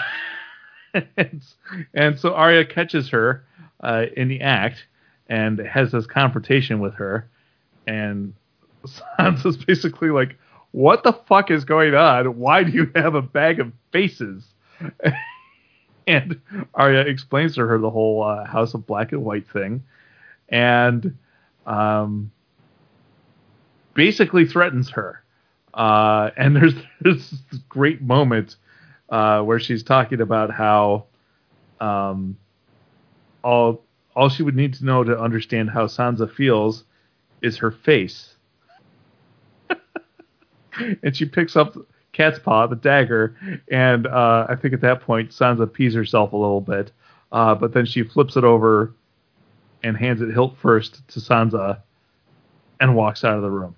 and, and so Arya catches her uh, in the act and has this confrontation with her. And Sansa's basically like, "What the fuck is going on? Why do you have a bag of faces?" and Arya explains to her the whole uh, House of Black and White thing, and um, basically threatens her. Uh, and there's there's this great moment uh, where she's talking about how um, all all she would need to know to understand how Sansa feels is her face. and she picks up cat's paw, the dagger, and uh, I think at that point Sansa pees herself a little bit. Uh, but then she flips it over and hands it hilt first to Sansa and walks out of the room.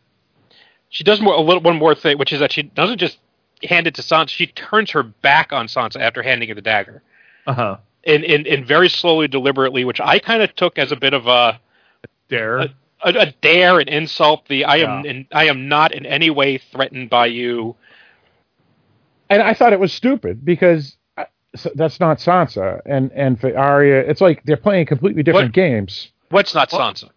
She does more, a little one more thing, which is that she doesn't just hand it to Sansa. She turns her back on Sansa after handing her the dagger, Uh huh. and and, and very slowly, deliberately, which I kind of took as a bit of a Dare. a, a, a dare, an insult. The I am Yeah. in, I am not in any way threatened by you. and I thought it was stupid because uh, s- that's not Sansa, and and for Arya, it's like they're playing completely different What? games. What's not Sansa?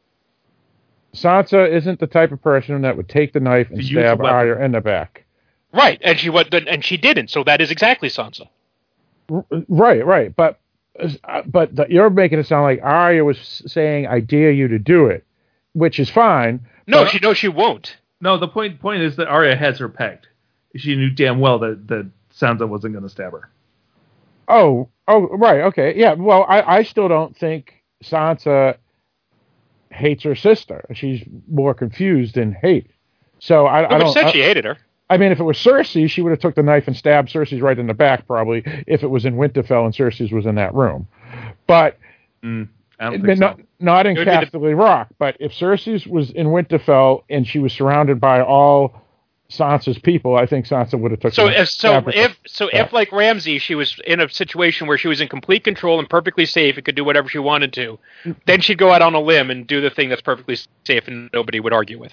Sansa isn't the type of person that would take the knife and a stab. Arya in the back. Right, and she what and she didn't. So that is exactly Sansa. Right, right, but uh, but the, you're making it sound like Arya was saying, "I dare you to do it," which is fine. No, but- she knows she won't. no, the point point is that Arya has her pegged. She knew damn well that that Sansa wasn't going to stab her. Oh, oh, right, okay, yeah. Well, I, I still don't think Sansa hates her sister. She's more confused than hate. So I, I don't. said I, she hated her. I mean, if it was Cersei, she would have took the knife and stabbed Cersei's right in the back, probably. If it was in Winterfell and Cersei's was in that room, but Mm, I don't think not so. Not in It the- Rock. But if Cersei was in Winterfell and she was surrounded by all Sansa's people, I think Sansa would have took. So if so if so Yeah. if like Ramsay, she was in a situation where she was in complete control and perfectly safe and could do whatever she wanted to, then she'd go out on a limb and do the thing that's perfectly safe and nobody would argue with.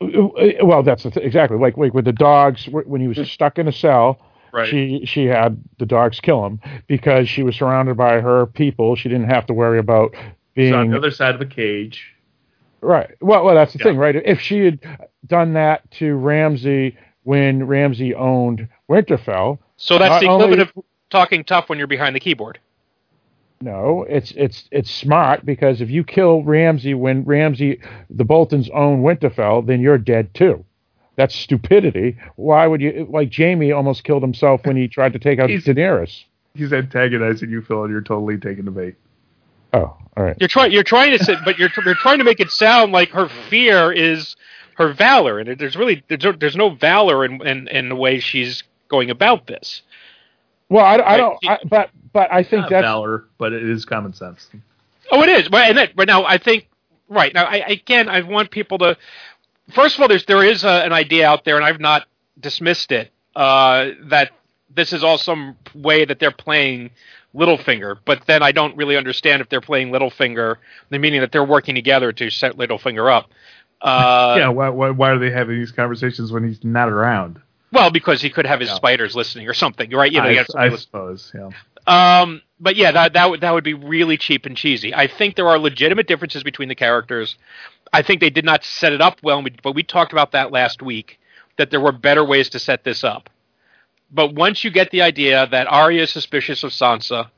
Uh, uh, well, that's th- exactly like like with the dogs wh- when he was mm. stuck in a cell. Right. She she had the dogs kill him because she was surrounded by her people. She didn't have to worry about She's on the other side of the cage. right. Well, well, that's the Yeah. thing, right? If she had done that to Ramsay when Ramsay owned Winterfell, So that's Not the only- equivalent of talking tough when you're behind the keyboard. no, it's it's it's smart because if you kill Ramsay when Ramsay the Boltons own Winterfell, then you're dead too. That's stupidity. Why would you like Jaime almost killed himself when he tried to take out He's- Daenerys? He's antagonizing you, Phil, and you're totally taking the bait. Oh, all right. You're trying you're trying to sit, but you're you're trying to make it sound like her fear is her valor, and there's really there's no, there's no valor in, in in the way she's going about this. Well, I, I don't. I, but but I think Not that's valor, but it is common sense. Oh, it is. But and that, but now I think right now I again I want people to first of all there's there is a, an idea out there and I've not dismissed it uh, that this is all some way that they're playing Littlefinger, but then I don't really understand if they're playing Littlefinger, the meaning that they're working together to set Littlefinger up. Uh, yeah, why, why, why are they having these conversations when he's not around? Well, because he could have his Yeah. spiders listening or something, right? You know, I, I suppose. Yeah. Um, but yeah, that that would that would be really cheap and cheesy. I think there are legitimate differences between the characters. I think they did not set it up well, but we talked about that last week. That there were better ways to set this up. But once you get the idea that Arya is suspicious of Sansa,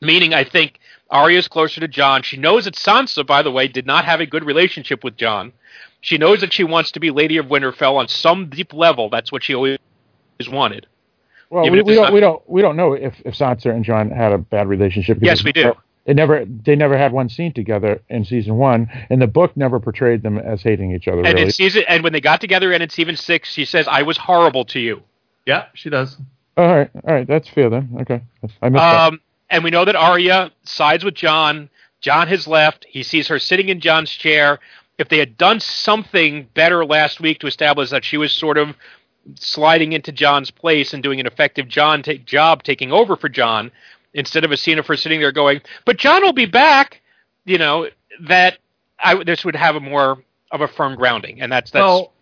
meaning I think Arya is closer to Jon. She knows that Sansa, by the way, did not have a good relationship with Jon. She knows that she wants to be Lady of Winterfell on some deep level. That's what she always wanted. Well, we, we don't not- we don't we don't know if if Sansa and Jon had a bad relationship. Yes, we do. It never they never had one scene together in season one, and the book never portrayed them as hating each other. And really. in season, and when they got together, and in season six, she says, "I was horrible to you." Yeah, she does. all right, all right, that's fair then. Okay, I missed that. Um, and we know that Arya sides with Jon. Jon has left. He sees her sitting in Jon's chair. If they had done something better last week to establish that she was sort of sliding into Jon's place and doing an effective Jon ta- job taking over for Jon, instead of a scene of her sitting there going, "But Jon will be back," you know, that I, this would have a more of a firm grounding, and that's that's well,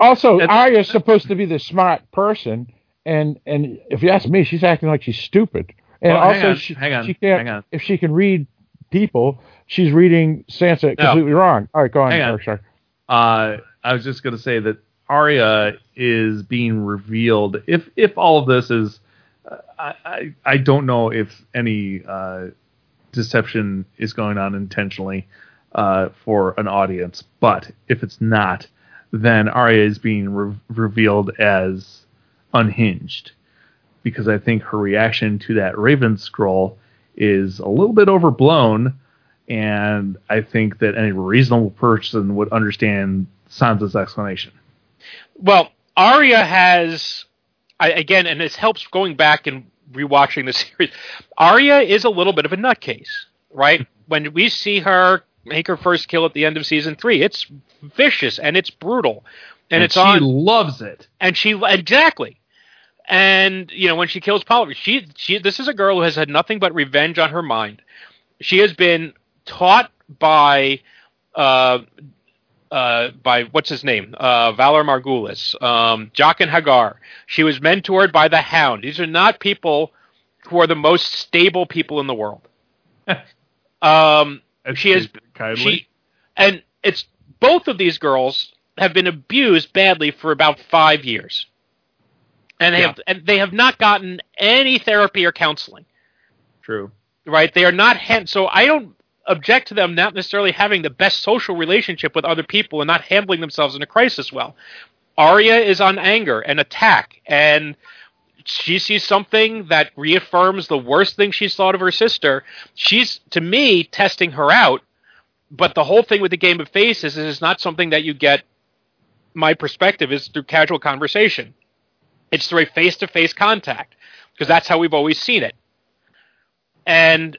Also, It's- Arya's supposed to be the smart person, and and if you ask me, she's acting like she's stupid. And Well, hang also, on, she, hang on, she can't. hang on. If she can read people, she's reading Sansa No. completely wrong. All right, go on, Hang on. Berkshire. uh, I was just going to say that Arya is being revealed. If if all of this is, I, I don't know if any uh, deception is going on intentionally uh, for an audience, but if it's not, then Arya is being re- revealed as unhinged because I think her reaction to that Raven scroll is a little bit overblown, and I think that any reasonable person would understand Sansa's explanation. Well, Arya has, I, again, and this helps going back and rewatching the series. Arya is a little bit of a nutcase, right? when we see her make her first kill at the end of season three, it's vicious and it's brutal, and, it's she on, loves it. and she exactly. And you know when she kills Polly, she she this is a girl who has had nothing but revenge on her mind. She has been taught by uh, uh, by what's his name, uh, Valar Morghulis, um, Jaqen H'ghar. She was mentored by the Hound. These are not people who are the most stable people in the world. um, she is kindly. she, and it's both of these girls have been abused badly for about five years, and they Yeah. have and they have not gotten any therapy or counseling True. right? They are not so I don't object to them not necessarily having the best social relationship with other people and not handling themselves in a crisis well. Arya is on anger and attack and she sees something that reaffirms the worst thing she's thought of her sister. She's to me testing her out, but the whole thing with the game of faces is not something that you get my perspective is through casual conversation. It's through a face-to-face contact because that's how we've always seen it and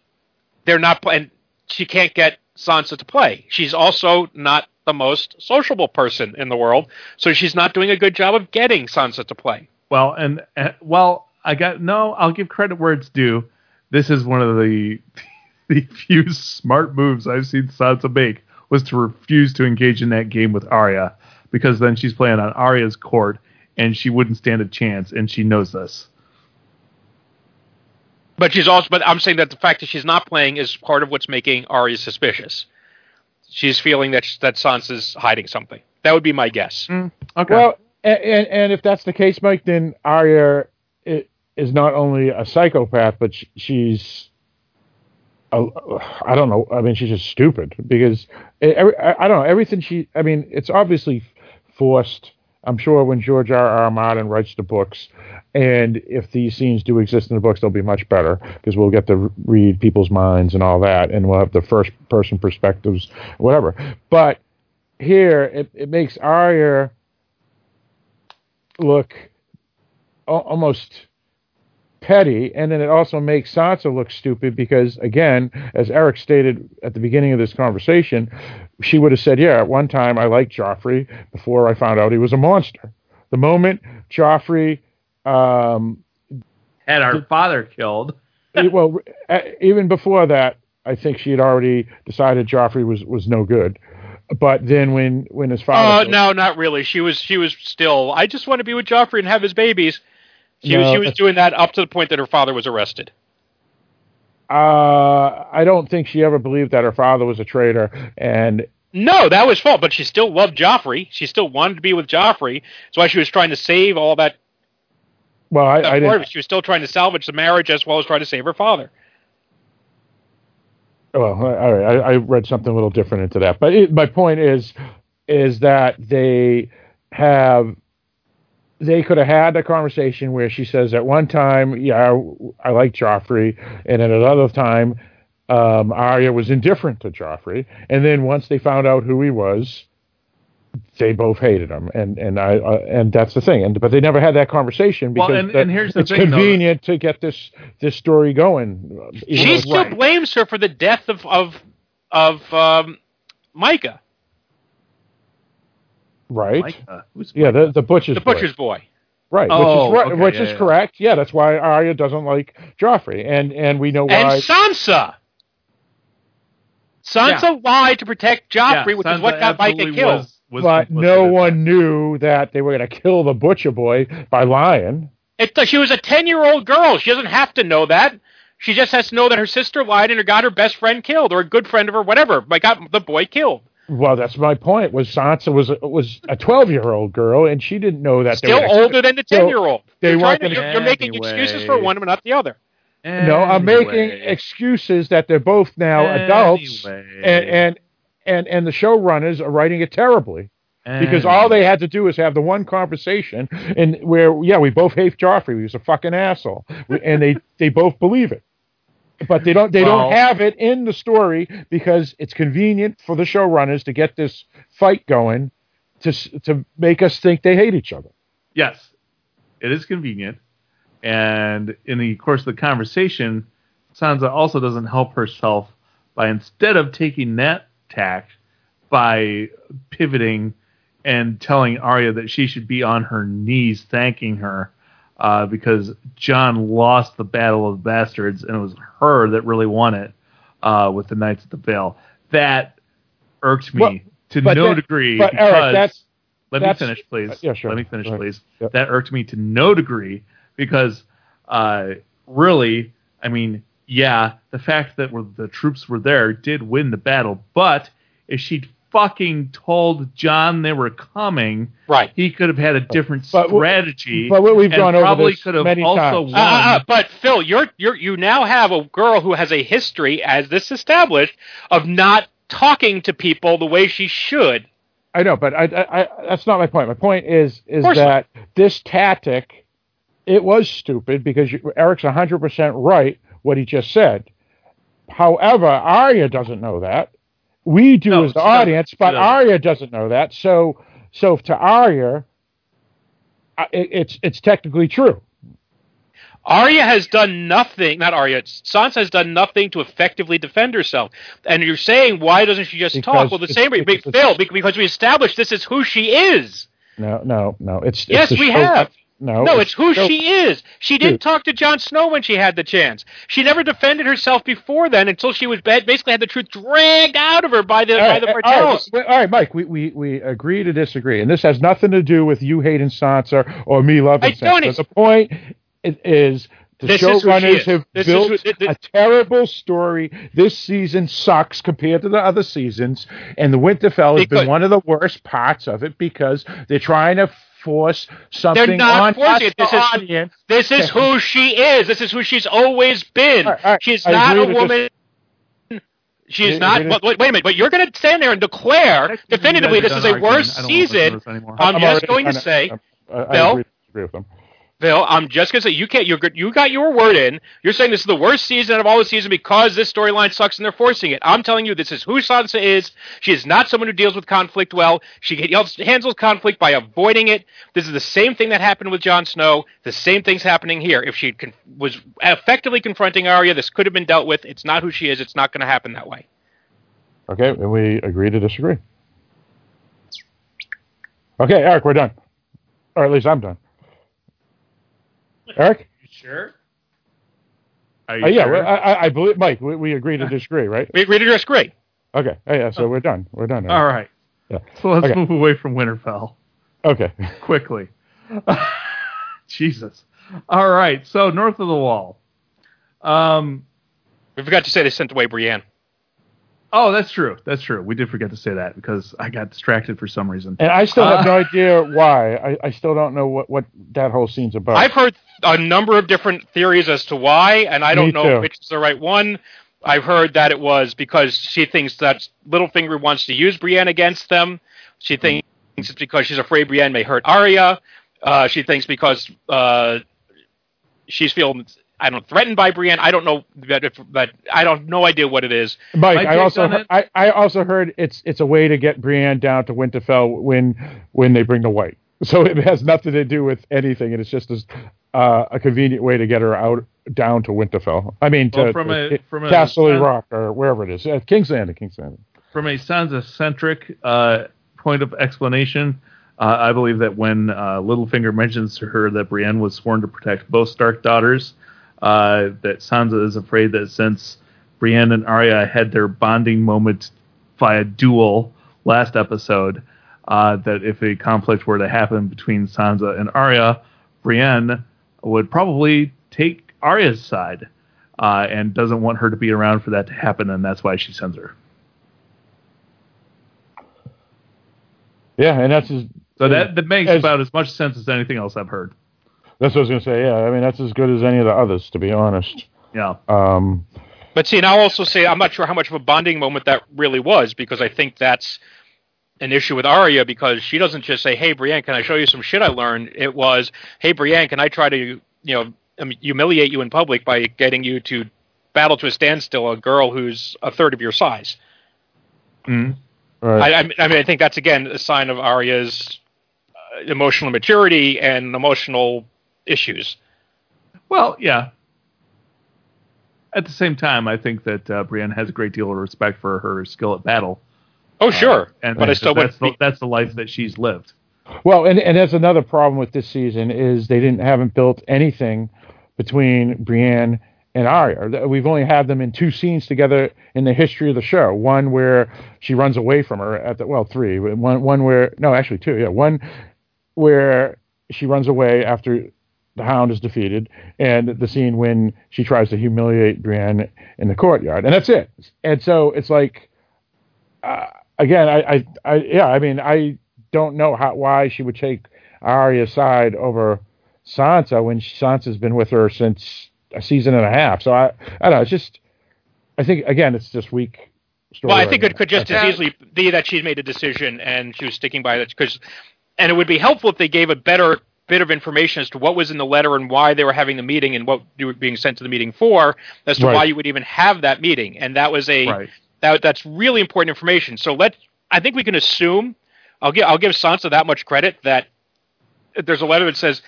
they're not and she can't get Sansa to play. She's also not the most sociable person in the world, so she's not doing a good job of getting Sansa to play. Well, and well, I got no. I'll give credit where it's due. This is one of the the few smart moves I've seen Sansa make was to refuse to engage in that game with Arya because then she's playing on Arya's court and she wouldn't stand a chance, and she knows this. But she's also but I'm saying that the fact that she's not playing is part of what's making Arya suspicious. She's feeling that that Sansa's hiding something. That would be my guess. Mm, okay. Well, and, and and if that's the case, Mike, then Arya is not only a psychopath, but she's. a- I don't know. I mean, she's just stupid because every, I I don't know everything she. I mean, it's obviously forced. I'm sure when George R. R. Martin writes the books, and if these scenes do exist in the books, they'll be much better because we'll get to read people's minds and all that, and we'll have the first person perspectives, whatever. But here, it, it makes Arya look al- almost petty, and then it also makes Sansa look stupid because, again, as Eric stated at the beginning of this conversation, she would have said, "Yeah, at one time I liked Joffrey before I found out he was a monster." The moment Joffrey, um, Had our father killed. well, uh, even before that, I think she had already decided Joffrey was was no good. But then when when his father, Oh father, no, not really. She was she was still. I just want to be with Joffrey and have his babies. She was she was doing that up to the point that her father was arrested. Uh, I don't think she ever believed that her father was a traitor, and No, that was false. But she still loved Joffrey. She still wanted to be with Joffrey. That's why she was trying to save all that. Well, I, I didn't. She was still trying to salvage the marriage as well as trying to save her father. Well, all right, I, I read something a little different into that, but it, my point is, is that they have they could have had a conversation where she says at one time, yeah, I like Joffrey, and at another time, um, Arya was indifferent to Joffrey, and then once they found out who he was, they both hated him, and and I uh, and that's the thing, and but they never had that conversation because Well, and- that- and here's the it's thing, though. convenient to get this this story going. uh, She though- still blames her for the death of of of um, Mycah, right, Mycah. Who's yeah, the the butcher's the boy. butcher's boy. right, Oh, which is right, okay, which yeah, is yeah. correct. Yeah, that's why Arya doesn't like Joffrey, and and we know why. And Sansa. Sansa lied to protect Joffrey, Yeah, which Sansa is what got Mycah killed. Was, was but no one that. knew that they were going to kill the butcher boy by lying. It, she was a ten-year-old girl. She doesn't have to know that. She just has to know that her sister lied and got her best friend killed, or a good friend of her, whatever. But got the boy killed. Well, that's my point. Was Sansa was was a twelve year old girl, and she didn't know that. they Still were older than the ten-year-old. they weren't gonna- you're, you're making excuses for one but not the other. No, I'm making excuses that they're both now adults, and and and and the showrunners are writing it terribly because all they had to do is have the one conversation, and where yeah, we both hate Joffrey. He was a fucking asshole, and they they both believe it. But they don't. They Well- don't have it in the story because it's convenient for the showrunners to get this fight going, to to make us think they hate each other. Yes, it is convenient. And in the course of the conversation, Sansa also doesn't help herself by instead of taking that tack by pivoting and telling Arya that she should be on her knees thanking her uh, because Jon lost the Battle of the Bastards and it was her that really won it uh, with the Knights of the Vale. That irked me Well, to no that- degree. But because Eric, that's let That's- me finish, please. uh, yeah, sure. Let me finish, ahead. please. Yep. That irked me to no degree because, uh, really, I mean, yeah, the fact that we're, the troops were there did win the battle, but if she'd fucking told Jon they were coming, Right. he could have had a different But w- strategy. but we've and gone over probably this could have many also times. won. Uh, uh, uh, but Phil, you're you're you now have a girl who has a history, as this established, of not talking to people the way she should. I know, but I, I, I, that's not my point. My point is is course that this tactic, it was stupid because you, Eric's hundred percent right what he just said. However, Arya doesn't know that. We do No, as the audience, but doesn't. Arya doesn't know that. So, so to Arya, uh, it, it's it's technically true. Arya has done nothing. Not Arya. Sansa has done nothing to effectively defend herself. And you're saying why doesn't she just Because talk? Well, the same way, because Phil, because we established this is who she is. No, no, no. It's it's Yes, the we show- have. No, No, it's who show- she is. She didn't Dude. talk to Jon Snow when she had the chance. She never defended herself before then until she was basically had the truth dragged out of her by the All by right, the all right, all right, Mike. We, we we agree to disagree, and this has nothing to do with you hating Sansa or me loving I Sansa. The point is the This is who she showrunners have This is built who- th- th- a terrible story. This season sucks compared to the other seasons, and the Winterfell has Because- been one of the worst parts of it because they're trying to force something not on forcing it. This is- audience. This is who she is. This is who she's always been. All right, all right, She's I not a agree to woman. She's I- not. I- But wait, wait a minute. But you're going to stand there and declare definitively this is a worse season. I'm I'm just going to kinda- say, I, I Bill? agree, agree with them. Phil, I'm just to say you can't. You're good. You got your word in. You're saying this is the worst season of all the seasons because this storyline sucks and they're forcing it. I'm telling you, this is who Sansa is. She is not someone who deals with conflict well. She handles conflict by avoiding it. This is the same thing that happened with Jon Snow. The same thing's happening here. If she con- was effectively confronting Arya, this could have been dealt with. It's not who she is. It's not going to happen that way. Okay, and we agree to disagree. Okay, Eric, we're done. Or at least I'm done. Eric? Sure. Are you Uh, yeah, sure? I, I- I believe, Mike, we, we agree to disagree, right? We agree to disagree. Okay, oh, yeah, so we're done. We're done. Eric. All right. Yeah. So let's Okay. move away from Winterfell. Okay. quickly. Jesus. All right. So north of the wall. Um. We forgot to say they sent away Brienne. Oh, that's true. That's true. We did forget to say that because I got distracted for some reason. And I still have Uh, no idea why. I, I still don't know what, what that whole scene's about. I've heard a number of different theories as to why, and I don't know too. which is the right one. I've heard that it was because she thinks that Littlefinger wants to use Brienne against them. She thinks it's because she's afraid Brienne may hurt Arya. Uh, she thinks because uh, she's feeling I don't know, threatened by Brienne. I don't know that, if, that I don't no idea what it is. Mike, I also on I, I also heard it's it's a way to get Brienne down to Winterfell when when they bring the wight. So it has nothing to do with anything, and it's just as, uh, a convenient way to get her out down to Winterfell. I mean, to, Well, from a- to from a- Castle Rock or wherever it is, uh, King's Landing, King's Landing. from a Sansa-centric uh, point of explanation, uh, I believe that when uh, Littlefinger mentions to her that Brienne was sworn to protect both Stark daughters, uh, that Sansa is afraid that since Brienne and Arya had their bonding moment via duel last episode, uh, that if a conflict were to happen between Sansa and Arya, Brienne would probably take Arya's side. Uh, and doesn't want her to be around for that to happen, and that's why she sends her. Yeah, and that's as, So that, that makes as- about as much sense as anything else I've heard. That's what I was gonna say. Yeah, I mean that's as good as any of the others, to be honest. Yeah. Um, But see, and I'll also say I'm not sure how much of a bonding moment that really was because I think that's an issue with Arya because she doesn't just say, "Hey, Brienne, can I show you some shit I learned?" It was, "Hey, Brienne, can I try to you know um, humiliate you in public by getting you to battle to a standstill a girl who's a third of your size?" Mhm. right. I, I mean- I think that's again a sign of Arya's uh, emotional maturity and emotional issues. Well, yeah. At the same time, I think that uh, Brienne has a great deal of respect for her skill at battle. Oh, sure, Uh, and but I still that's, the, that's the life that she's lived. Well, and and that's another problem with this season is they didn't haven't built anything between Brienne and Arya. We've only had them in two scenes together in the history of the show. One where she runs away from her at the well, three. One one where no, actually two. Yeah, one where she runs away after the Hound is defeated, and the scene when she tries to humiliate Brienne in the courtyard, and that's it. And so it's like, uh, again, I, I, I, yeah, I mean, I don't know how why she would take Arya's side over Sansa when Sansa's been with her since a season and a half. So I, I don't know. It's just, I think again, it's just weak. Story Well, I think writing. it could just as easily be that she'd made a decision and she was sticking by it. Because, and it would be helpful if they gave a better bit of information as to what was in the letter and why they were having the meeting and what you were being sent to the meeting for, as to Right. why you would even have that meeting. And that was a Right. that that's really important information. So let I think we can assume. I'll give I'll give Sansa that much credit that there's a letter that says,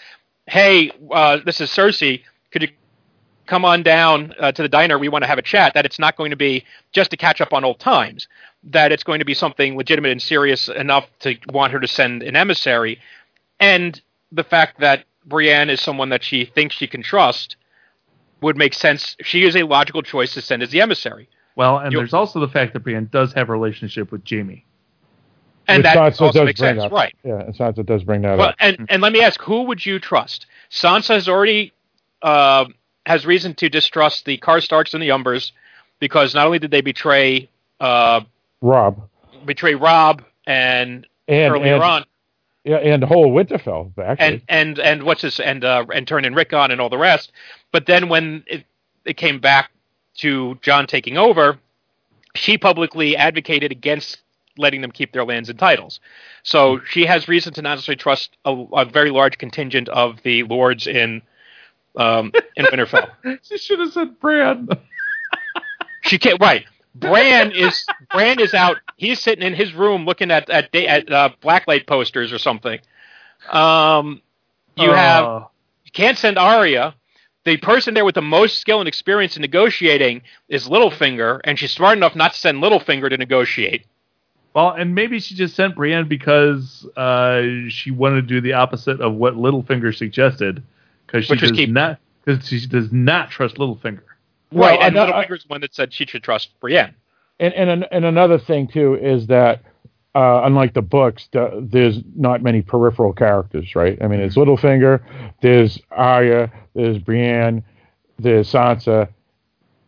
"Hey, uh, this is Cersei. Could you come on down uh, to the diner? We want to have a chat." That it's not going to be just to catch up on old times. That it's going to be something legitimate and serious enough to want her to send an emissary, and the fact that Brienne is someone that she thinks she can trust would make sense. She is a logical choice to send as the emissary. Well, and You- there's also the fact that Brienne does have a relationship with Jaime. and Which that Sansa also does makes bring sense, up. right? Yeah, and Sansa does bring that Well, up. and and let me ask, who would you trust? Sansa has already uh, has reason to distrust the Karstarks and the Umbers because not only did they betray uh, Robb betray Robb and, and earlier and, on, yeah, and the whole Winterfell actually. and and and what's this and uh, and turn in Rickon and all the rest. But then when it, it came back to Jon taking over, she publicly advocated against letting them keep their lands and titles. So she has reason to not necessarily trust a, a very large contingent of the lords in um, in Winterfell. She should have said Bran. She can't. Right. Bran is Bran is out. He's sitting in his room looking at at, at uh, blacklight posters or something. Um, you have Uh, you can't send Arya. The person there with the most skill and experience in negotiating is Littlefinger, and she's smart enough not to send Littlefinger to negotiate. well, and maybe she just sent Brienne because uh, she wanted to do the opposite of what Littlefinger suggested, because she Which does keep- not because she does not trust Littlefinger. Right, and Littlefinger's the one that said she should trust Brienne. And and and another thing too is that uh, unlike the books, the, there's not many peripheral characters, right? I mean, it's Littlefinger, there's Arya, there's Brienne, there's Sansa,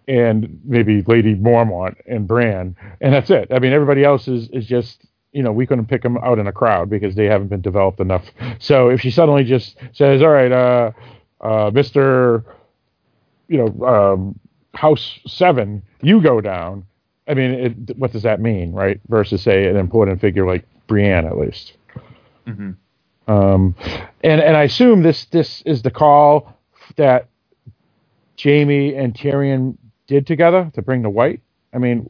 and maybe Lady Mormont and Bran, and that's it. I mean, everybody else is is just you know we couldn't pick them out in a crowd because they haven't been developed enough. So if she suddenly just says, "All right, uh, uh, Mister," you know, um, House Seven, you go down. I mean, it, what does that mean, right? Versus say an important figure like Brienne, at least. Mhm. Um, and and I assume this this is the call that Jaime and Tyrion did together to bring the wight. I mean,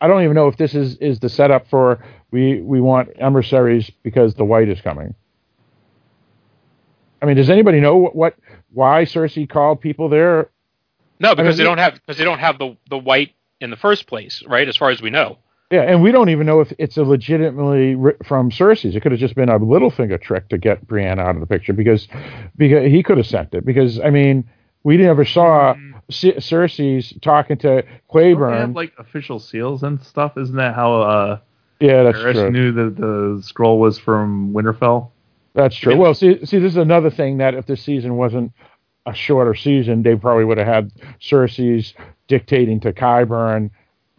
I don't even know if this is is the setup for we we want emissaries because the wight is coming. I mean, does anybody know what, what why Cersei called people there? No, because mean, they don't have because they don't have the the wight in the first place, right? As far as we know. Yeah, and we don't even know if it's a legitimately ri- from Cersei's. It could have just been a little Littlefinger trick to get Brienne out of the picture because because he could have sent it. Because I mean, we never saw C- Cersei's talking to Don't they Qyburn. have like official seals and stuff? Isn't that how uh, yeah, that's Varys true. knew that the scroll was from Winterfell? That's true. Well, see, see, this is another thing that if this season wasn't a shorter season, they probably would have had Cersei's dictating to Qyburn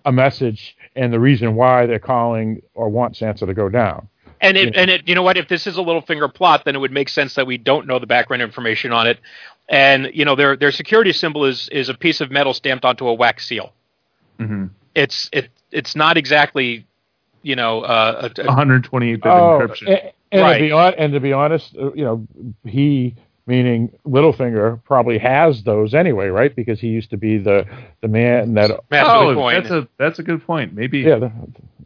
a message and the reason why they're calling or want Sansa to go down. And it, Yeah. and it, you know what? If this is a Littlefinger plot, then it would make sense that we don't know the background information on it. And you know, their their security symbol is is a piece of metal stamped onto a wax seal. Mm-hmm. It's it it's not exactly, you know, uh, a, a- 128 bit Oh, encryption. and, and Right. to be on, and to be honest, uh, you know, he meaning Littlefinger probably has those anyway, right? Because he used to be the the man that Matt oh, Bitcoin. that's a that's a good point. Maybe yeah, the,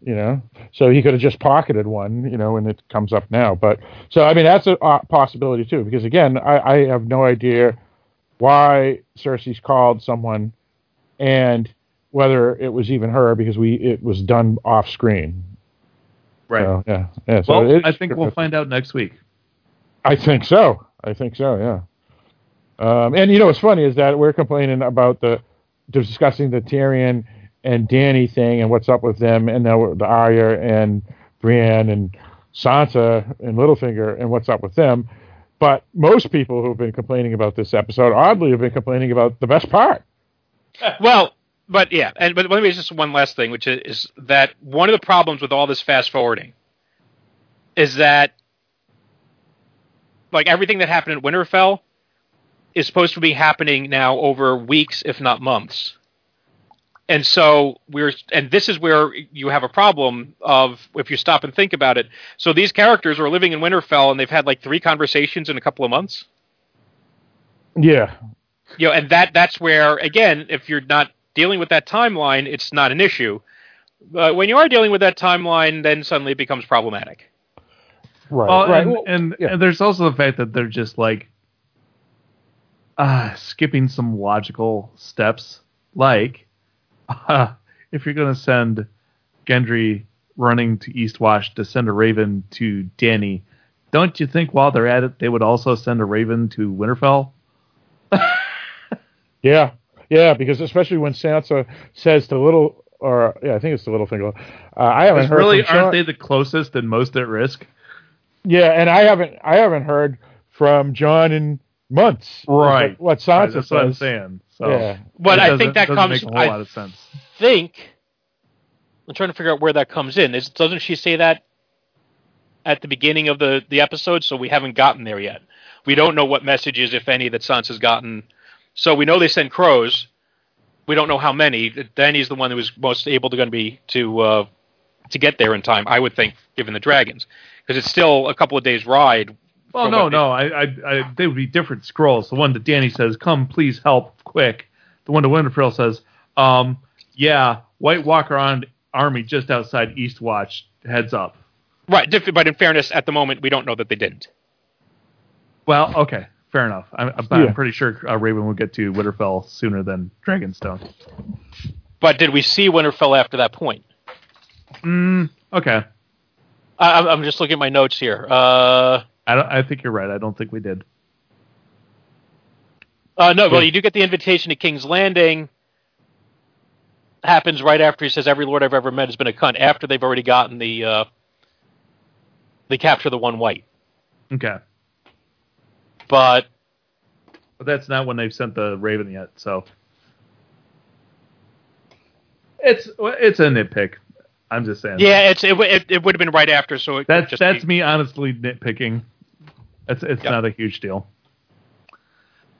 you know, so he could have just pocketed one, you know, when it comes up now. But so I mean, that's a uh, possibility too. Because again, I, I have no idea why Cersei's called someone, and whether it was even her because we it was done off screen. right. So, yeah, yeah. So well, it- I think we'll find out next week. I think so. I think so. Yeah. Um, and you know what's funny is that we're complaining about the discussing the Tyrion and Dany thing and what's up with them, and now the Arya and Brienne and Sansa and Littlefinger and what's up with them. But most people who've been complaining about this episode, oddly, have been complaining about the best part. Well, but yeah, and but let me just one last thing, which is, is that one of the problems with all this fast forwarding is that like everything that happened at Winterfell is supposed to be happening now over weeks, if not months. And so we're, and this is where you have a problem of if you stop and think about it. So these characters are living in Winterfell, and they've had like three conversations in a couple of months Yeah. you know, and that that's where again, if you're not dealing with that timeline, it's not an issue. But when you are dealing with that timeline, then suddenly it becomes problematic. Right. Well, right. and, Well, and, yeah. and there's also the fact that they're just like uh, skipping some logical steps. Like, uh, if you're going to send Gendry running to Eastwatch to send a raven to Dany, don't you think while they're at it, they would also send a raven to Winterfell? Yeah, yeah, because especially when Sansa says to Little, or yeah, I think it's to Littlefinger. Uh, I haven't heard. really, aren't they the closest and most at risk? Yeah, and I haven't, I haven't heard from Jon in months. Right. What, what Right, Sansa that's what I'm saying. So, Yeah. But I think that comes. make a whole I lot of sense. think I'm trying to figure out where that comes in. Is, doesn't she say that at the beginning of the the episode? So we haven't gotten there yet. We don't know what messages, if any, that Sansa's gotten. So we know they send crows. We don't know how many. Dany's the one who was most able to going to be to uh, to get there in time. I would think, given the dragons, because it's still a couple of days ride. Well, no, no. I, I, I, they would be different scrolls. The one that Dany says, "Come, please help, quick." The one that Winterfell says, um, "Yeah, White Walker on army just outside Eastwatch. Heads up." Right, but in fairness, at the moment, we don't know that they didn't. Well, okay, fair enough. I'm, I'm Yeah. pretty sure uh, Raven will get to Winterfell sooner than Dragonstone. But did we see Winterfell after that point? Mm, okay, I, I'm- I'm just looking at my notes here. Uh, I don't. I think you're right. I don't think we did. uh, no, well, you do get the invitation to King's Landing. Happens right after he says, "Every lord I've ever met has been a cunt." After they've already gotten the, uh, they capture the one wight. Okay, But but that's not when they've sent the Raven yet. So it's it's a nitpick. I'm just saying. yeah, it's it, it, it would have been right after. So it That's just that's be- me honestly nitpicking. It's it's Yep. not a huge deal.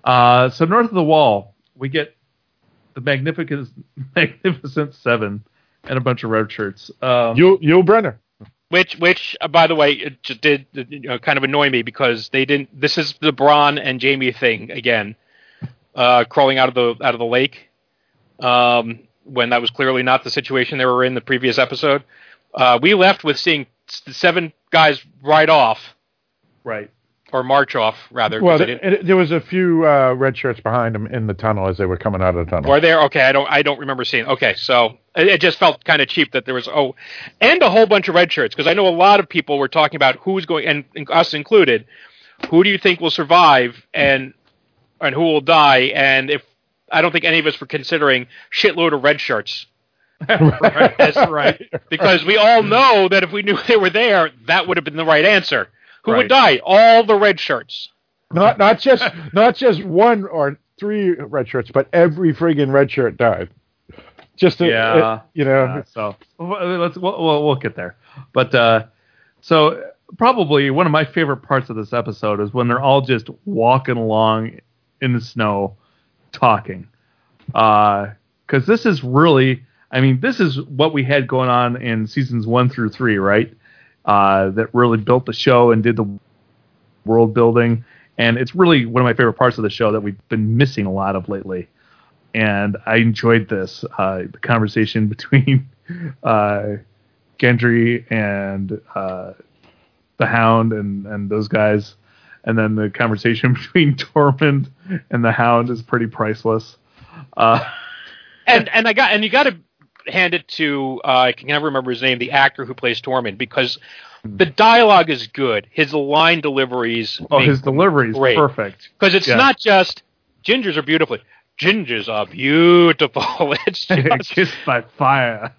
Uh, so north of the wall, we get the magnificent magnificent seven and a bunch of red shirts. Um, Yul, Yul Brynner. Which, which, uh, by the way, it just did uh, you know, kind of annoy me because they didn't. This is the Bronn and Jaime thing again, uh, crawling out of the out of the lake. Um, when that was clearly not the situation they were in the previous episode. Uh, we left with seeing seven guys ride off Right. or march off rather. Well, they it, there was a few uh, red shirts behind them in the tunnel as they were coming out of the tunnel. Were there? Okay, I don't. I don't remember seeing. Okay, so it, it just felt kind of cheap that there was oh, and a whole bunch of red shirts because I know a lot of people were talking about who's going and, and us included. Who do you think will survive and and who will die? And if I don't think any of us were considering shitload of red shirts That's right. because we all know that if we knew they were there, that would have been the right answer. Who Right. would die? All the red shirts. Not not just not just one or three red shirts, but every friggin' red shirt died. Just to, Yeah. it- you know, Uh, so let's we'll, we'll, we'll get there. But uh, so probably one of my favorite parts of this episode is when they're all just walking along in the snow, talking. Because this is really, I mean, this is what we had going on in seasons one through three, right? Uh, that really built the show and did the world building. And it's really one of my favorite parts of the show that we've been missing a lot of lately and I enjoyed this uh, the conversation between uh, Gendry and uh, the Hound and and those guys, and then the conversation between Tormund and the Hound is pretty priceless. Uh, and and I got and you got to hand it to uh, I can never remember his name, the actor who plays Tormund, because the dialogue is good. His line deliveries, oh, his delivery is perfect. because it's yeah. not just gingers are beautiful. Gingers are beautiful. It's just, Kissed by fire.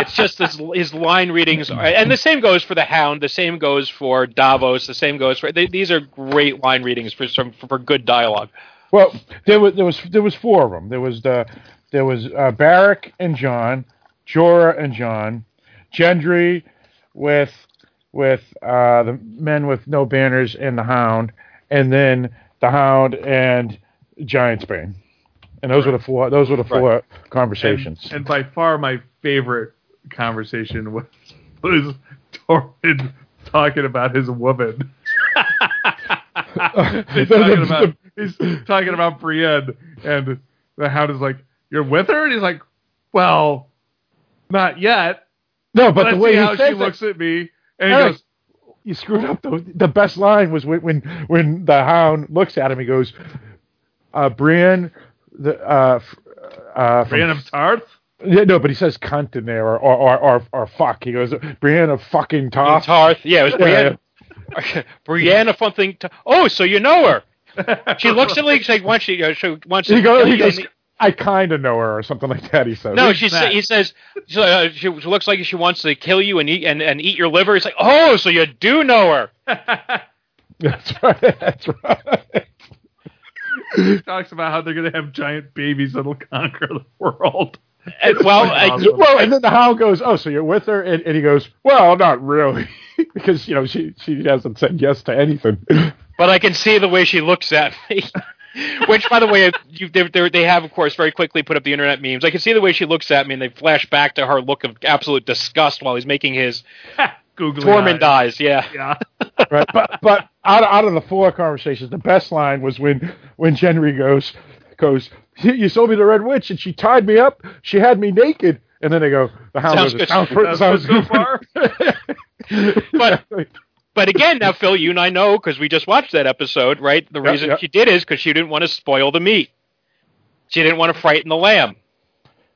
It's just his, his line readings, are, and the same goes for the Hound. The same goes for Davos. The same goes for they, these are great line readings for some for good dialogue. well, there was there was there was four of them. There was the there was uh, Beric and Jon, Jorah and Jon, Gendry with with uh, the men with no banners and the Hound, and then the Hound and Giantsbane. And those were the four. Those were the four conversations. And, and by far my favorite conversation was was Tormund talking about his woman. he's, talking about, he's talking about Brienne, and the Hound is like, "You're with her," and he's like, "Well, not yet." no, but Let's the way he how says she it- looks at me, and he goes, you screwed up. The, the best line was when, when when the hound looks at him. He goes, uh, "Brienne, the uh, f- uh, from- "Brienne of Tarth." Yeah, no, but he says cunt in there or or or, or, or fuck. He goes, Brienne of fucking Tarth. Tarth, yeah, it was Yeah, Brienne. Brienne of something. To, oh, so you know her? She looks at me like once she, uh, she wants to. He goes, he goes I kind of know her or something like that. He says. no, she sa- he says she, uh, she looks like she wants to kill you and eat and, and eat your liver. He's like, oh, so you do know her? that's right. That's right. he talks about how they're gonna have giant babies that'll conquer the world. And, well, awesome. well, and then the hound goes, "Oh, so you're with her?" And, and he goes, "Well, not really, because you know she she hasn't said yes to anything." but I can see the way she looks at me. Which, by the way, you, they, they they have, of course, very quickly put up the internet memes. I can see the way she looks at me, and they flash back to her look of absolute disgust while he's making his Googly Tormund eyes. dies. Yeah. Yeah. right? But but out of, out of the four conversations, the best line was when when Gendry goes goes, "You sold me the Red Witch, and she tied me up. She had me naked." And then they go, "The hound Sounds good. sounds, Sounds sounds good so good." But- But again, now Phil, you and I know because we just watched that episode, right? The Yeah, reason yeah. she did is because she didn't want to spoil the meat. She didn't want to frighten the lamb.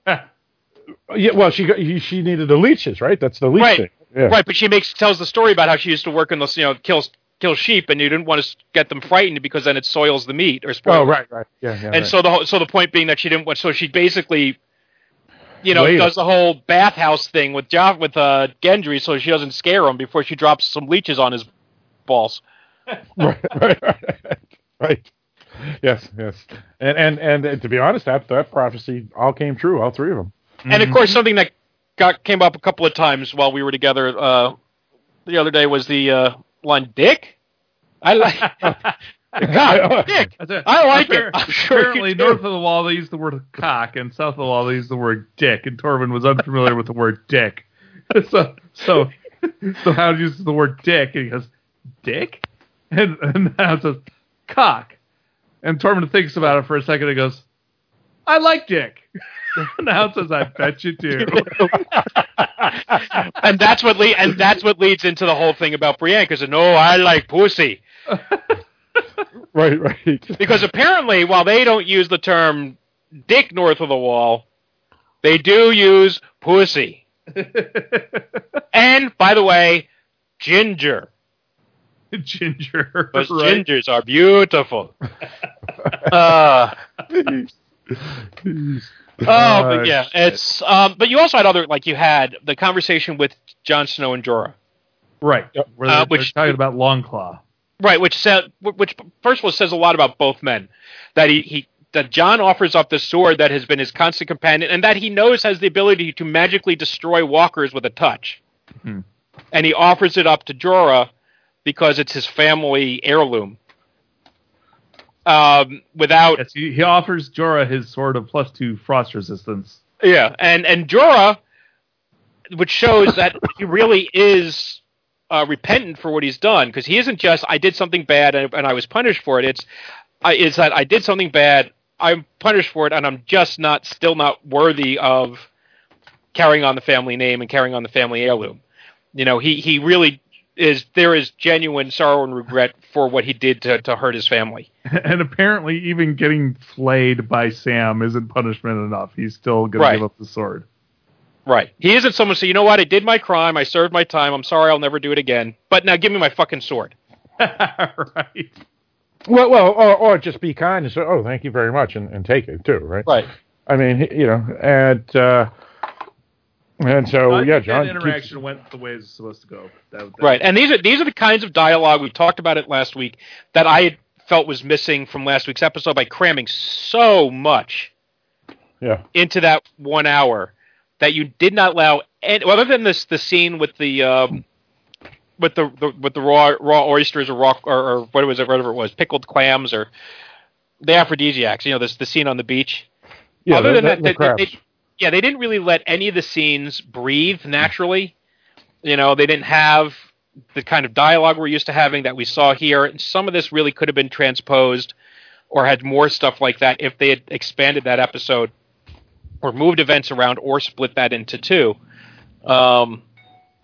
yeah, well, she got, she needed the leeches, right? That's the leech Right. thing. Yeah. Right, but she makes tells the story about how she used to work in the you know kill kill sheep, and you didn't want to get them frightened because then it soils the meat or spoils. Oh, right, right. Yeah, yeah. And right. so the whole- so the point being that she didn't want so she basically, you know, Later. does the whole bathhouse thing with jo- with uh, Gendry, so she doesn't scare him before she drops some leeches on his balls. right, right, right, right. Yes, yes. And, and and and to be honest, that that prophecy all came true, all three of them. And of course, something that got came up a couple of times while we were together uh, the other day was the uh, line "Dick." I like God, Dick. I like it. I'm sure Apparently, north of the wall they use the word cock, and south of the wall they use the word dick. And Tormund was unfamiliar with the word dick, so so so Hound uses the word dick, and he goes, "Dick," and and Hound says, "Cock," and Tormund thinks about it for a second and goes, "I like dick." Hound says, "I bet you do." and that's what le- and that's what leads into the whole thing about Brienne because no, I like pussy. right, right. Because apparently, while they don't use the term "dick" north of the wall, they do use pussy. and by the way, ginger. Ginger, Because right? gingers are beautiful. uh, Oh, but yeah, it's. Um, but you also had other like you had the conversation with Jon Snow and Jorah, right? Where Uh, they're, which- they're talking about Longclaw. right? Which said, which first of all says a lot about both men. That he, he that Jon offers up the sword that has been his constant companion, and that he knows has the ability to magically destroy walkers with a touch. Hmm. And he offers it up to Jorah because it's his family heirloom. Um, without Yes, he, he offers Jorah his sword of plus two frost resistance. Yeah, and and Jorah, which shows that he really is uh, repentant for what he's done, because he isn't just I did something bad and, and I was punished for it. It's I, it's that I did something bad, I'm punished for it, and I'm just not still not worthy of carrying on the family name and carrying on the family heirloom. You know, he he really is. There is genuine sorrow and regret for what he did to to hurt his family. And apparently, even getting flayed by Sam isn't punishment enough. He's still going Right. to give up the sword. Right. He isn't someone say, you know what, I did my crime, I served my time, I'm sorry, I'll never do it again. But now give me my fucking sword. right. Well, well, or, or just be kind and say, "Oh, thank you very much," and, and take it too, right? Right. I mean, you know, and uh, and so I yeah, Jon. that keeps- interaction went the way it's supposed to go. That, that- Right. And these are these are the kinds of dialogue we talked about it last week that I felt was missing from last week's episode by cramming so much yeah, into that one hour that you did not allow any, other than this the scene with the um, with the, the with the raw raw oysters or raw or, or what was it whatever it was pickled clams or the aphrodisiacs you know this the scene on the beach yeah. other the, than the- that, the they, crabs. they- yeah, they didn't really let any of the scenes breathe naturally. You know, they didn't have the kind of dialogue we're used to having that we saw here. And some of this really could have been transposed or had more stuff like that if they had expanded that episode or moved events around or split that into two. Um,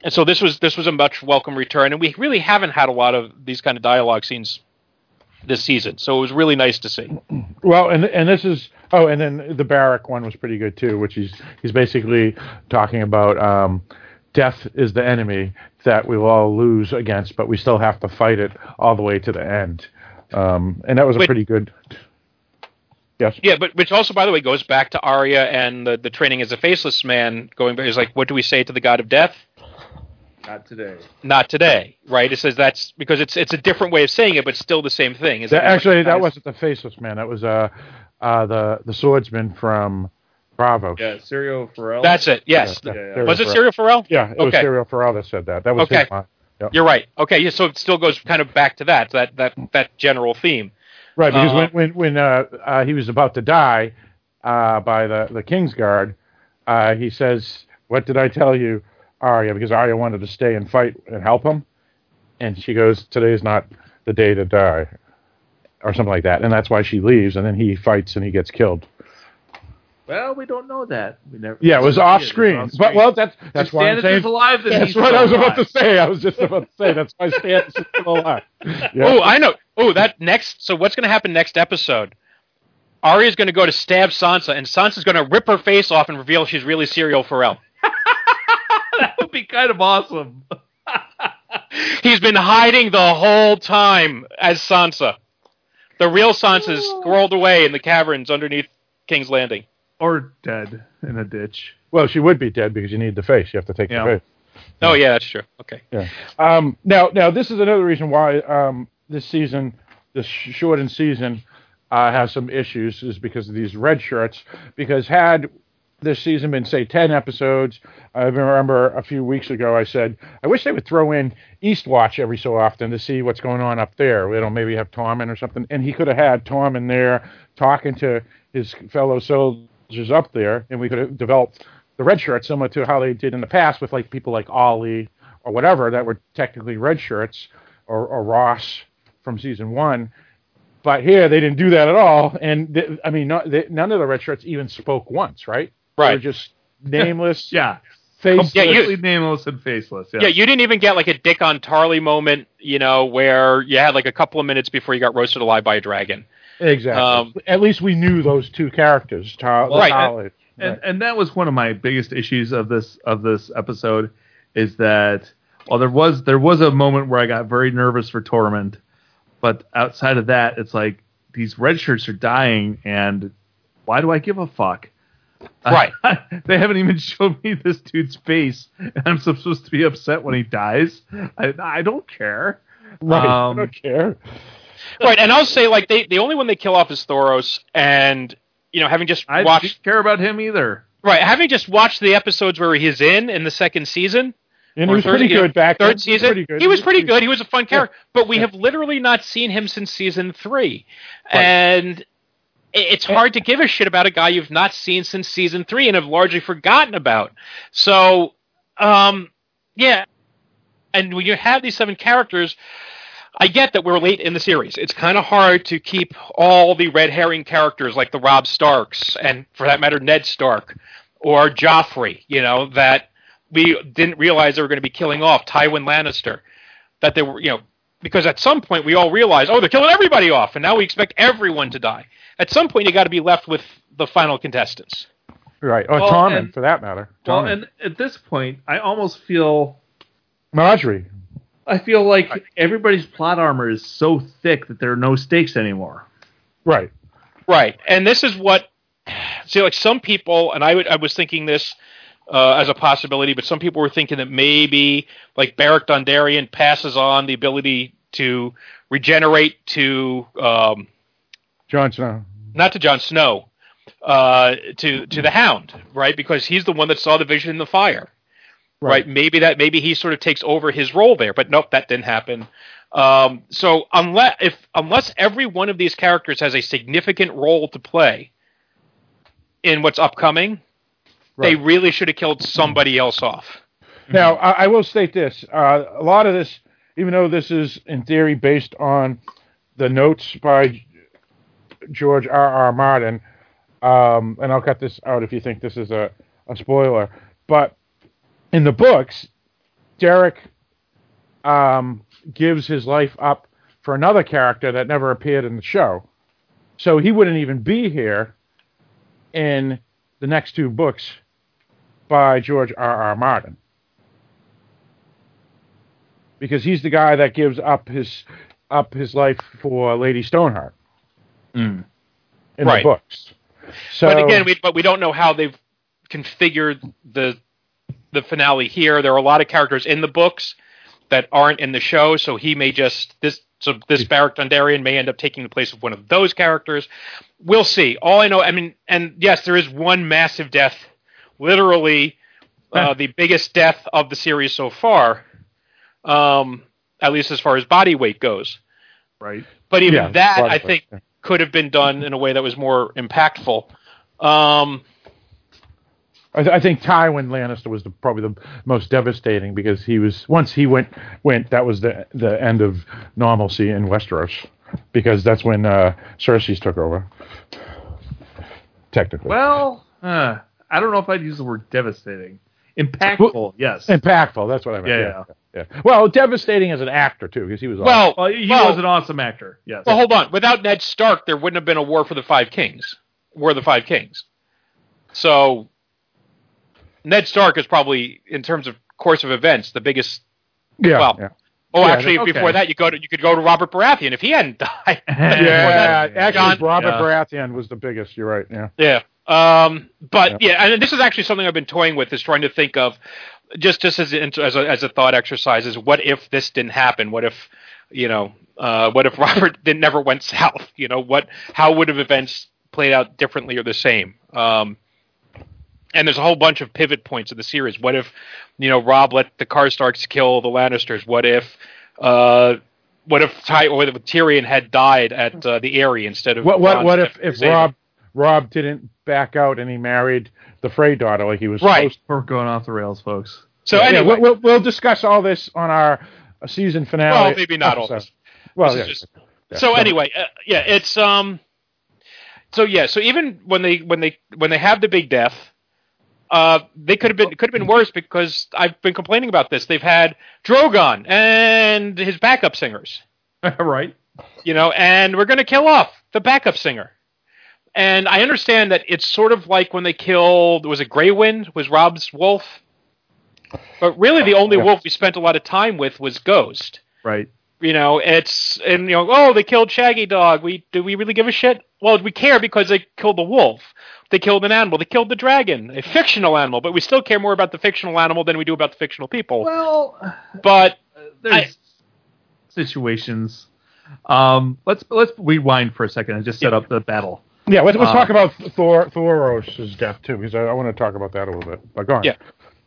and so this was this was a much welcome return, and we really haven't had a lot of these kind of dialogue scenes this season. So it was really nice to see. Well, and and this is oh, and then the Beric one was pretty good too, which he's he's basically talking about um, death is the enemy that we will all lose against, but we still have to fight it all the way to the end. Um, and that was a pretty good. Yes. Yeah, but which also, by the way, goes back to Arya and the, the training as a faceless man. Going back, is like, what do we say to the god of death? Not today. Not today, right? It says that's because it's it's a different way of saying it, but still the same thing. Is That, actually, that wasn't the faceless man. That was uh, uh, the the swordsman from Braavos. Yeah, Syrio Forel. That's it. Yes. Yeah, Yeah, yeah. Syrio Was it Forel. Syrio Forel? Yeah, it was Okay. Syrio Forel that said that. That was Okay. his. Yep. You're right. Okay, yeah, so it still goes kind of back to that that that that general theme. Right, because Uh, when when when uh, uh, he was about to die uh, by the the King's Guard, uh, he says, "What did I tell you, Arya?" Because Arya wanted to stay and fight and help him, and she goes, "Today's not the day to die," or something like that, and that's why she leaves, and then he fights and he gets killed. Well, we don't know that. We never. Yeah, it was Yeah, off it screen, was off but well, that's that's If why I'm Stannis saying. is alive, then That's what I was about to say. I was just about to say. That's why Stannis is still alive. Yeah. Oh, I know. Oh, that next. So what's going to happen next episode? Arya's going to go to stab Sansa, and Sansa's going to rip her face off and reveal she's really Syrio Forel. That would be kind of awesome. He's been hiding the whole time as Sansa. The real Sansa's squirreled away in the caverns underneath King's Landing. Or dead in a ditch. Well, she would be dead because you need the face. You have to take Yeah. the face. Oh yeah, that's true. Okay. Yeah. Um, now, now this is another reason why um, this season, this shortened season, uh, has some issues is because of these red shirts. Because had this season been say ten episodes, I remember a few weeks ago I said I wish they would throw in Eastwatch every so often to see what's going on up there. You know, maybe have Tormund or something, and he could have had Tormund there talking to his fellow soldiers up there, and we could have developed the red shirt similar to how they did in the past with like people like Ollie or whatever that were technically red shirts or, or Ross from season one. But here they didn't do that at all, and th- I mean, they, none of the red shirts even spoke once, right? They were Right. just nameless, Yeah. faceless. Yeah, you- nameless and faceless. Yeah. Yeah, you didn't even get like a Dickon Tarly moment, you know, where you had like a couple of minutes before you got roasted alive by a dragon. exactly. Um, At least we knew those two characters. Tar- Right. Tarly. and Right. and that was one of my biggest issues of this of this episode is that while there was there was a moment where I got very nervous for Tormund, but outside of that, it's like these red shirts are dying, and why do I give a fuck? Right. they haven't even shown me this dude's face, and I'm supposed to be upset when he dies. I, I don't care. Right. I Um, don't care. right, and I'll say like they the only one they kill off is Thoros, and you know, having just I watched didn't care about him either. right, having just watched the episodes where he's in in the second season, And he was third- pretty you know, good back then. Third season, he was pretty good. He was a fun character, but we have literally not seen him since season three, and i- it's hard to give a shit about a guy you've not seen since season three and have largely forgotten about. So, um, yeah, and when you have these seven characters. I get that we're late in the series. It's kind of hard to keep all the red herring characters like the Robb Starks and, for that matter, Ned Stark or Joffrey. You know that we didn't realize they were going to be killing off Tywin Lannister. That they were, you know, because at some point we all realized, oh, they're killing everybody off, and now we expect everyone to die. At some point, you got to be left with the final contestants. Right. Or Well, Tommen, and- for that matter. Well, and at this point, I almost feel Margaery. I feel like everybody's plot armor is so thick that there are no stakes anymore. Right. Right, and this is what. See, like some people, and I would, I was thinking this uh, as a possibility, but some people were thinking that maybe like Beric Dondarrion passes on the ability to regenerate to um, Jon Snow. Not to Jon Snow, uh, to to the Hound, right? Because he's the one that saw the vision in the fire, right? Maybe that maybe he sort of takes over his role there, but nope, that didn't happen. Um, so unless if unless every one of these characters has a significant role to play in what's upcoming, they really should have killed somebody else off. Now, I, I will state this: uh, a lot of this, even though this is in theory based on the notes by George R. R. Martin, um, and I'll cut this out if you think this is a, a spoiler, but in the books, Beric um, gives his life up for another character that never appeared in the show, so he wouldn't even be here in the next two books by George R. R. Martin because he's the guy that gives up his up his life for Lady Stoneheart in Right. the books. So but again, we, but we don't know how they've configured the the finale here. There are a lot of characters in the books that aren't in the show, so he may just this so this Beric Dondarrion may end up taking the place of one of those characters. We'll see. All I know, I mean, and yes, there is one massive death, literally uh, the biggest death of the series so far, um, at least as far as body weight goes. Right. But even Yeah, that, I think, yeah. Could have been done in a way that was more impactful. Um, I, th- I think Tywin Lannister was the, probably the most devastating because he was once he went went that was the the end of normalcy in Westeros because that's when uh, Cersei's took over. Technically, Well, uh, I don't know if I'd use the word devastating. Impactful, yes. impactful. That's what I meant. Yeah, Yeah, yeah. Well, devastating as an actor too because he was well, well, he well, was an awesome actor. Yes. well, hold on. Without Ned Stark, there wouldn't have been a war for the Five Kings. War of the Five Kings. So, Ned Stark is probably, in terms of course of events, the biggest. yeah, well, yeah. Oh, Yeah, actually, okay. before that, you go to you could go to Robert Baratheon if he hadn't died. Yeah, actually, John- Robert yeah. Baratheon was the biggest. You're right. Yeah. Yeah. Um, but yeah. and this is actually something I've been toying with is trying to think of just just as a, as a, as a thought exercise is what if this didn't happen? What if you know? Uh, what if Robert did never went south? You know what? How would have events played out differently or the same? Um, and there's a whole bunch of pivot points in the series. What if you know Robb let the Karstarks kill the Lannisters? What if uh, what if Ty or Tyrion had died at uh, the Eyrie instead of What what what if if Robb Robb didn't back out and he married the Frey daughter like he was Right. supposed We're going off the rails, folks. So Yeah, anyway, we'll, we'll we'll discuss all this on our uh, season finale. well, maybe not all this. Well, This yeah. just- yeah. so anyway, uh, yeah, it's um. So yeah, so even when they when they when they have the big death, uh, they could have been could have been worse because I've been complaining about this. They've had Drogon and his backup singers, right. you know, and we're going to kill off the backup singer. And I understand that it's sort of like when they killed was it Grey Wind was Robb's wolf, but really the only Yeah. wolf we spent a lot of time with was Ghost. Right. you know it's and you know oh they killed Shaggydog. We do we really give a shit? Well we care because they killed the wolf. They killed an animal. They killed the dragon a fictional animal. But we still care more about the fictional animal than we do about the fictional people. Well, but there's I- situations. Um, let's let's rewind for a second and just set up the battle. Yeah, let's, let's uh, talk about Thor Thoros' death too, because I, I want to talk about that a little bit. But go on. Yeah.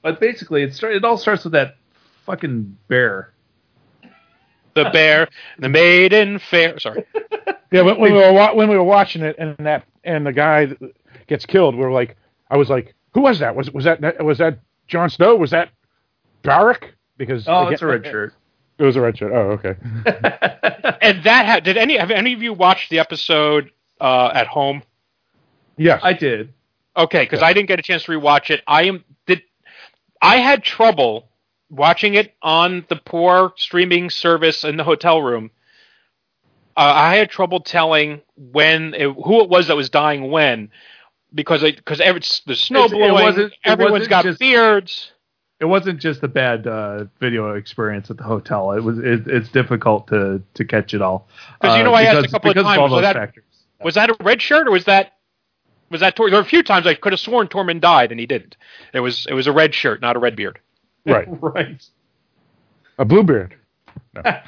But basically, it start, it all starts with that fucking bear. the bear the maiden fair sorry Yeah, when, when we were when we were watching it, and that and the guy gets killed, we were like, I was like, who was that? Was was that was that Jon Snow? Was that Beric? Because Oh, again- it's a red shirt. It was a red shirt. Oh, okay. and that ha- did any have any of you watched the episode uh, at home Yes. I did. Okay, because I didn't get a chance to rewatch it. I am did I had trouble watching it on the poor streaming service in the hotel room. Uh, I had trouble telling when it, who it was that was dying when because because the snow It's- it blowing, wasn't- it everyone's wasn't got just- beards. It wasn't just a bad uh, video experience at the hotel. It was it, it's difficult to to catch it all. 'Cause you Uh, know I asked a couple of because times, all was those that- factors. Was that a red shirt or was that was that Tor? There were a few times I could have sworn Tormund died and he didn't. It was it was a red shirt, not a red beard. right. right. A bluebeard. No.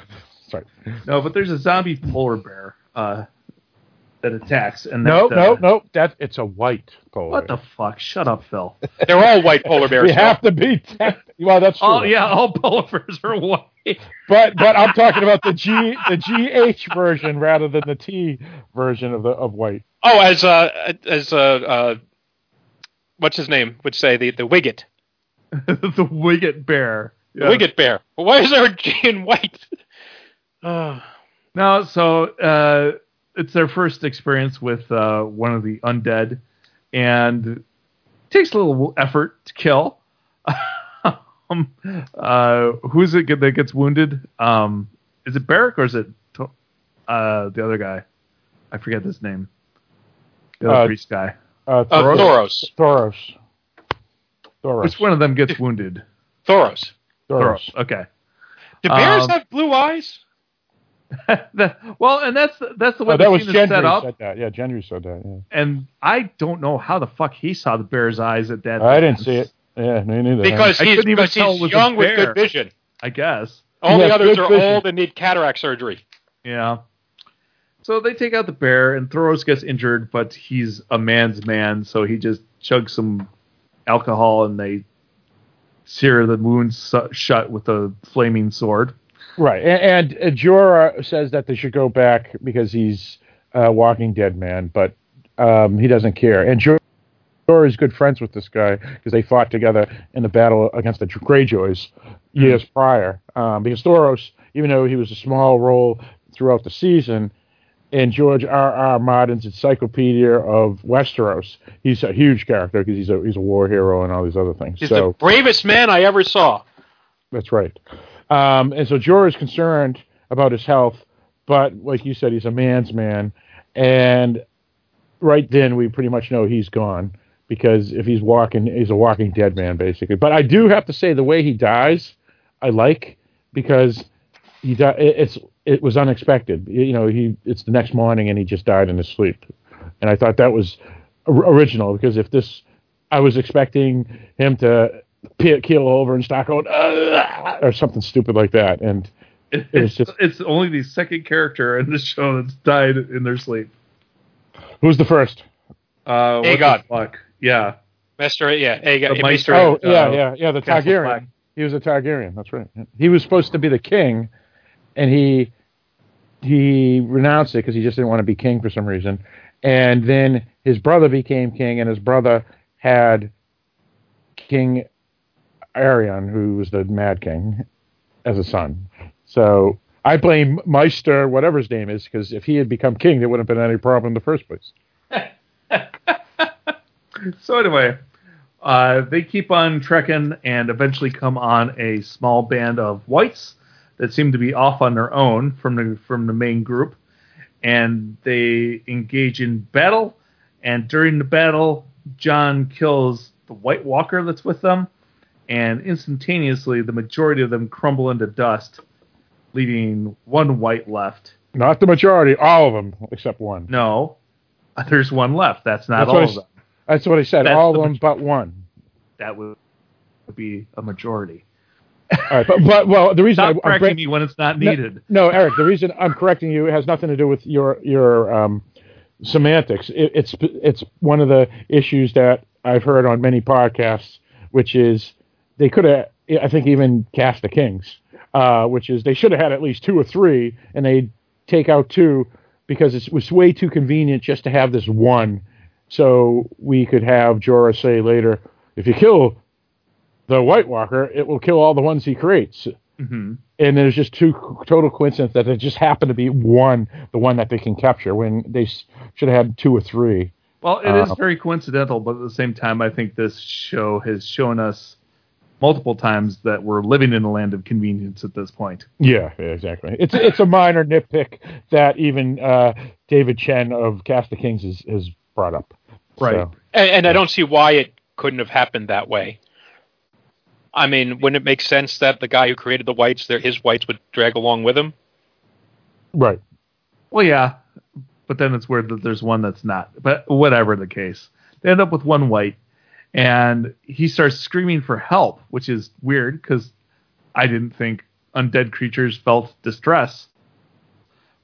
Sorry. No, but there's a zombie polar bear uh, that attacks. And No, that, uh, no, no. That it's a white polar. What the fuck? Shut up, Phil. They're all white polar bears. We have to be. Tech- well, that's true. Oh yeah, all polar bears are white. But but I'm talking about the G the GH version rather than the T version of the of white. Oh, as uh, as uh, uh, what's his name would say the the Wiggett, the Wiggett bear. the Wiggett bear. Why is there a G in white? Uh, No, so uh, it's their first experience with uh, one of the undead, and it takes a little effort to kill. um, uh, who's it that gets wounded? Um, is it Beric or is it To- uh, the other guy? I forget his name. The other Uh, priest guy. Uh, uh, Thoros. Thoros. Thoros. Thoros. Which one of them gets wounded? Thoros. Thoros. Okay. Do bears Um, have blue eyes? That- well, and that's that's the way Oh, the that was scene is set up. said that. Yeah, Gendry said that. Yeah. and I don't know how the fuck he saw the bear's eyes at that. I didn't see it. Yeah, me neither. Because I he's, couldn't even because tell it he's was young with good vision. I guess. All Yes, the others are vision. old and need cataract surgery. Yeah. So they take out the bear, and Thoros gets injured, but he's a man's man, so he just chugs some alcohol, and they sear the wounds su- shut with a flaming sword. Right, and, and uh, Jorah says that they should go back because he's a Walking Dead man, but um, he doesn't care. And Jorah Jorah is good friends with this guy because they fought together in the battle against the Greyjoys years prior. Um, because Thoros, even though he was a small role throughout the season, in George R. R. Martin's Encyclopedia of Westeros, he's a huge character because he's a he's a war hero and all these other things. He's so the bravest man I ever saw. that's right. Um, and so Jorah is concerned about his health, but like you said, he's a man's man. And right then, we pretty much know he's gone because if he's walking, he's a walking dead man, basically. But I do have to say, the way he dies, I like because he di- it- it's it was unexpected. You know, he it's the next morning and he just died in his sleep, and I thought that was original because if this, I was expecting him to keel over and start going or something stupid like that, and It- It it's, just- it's only the second character in the show that's died in their sleep. who's the first? Uh, what Aegon. the fuck? Yeah. Master, yeah, hey, The hey, Maester- Maester- Oh, yeah, uh, yeah, yeah, the Castle Targaryen. Black. He was a Targaryen. That's right. He was supposed to be the king, and he he renounced it because he just didn't want to be king for some reason. And then his brother became king, and his brother had King Arion, who was the Mad King, as a son. So I blame Maester, whatever his name is, because if he had become king, there wouldn't have been any problem in the first place. so anyway, uh, they keep on trekking and eventually come on a small band of whites that seem to be off on their own from the from the main group, and they engage in battle. And during the battle, Jon kills the White Walker that's with them, and instantaneously the majority of them crumble into dust, leaving one white left. Not the majority, all of them except one. No, there's one left. That's not That's all I of them. That's what I said. That's all the of them maj- but one. That would be a majority. All right, but, but well, the reason Stop I, I'm correcting me when it's not No- needed. No, Eric. The reason I'm correcting you has nothing to do with your your um, semantics. It, it's it's one of the issues that I've heard on many podcasts, which is they could have, I think, even cast the Kings, uh, which is they should have had at least two or three, and they take out two because it was way too convenient just to have this one, so we could have Jorah say later, if you kill the White Walker, it will kill all the ones he creates. Hmm and there's just two total coincidence that it just happened to be one, the one that they can capture when they should have had two or three. Well, it is Uh, very coincidental, but at the same time, I think this show has shown us multiple times that we're living in a land of convenience at this point. Yeah, yeah, exactly. It's it's a minor nitpick that even uh, David Chen of Cast of Kings has, has brought up. Right. So, And, and I don't see why it couldn't have happened that way. I mean, wouldn't it make sense that the guy who created the whites, their, his whites would drag along with him? right. Well, yeah, but then it's weird that there's one that's not. But whatever the case, they end up with one white, and he starts screaming for help, which is weird because I didn't think undead creatures felt distress,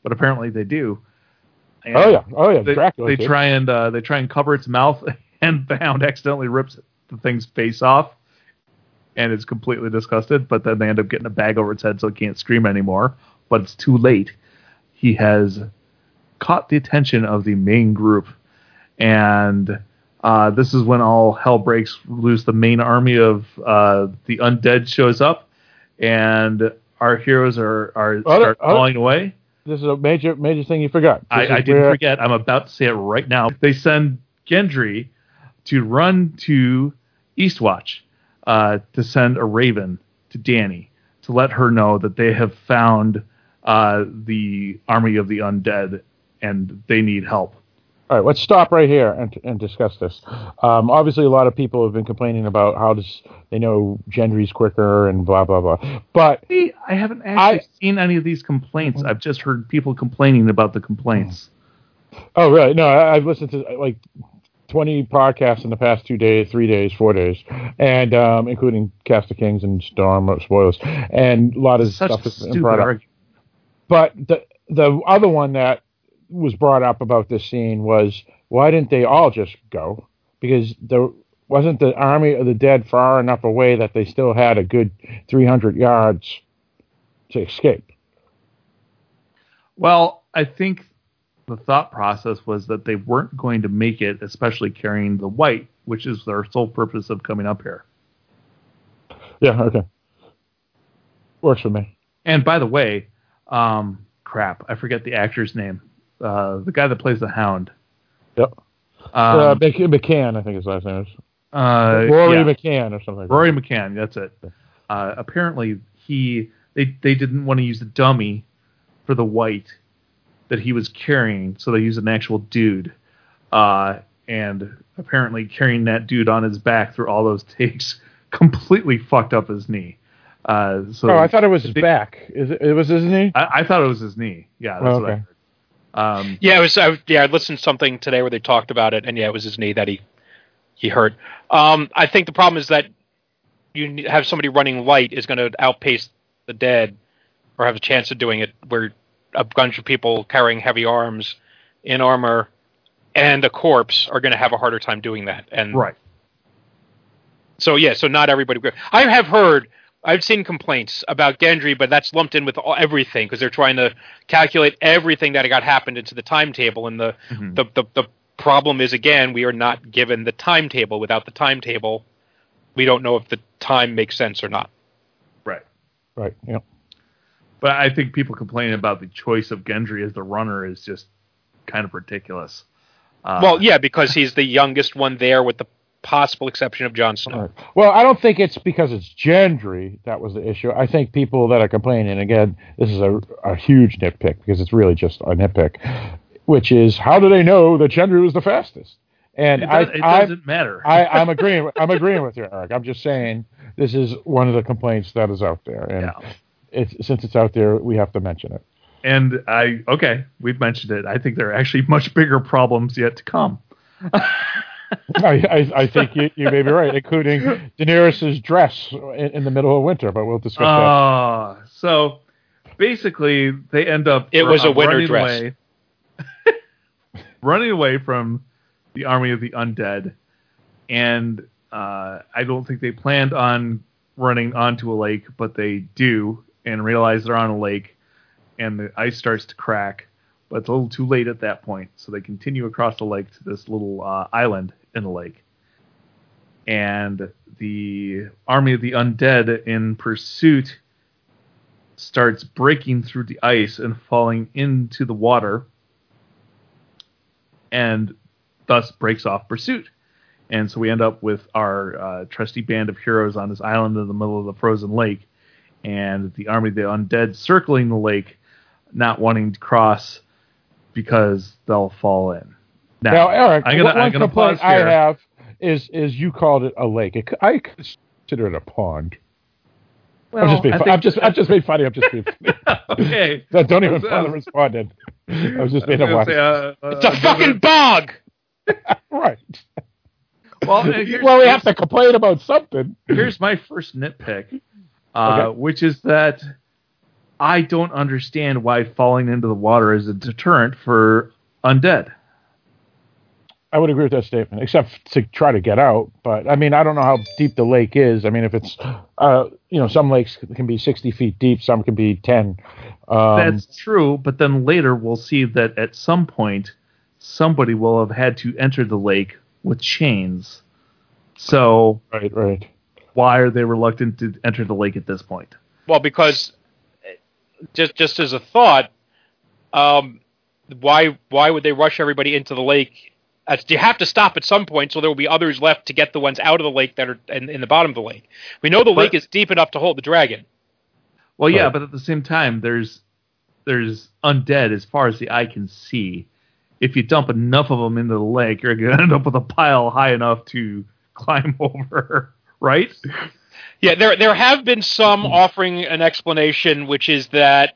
but apparently they do. And Oh yeah. Oh yeah. They, Dracula. they try and uh, they try and cover its mouth, and the hound accidentally rips the thing's face off, and is completely disgusted. But then they end up getting a bag over its head, so it can't scream anymore. But it's too late. He has caught the attention of the main group, and uh, this is when all hell breaks loose. The main army of uh, the undead shows up, and our heroes are are start falling away. This is a major major thing you forgot. I, This I is didn't where- forget. I'm about to say it right now. They send Gendry to run to Eastwatch uh, to send a raven to Dany to let her know that they have found uh, the army of the undead and they need help. All right, let's stop right here and, and discuss this. Um, obviously, a lot of people have been complaining about how does they know Gendry's quicker and blah blah blah. But See, I haven't actually I- seen any of these complaints. I've just heard people complaining about the complaints. oh, really? No, I, I've listened to like twenty podcasts in the past two days, three days, four days, and um, including Cast of Kings and Storm of spoilers, and a lot of Such stuff stupid brought up. But the the other one that was brought up about this scene was why didn't they all just go? Because there wasn't the army of the dead far enough away that they still had a good 300 yards to escape. Well, I think the thought process was that they weren't going to make it, especially carrying the white, which is their sole purpose of coming up here. Yeah, okay. Works for me. And by the way, um, crap, I forget the actor's name. Uh, the guy that plays the Hound. Yep. Um, uh, McCann, I think his last name is. uh, Rory yeah. McCann or something like Rory McCann, that's it. Uh, apparently, he they they didn't want to use the dummy for the white that he was carrying, so they used an actual dude. Uh, and apparently, carrying that dude on his back through all those takes completely fucked up his knee. Uh, so. Oh, I thought it was his they- back. Is it, it was his knee? I, I thought it was his knee. Yeah, that's Oh, what I heard. Um, Yeah, it was. I, yeah, I listened to something today where they talked about it, and yeah, it was his knee that he he hurt. Um, I think the problem is that you have somebody running light is going to outpace the dead, or have a chance of doing it. Where a bunch of people carrying heavy arms, in armor, and a corpse are going to have a harder time doing that. And right. so yeah, so not everybody. I have heard, I've seen complaints about Gendry, but that's lumped in with all, everything because they're trying to calculate everything that got happened into the timetable. And the, Mhm. the the the problem is again, we are not given the timetable. Without the timetable, we don't know if the time makes sense or not. Right. Right. Yeah. But I think people complaining about the choice of Gendry as the runner is just kind of ridiculous. Uh, well, yeah, because he's the youngest one there, with the possible exception of Jon Snow. Right. Well, I don't think it's because it's Gendry that was the issue. I think people that are complaining again, this is a, a huge nitpick because it's really just a nitpick, which is how do they know that Gendry was the fastest? And it, I, does, it I, doesn't matter. I, I'm agreeing. with- I'm agreeing with you, Eric. I'm just saying this is one of the complaints that is out there, and Yeah. it's, since it's out there, we have to mention it. and I okay, we've mentioned it. I think there are actually much bigger problems yet to come. I, I, I think you, you may be right, including Daenerys' dress in, in the middle of winter, but we'll discuss that. Uh, so basically, they end up It was a uh, winter running dress. away, running away from the army of the undead, and uh, I don't think they planned on running onto a lake, but they do and realize they're on a lake, and the ice starts to crack. But it's a little too late at that point, so they continue across the lake to this little uh, island in the lake. And the army of the undead in pursuit starts breaking through the ice and falling into the water and thus breaks off pursuit. And so we end up with our uh, trusty band of heroes on this island in the middle of the frozen lake, and the army of the undead circling the lake, not wanting to cross because they'll fall in. Now, Now, Eric, I'm gonna, one I'm gonna complaint pause here. I have is is you called it a lake. It, I consider it a pond. Well, I'm just being. I fu- think- I'm just. I'm just being funny. I'm just being. Funny. okay. No, don't even bother responding. I was just being I a was gonna say, uh, uh, It's a fucking bog. Right. well, uh, Well, we have to complain about something. here's my first nitpick, uh, Okay. which is that I don't understand why falling into the water is a deterrent for undead. I would agree with that statement, except to try to get out. But I mean, I don't know how deep the lake is. I mean, if it's, uh, you know, some lakes can be sixty feet deep, some can be ten. Um, That's true, but then later we'll see that at some point somebody will have had to enter the lake with chains. So right, right. why are they reluctant to enter the lake at this point? Well, because uh, just just as a thought, um, why why would they rush everybody into the lake? As you have to stop at some point, so there will be others left to get the ones out of the lake that are in, in the bottom of the lake. We know the But- lake is deep enough to hold the dragon. Well, yeah, Right. but at the same time, there's there's undead as far as the eye can see. If you dump enough of them into the lake, you're going to end up with a pile high enough to climb over, right? Yeah, there there have been some offering an explanation, which is that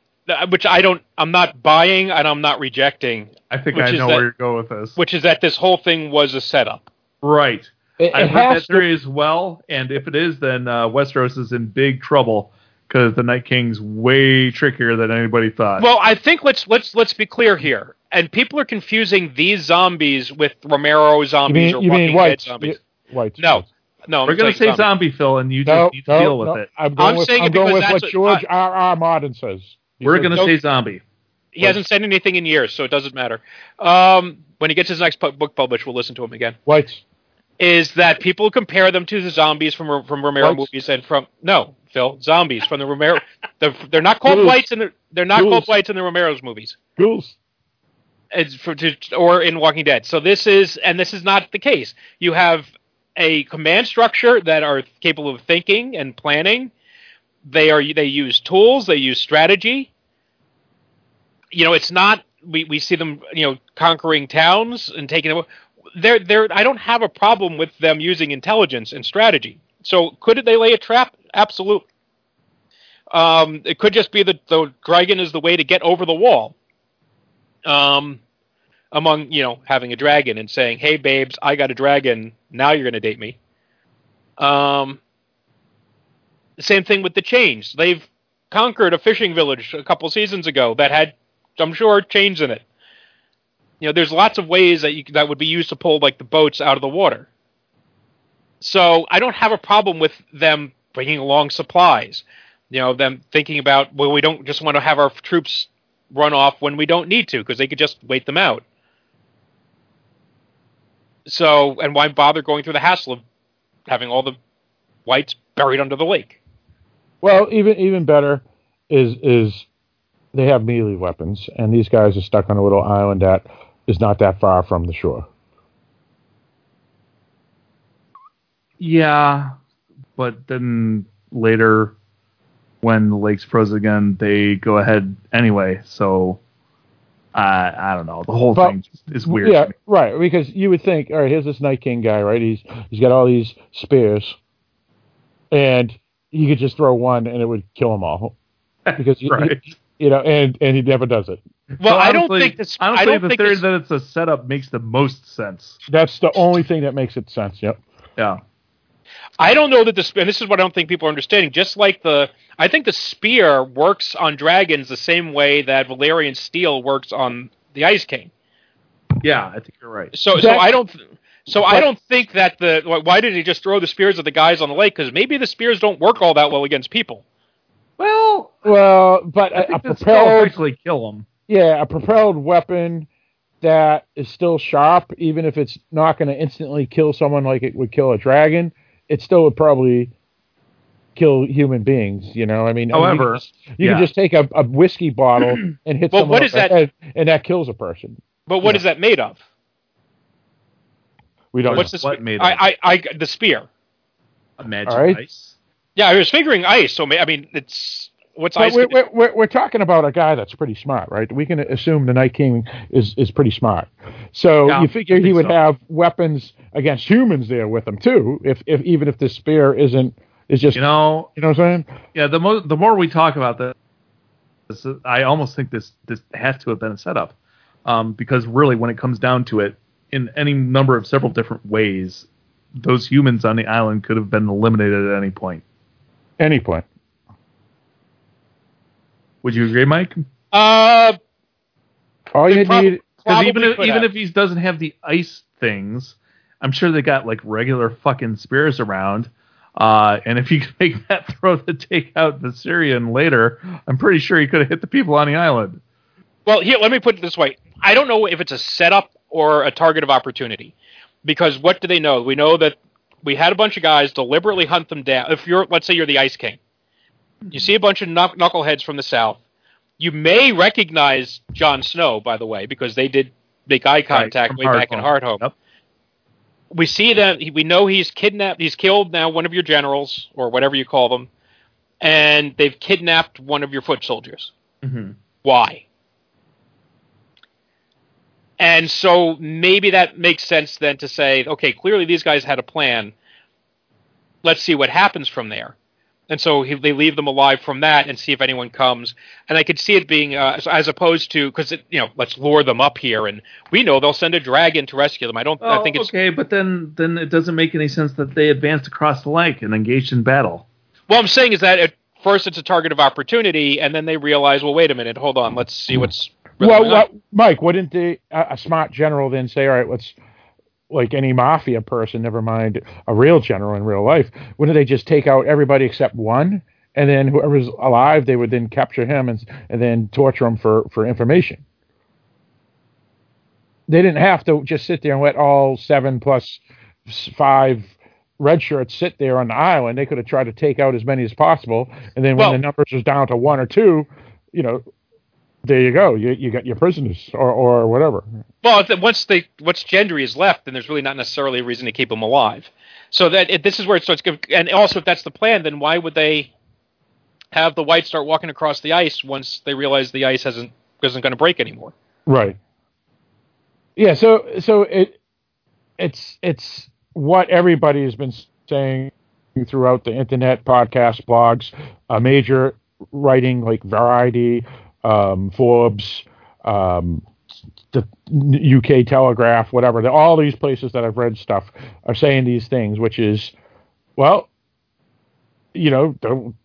which I don't, I'm not buying and I'm not rejecting, I think Which I is know that- where you're going with this. which is that this whole thing was a setup. right. It, I've it heard that theory as well, and if it is, then uh, Westeros is in big trouble because the Night King's way trickier than anybody thought. Well, I think let's let's let's be clear here. And people are confusing these zombies with Romero You zombies mean or you Walking Dead white? zombies. White. No, no, I'm We're going to say saying zombie, Phil, and you just No, need to no, deal with no. it. I'm going I'm with, saying it I'm going because with that's what what- George R. R. Martin says. We're going to say zombie. He hasn't said anything in years, so it doesn't matter. Um, when he gets his next pu- book published, we'll listen to him again. whites. Is that people compare them to the zombies from from Romero Whites. movies and from no Phil zombies from the Romero. They're, they're not called Ghouls. whites in the they're not Ghouls. called whites in the Romero's movies. Ghouls. It's for, to, or in Walking Dead. So this is, and this is not the case. You have a command structure that are capable of thinking and planning. They are they use tools. They use strategy. You know, it's not we, we see them you know conquering towns and taking them. They're, they're, I don't have a problem with them using intelligence and strategy. So could they lay a trap? Absolutely. Um, it could just be that the dragon is the way to get over the wall. Um, among you know having a dragon and saying, "Hey, babes, I got a dragon. Now you're going to date me." Um, same thing with the chains. They've conquered a fishing village a couple seasons ago that had, I'm sure, chains in it. You know, there's lots of ways that you that would be used to pull like the boats out of the water. So I don't have a problem with them bringing along supplies. You know, them thinking about well, we don't just want to have our troops run off when we don't need to because they could just wait them out. So, and why bother going through the hassle of having all the whites buried under the lake. Well, even even better is is they have melee weapons, and these guys are stuck on a little island that is not that far from the shore. Yeah, but then later, when the lake's frozen again, they go ahead anyway. So I I don't know. The whole But- thing is weird. Yeah, right. Because you would think, all right, here's this Night King guy, right? He's he's got all these spears, and he could just throw one and it would kill them all. Because you, Right. you know, and and he never does it. Well, So I don't think this. Honestly, I don't the think theory this, that it's a setup makes the most sense. That's the only thing that makes it sense. Yep. Yeah. I don't know that this, and this is what I don't think people are understanding. Just like the, I think the spear works on dragons the same way that Valyrian steel works on the Ice King. Yeah, I think you're right. So, so I don't, so I don't think that the. why- Why did he just throw the spears at the guys on the lake? Because maybe the spears don't work all that well against people. Well, Well, but I a, a think that propelled, actually kill them. yeah, a propelled weapon that is still sharp, even if it's not going to instantly kill someone like it would kill a dragon, it still would probably kill human beings. You know, I mean, I mean, you However, can just- you yeah. can just take a, a whiskey bottle and hit Well, someone what over that- head, and that kills a person. But what Yeah. is that made of? We don't. What's know. the What made I, of? I, I, the spear. Imagine All right. ice. Yeah, I was figuring ice. So ma- I mean, it's what's But ice? we're, we're, we're, we're talking about a guy that's pretty smart, right? We can assume the Night King is, is pretty smart. So Yeah, you figure he would so. have weapons against humans there with him too, if, if even if this spear isn't is just You know you know, know, what I'm saying? yeah. The more the more we talk about this, this I almost think this this has to have been a setup, um, because really, when it comes down to it, in any number of several different ways, those humans on the island could have been eliminated at any point. Any point. Would you agree, Mike? uh, All you prob- need Because even if even have. if he doesn't have the ice things, I'm sure they got like regular fucking spears around. Uh, and if you could make that throw to take out Viserion later, I'm pretty sure he could have hit the people on the island. Well, here, let me put it this way. I don't know if it's a setup or a target of opportunity. Because what do they know? We know that we had a bunch of guys deliberately hunt them down. If you're, let's say you're the Ice King, you see a bunch of knuckleheads from the south. You may recognize Jon Snow, by the way, because they did make eye contact from way back in Hardhome. Hardhome. Yep. We see that we know he's kidnapped. He's killed now one of your generals or whatever you call them, and they've kidnapped one of your foot soldiers Mm-hmm. why. And so maybe that makes sense then to say, okay, clearly these guys had a plan. Let's see what happens from there. And so he, they leave them alive from that and see if anyone comes. And I could see it being uh, as, as opposed to because you know let's lure them up here, and we know they'll send a dragon to rescue them. I don't. I think it's okay, but then then it doesn't make any sense that they advanced across the lake and engaged in battle. What I'm saying is that at first it's a target of opportunity, and then they realize, well, wait a minute, hold on, let's see what's. Well, going Mike, wouldn't the, a, a smart general then say, all right, let's, like any mafia person, never mind a real general in real life, wouldn't they just take out everybody except one? And then whoever's alive, they would then capture him and, and then torture him for, for information. They didn't have to just sit there and let all seven five red shirts sit there on the island. They could have tried to take out as many as possible. And then when Well- the numbers was down to one or two, you know, there you go. You you got your prisoners or or whatever. Well, once they once Gendry is left, then there's really not necessarily a reason to keep him alive. So that if this is where it starts. And also, if that's the plan, then why would they have the whites start walking across the ice once they realize the ice hasn't isn't going to break anymore? Right. Yeah. So so it it's it's what everybody has been saying throughout the internet, podcasts, blogs, a major writing like Variety, um, Forbes, um, the UK Telegraph, whatever. All these places that I've read stuff are saying these things, which is, well, you know, don't,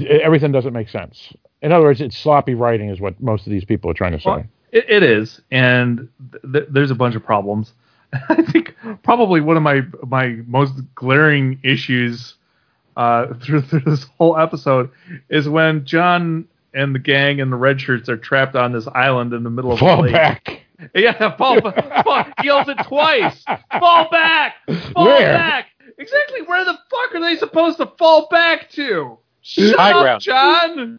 everything doesn't make sense. In other words, it's sloppy writing, is what most of these people are trying to say. Well, it, it is, and th- th- there's a bunch of problems. I think probably one of my my most glaring issues uh, through through this whole episode is when Jon and the gang and the red shirts are trapped on this island in the middle of Fall the lake. back. Yeah, fall, ba- fall. He yells it twice. Fall back. Fall Where? back. Exactly. Where the fuck are they supposed to fall back to? Shut High up, ground. Jon.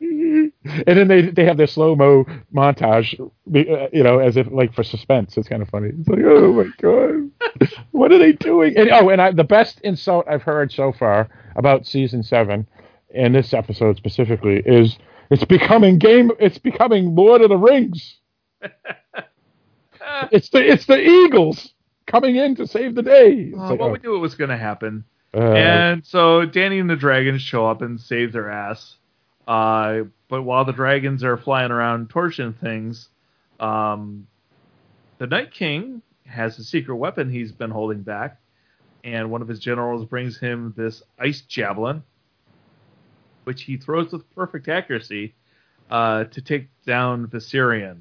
and then they they have their slow mo montage, uh, you know, as if like for suspense. It's kind of funny. It's like, oh my god, what are they doing? And oh, and I, the best insult I've heard so far about season seven, and this episode specifically, is it's becoming game. It's becoming Lord of the Rings. it's the it's the Eagles coming in to save the day. Uh, like, well, oh, we knew it was going to happen. uh, and so Dany and the dragons show up and save their ass. Uh, but while the dragons are flying around torching things, um, the Night King has a secret weapon he's been holding back, and one of his generals brings him this ice javelin, which he throws with perfect accuracy uh, to take down Viserion.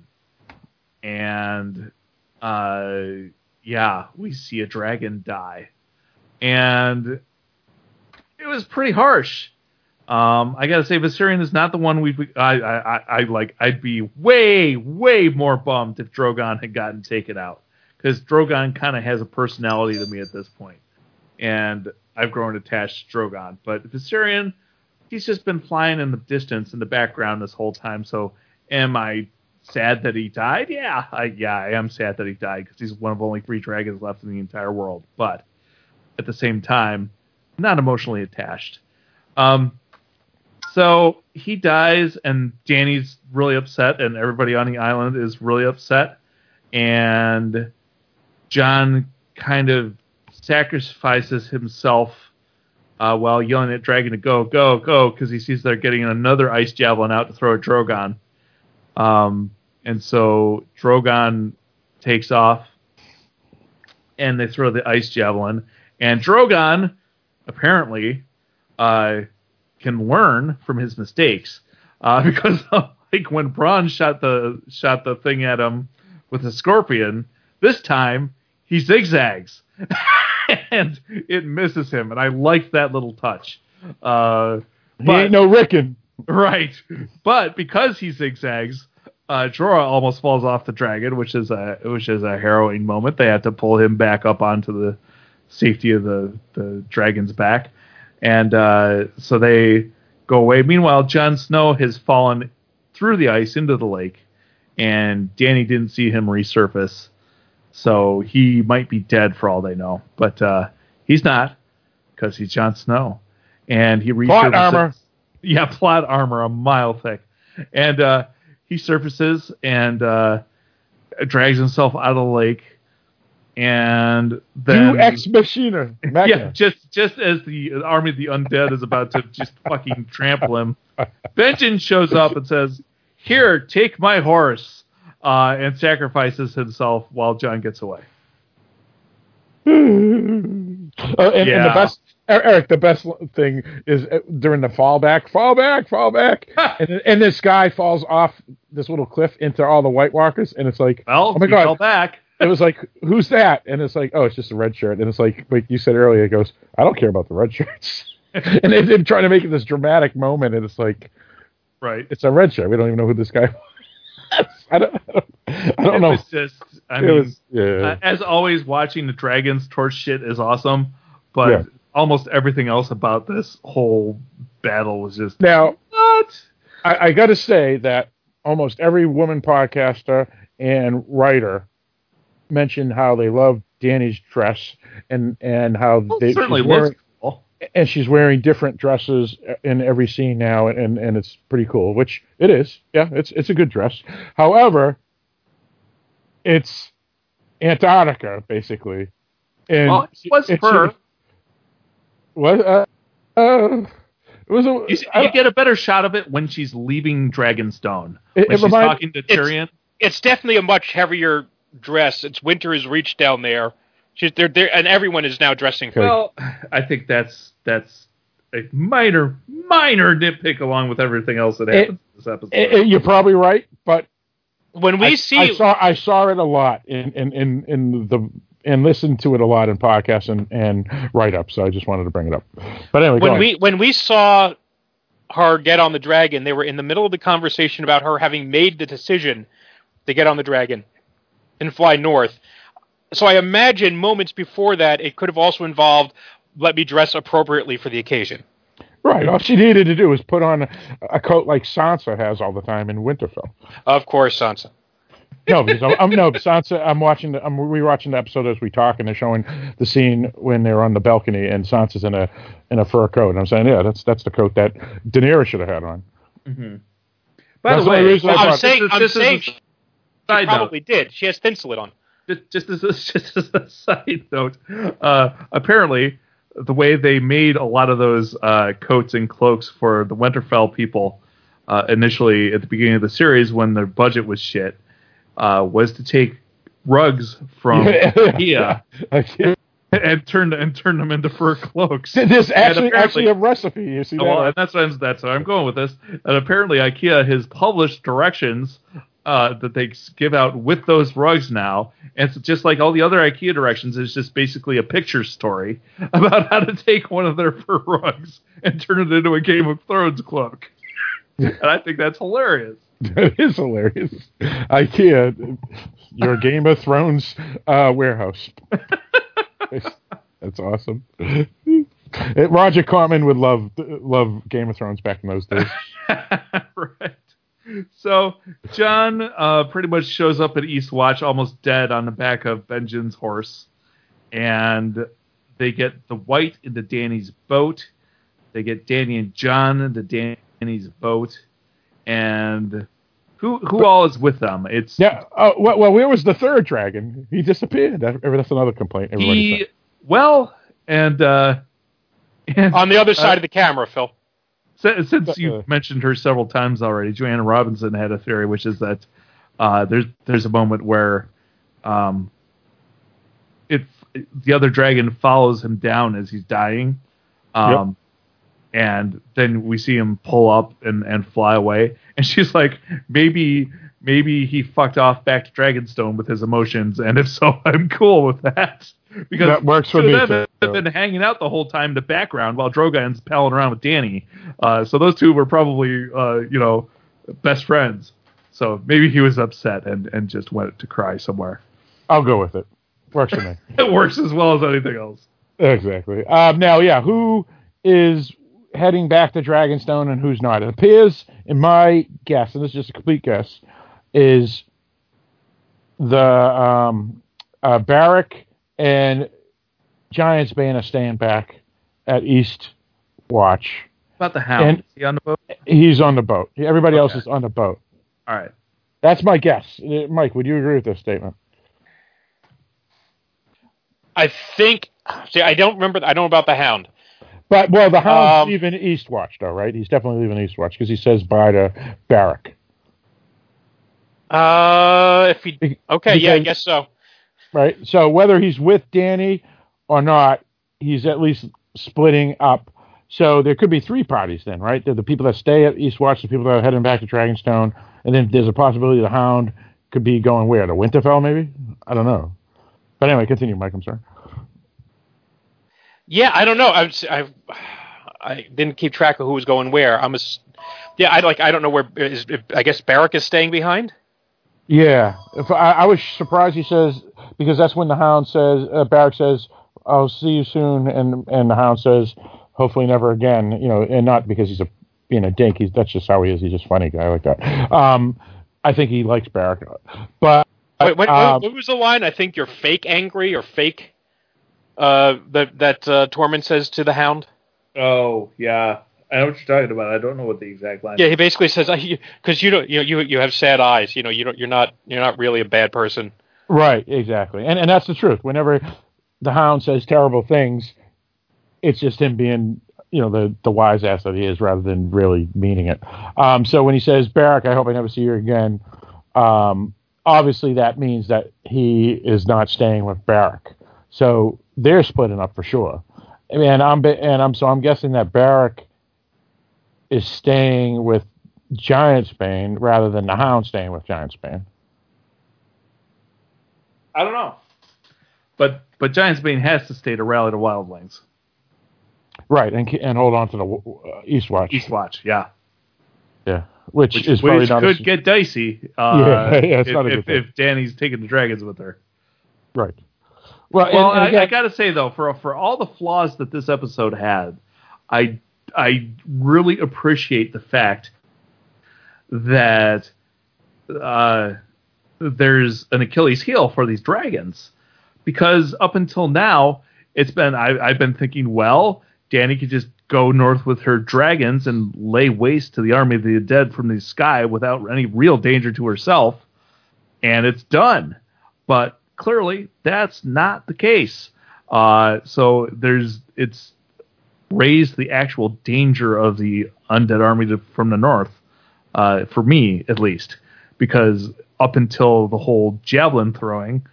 And uh, yeah, we see a dragon die and it was pretty harsh. Um, I gotta say, Viserion is not the one we. I, I, I, like. I'd be way, way more bummed if Drogon had gotten taken out because Drogon kind of has a personality to me at this point, and I've grown attached to Drogon. But Viserion, he's just been flying in the distance in the background this whole time. So, am I sad that he died? Yeah, I, yeah, I am sad that he died because he's one of only three dragons left in the entire world. But at the same time, not emotionally attached. Um, so he dies, and Dany's really upset, and everybody on the island is really upset. And Jon kind of sacrifices himself uh, while yelling at Drogon to go, go, go, because he sees they're getting another ice javelin out to throw at Drogon. Um, and so Drogon takes off, and they throw the ice javelin. And Drogon, apparently, uh, can learn from his mistakes uh, because, like when Bronn shot the shot the thing at him with a scorpion, this time he zigzags and it misses him, and I liked that little touch. Uh, he ain't no Rickon. Right, but because he zigzags, uh, Jorah almost falls off the dragon, which is a which is a harrowing moment. They have to pull him back up onto the safety of the the dragon's back, and uh, so they go away. Meanwhile, Jon Snow has fallen through the ice into the lake, and Dany didn't see him resurface, so he might be dead for all they know. But uh, he's not because he's Jon Snow, and he resurfaces. Plot armor. Yeah, plot armor, a mile thick, and uh, he surfaces and uh, drags himself out of the lake, and then Deus ex machina. yeah, just just as the army of the undead is about to just fucking trample him, Benjen shows up and says, "Here, take my horse," uh, and sacrifices himself while Jon gets away. Uh, and, and the best, Er- Eric, the best thing is uh, during the fall back, fall back, fall back, and, and this guy falls off this little cliff into all the White Walkers, and it's like, Well, oh my god, fell back. it was like, who's that? And it's like, oh, it's just a red shirt, and it's like, like you said earlier, it goes, I don't care about the red shirts, and they've been trying to make it this dramatic moment, and it's like, Right. it's a red shirt, we don't even know who this guy. was. I don't, I don't, I don't it know. was just, I it mean, was, yeah. uh, as always, watching the dragons torch shit is awesome, but Yeah. almost everything else about this whole battle was just now, what? I, I got to say that almost every woman podcaster and writer mentioned how they love Dany's dress and and how Well, they certainly wearing. And she's wearing different dresses in every scene now and and it's pretty cool which it is yeah it's it's a good dress however it's Antarctica basically and Well, it was it's- fur. what uh, uh, it was a, You, see- I- you get a better shot of it when she's leaving Dragonstone. It- when it she's remind- talking to Tyrion. It's definitely a much heavier dress. It's winter has reached down there. She's they're, they're, and everyone is now dressing. Okay. Well, I think that's that's a minor minor nitpick along with everything else that happens in this episode. Eh, eh, you're probably right but When we I, see I saw I saw it a lot in in in, in the and listened to it a lot in podcasts and, and write ups. So I just wanted to bring it up. But anyway, go when ahead. we when we saw her get on the dragon, they were in the middle of the conversation about her having made the decision to get on the dragon and fly north. So I imagine moments before that, it could have also involved let me dress appropriately for the occasion. Right. All she needed to do was put on a, a coat like Sansa has all the time in Winterfell. Of course, Sansa. No, because I'm, I'm no Sansa. I'm watching. The, I'm rewatching the episode as we talk, and they're showing the scene when they're on the balcony, and Sansa's in a in a fur coat. And I'm saying, yeah, that's that's the coat that Daenerys should have had on. Mm-hmm. By That's the the way, reason I I'm saying, just- I'm just saying she side note, probably did. She has thin slit on. Just, just as a, just as a side note, uh, apparently the way they made a lot of those uh, coats and cloaks for the Winterfell people uh, initially at the beginning of the series when their budget was shit uh, was to take rugs from IKEA Yeah. and turn and turn them into fur cloaks. There's actually actually a recipe. You see that? Well, and that's what I'm, that's where I'm going with this. And apparently, IKEA has published directions uh, that they give out with those rugs now, and it's just like all the other IKEA directions. It's just basically a picture story about how to take one of their fur rugs and turn it into a Game of Thrones cloak. and I think that's hilarious. That is hilarious. IKEA, your Game of Thrones uh, warehouse. That's awesome. Roger Corman would love love Game of Thrones back in those days. right. So Jon uh, pretty much shows up at Eastwatch almost dead on the back of Benjen's horse, and they get the White into Dany's boat. They get Dany and Jon into Dany's boat, and who who all is with them? It's Yeah. Oh, well, well, where was the third dragon? He disappeared. That, that's another complaint. Everybody he well and uh, and On the other side Uh, of the camera, Phil. Since, since you mentioned her several times already, Joanna Robinson had a theory, which is that uh, there's there's a moment where um, it the other dragon follows him down as he's dying, um, and then we see him pull up and, and fly away, and she's like, maybe maybe he fucked off back to Dragonstone with his emotions, and if so, I'm cool with that. Because That works for two me, of them have been hanging out the whole time in the background while Drogon's palling around with Dany. Uh, so those two were probably, uh, you know, best friends. So maybe he was upset and, and just went to cry somewhere. I'll go with it. Works for me. It works as well as anything else. Exactly. Um, now, yeah, who is heading back to Dragonstone and who's not? It appears, in my guess, and this is just a complete guess, is the um, uh, Beric and Giants Bane are staying back at East Watch. About the hound. And- Is he on the boat? He's on the boat. Everybody else is on the boat. All right. That's my guess. Uh, Mike, would you agree with this statement? I think. See, I don't remember. I don't know about the Hound. But well, the Hound's Um, leaving Eastwatch, though, right? He's definitely leaving Eastwatch because he says bye to Beric. Uh, if he. Be- Okay, yeah, I guess so. Right? So whether he's with Dany or not, he's at least splitting up. So there could be three parties then, right? There the people that stay at Eastwatch, the people that are heading back to Dragonstone, and then there's a possibility the Hound could be going where? To Winterfell, maybe? I don't know. But anyway, continue, Mike. I'm sorry. Yeah, I don't know. I I, I didn't keep track of who was going where. I'm a. Yeah, I like. I don't know where. Is, I guess Beric is staying behind. Yeah, if I, I was surprised he says because that's when the Hound says uh, Beric says, "I'll see you soon," and and the Hound says, "Hopefully never again." You know, and not because he's a being a dink. He's that's just how he is. He's just a funny guy like that. Um, I think he likes Beric, but Wait, what, um, what was the line? I think you're fake angry or fake. Uh, that that uh, Tormund says to the Hound. Oh, yeah. I know what you're talking about. I don't know what the exact line Yeah, he basically says because you don't you you you have sad eyes. You know you don't you're not you're not really a bad person. Right, exactly, and and that's the truth. Whenever the Hound says terrible things, it's just him being, you know, the the wise ass that he is, rather than really meaning it. Um, so when he says Beric, I hope I never see you again. Um, obviously, that means that he is not staying with Beric. So they're splitting up for sure. I mean, I'm and I'm so I'm guessing that Beric is staying with Giantsbane rather than the Hound staying with Giantsbane. I don't know. But but Giants Bane has to stay to rally the wildlings. Right, and and hold on to the uh, Eastwatch. Eastwatch, yeah. Yeah, which, Which, is probably which could get dicey uh, Yeah, yeah, it's if, not a if, good if Dany's taking the dragons with her. right. Well, Well, and I, again- I gotta say though, for for all the flaws that this episode had, I I really appreciate the fact that uh, there's an Achilles heel for these dragons, because up until now it's been I, I've been thinking, well, Dany could just go north with her dragons and lay waste to the army of the dead from the sky without any real danger to herself, and it's done. But clearly, that's not the case. Uh, so there's it's raised the actual danger of the undead army to, from the north, uh, for me at least, because up until the whole javelin throwing,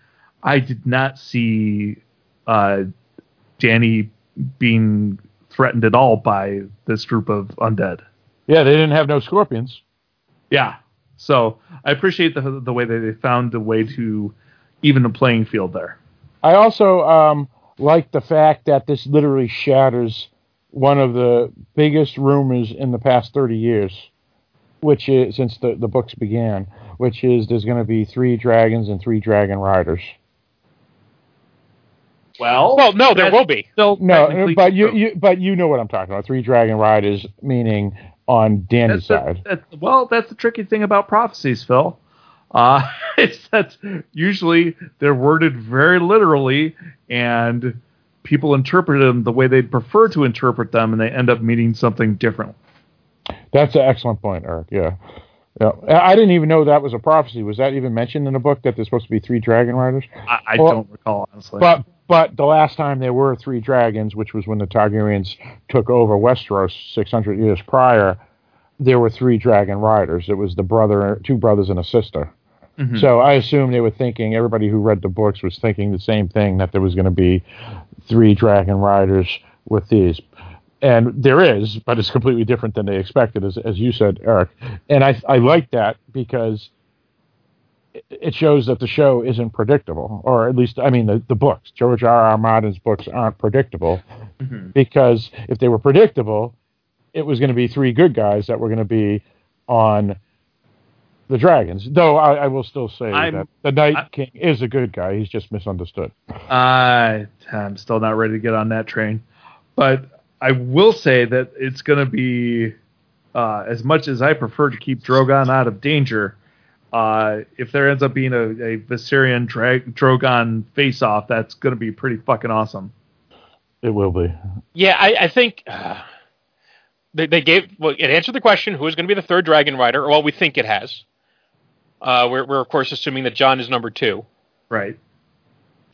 I did not see uh, Dany being threatened at all by this group of undead. yeah, they didn't have no scorpions. Yeah. So I appreciate the the way that they found a way to even the playing field there. I also um, like the fact that this literally shatters one of the biggest rumors in the past 30 years, which is since the, the books began, which is there's going to be three dragons and three dragon riders. Well, Well, no, there will be. Still No, but you, you but you know what I'm talking about. Three dragon riders meaning on Dany's that's side. the, that's, well, that's the tricky thing about prophecies, Phil. Uh, it's that usually they're worded very literally, and people interpret them the way they'd prefer to interpret them, and they end up meaning something different. That's an excellent point, Eric. Yeah. Yeah. I I didn't even know that was a prophecy. Was that even mentioned in the book that there's supposed to be three dragon riders? I, I Well, don't recall honestly. But but the last time there were three dragons, which was when the Targaryens took over Westeros 600 years prior, there were three dragon riders. It was the brother, two brothers, and a sister. Mhm. So I assume they were thinking. Everybody who read the books was thinking the same thing that there was going to be three dragon riders with these. And there is, but it's completely different than they expected, as, as you said, Eric. And I, I like that because it- shows that the show isn't predictable, or at least, I mean, the, the books. George R. R. Martin's books aren't predictable Mhm. because if they were predictable, it was going to be three good guys that were going to be on the dragons. Though I, I will still say I'm- that the Night I- King is a good guy. He's just misunderstood. I I'm still not ready to get on that train, but I will say that it's going to be uh, as much as I prefer to keep Drogon out of danger. Uh, if there ends up being a, a Viserion Dra- Drogon face-off, that's going to be pretty fucking awesome. It will be. Yeah, I, I think uh, they, they gave. Well, it answered the question: Who is going to be the third Dragon Rider? Well, we think it has. Uh, we're, we're of course assuming that Jon is number two. Right.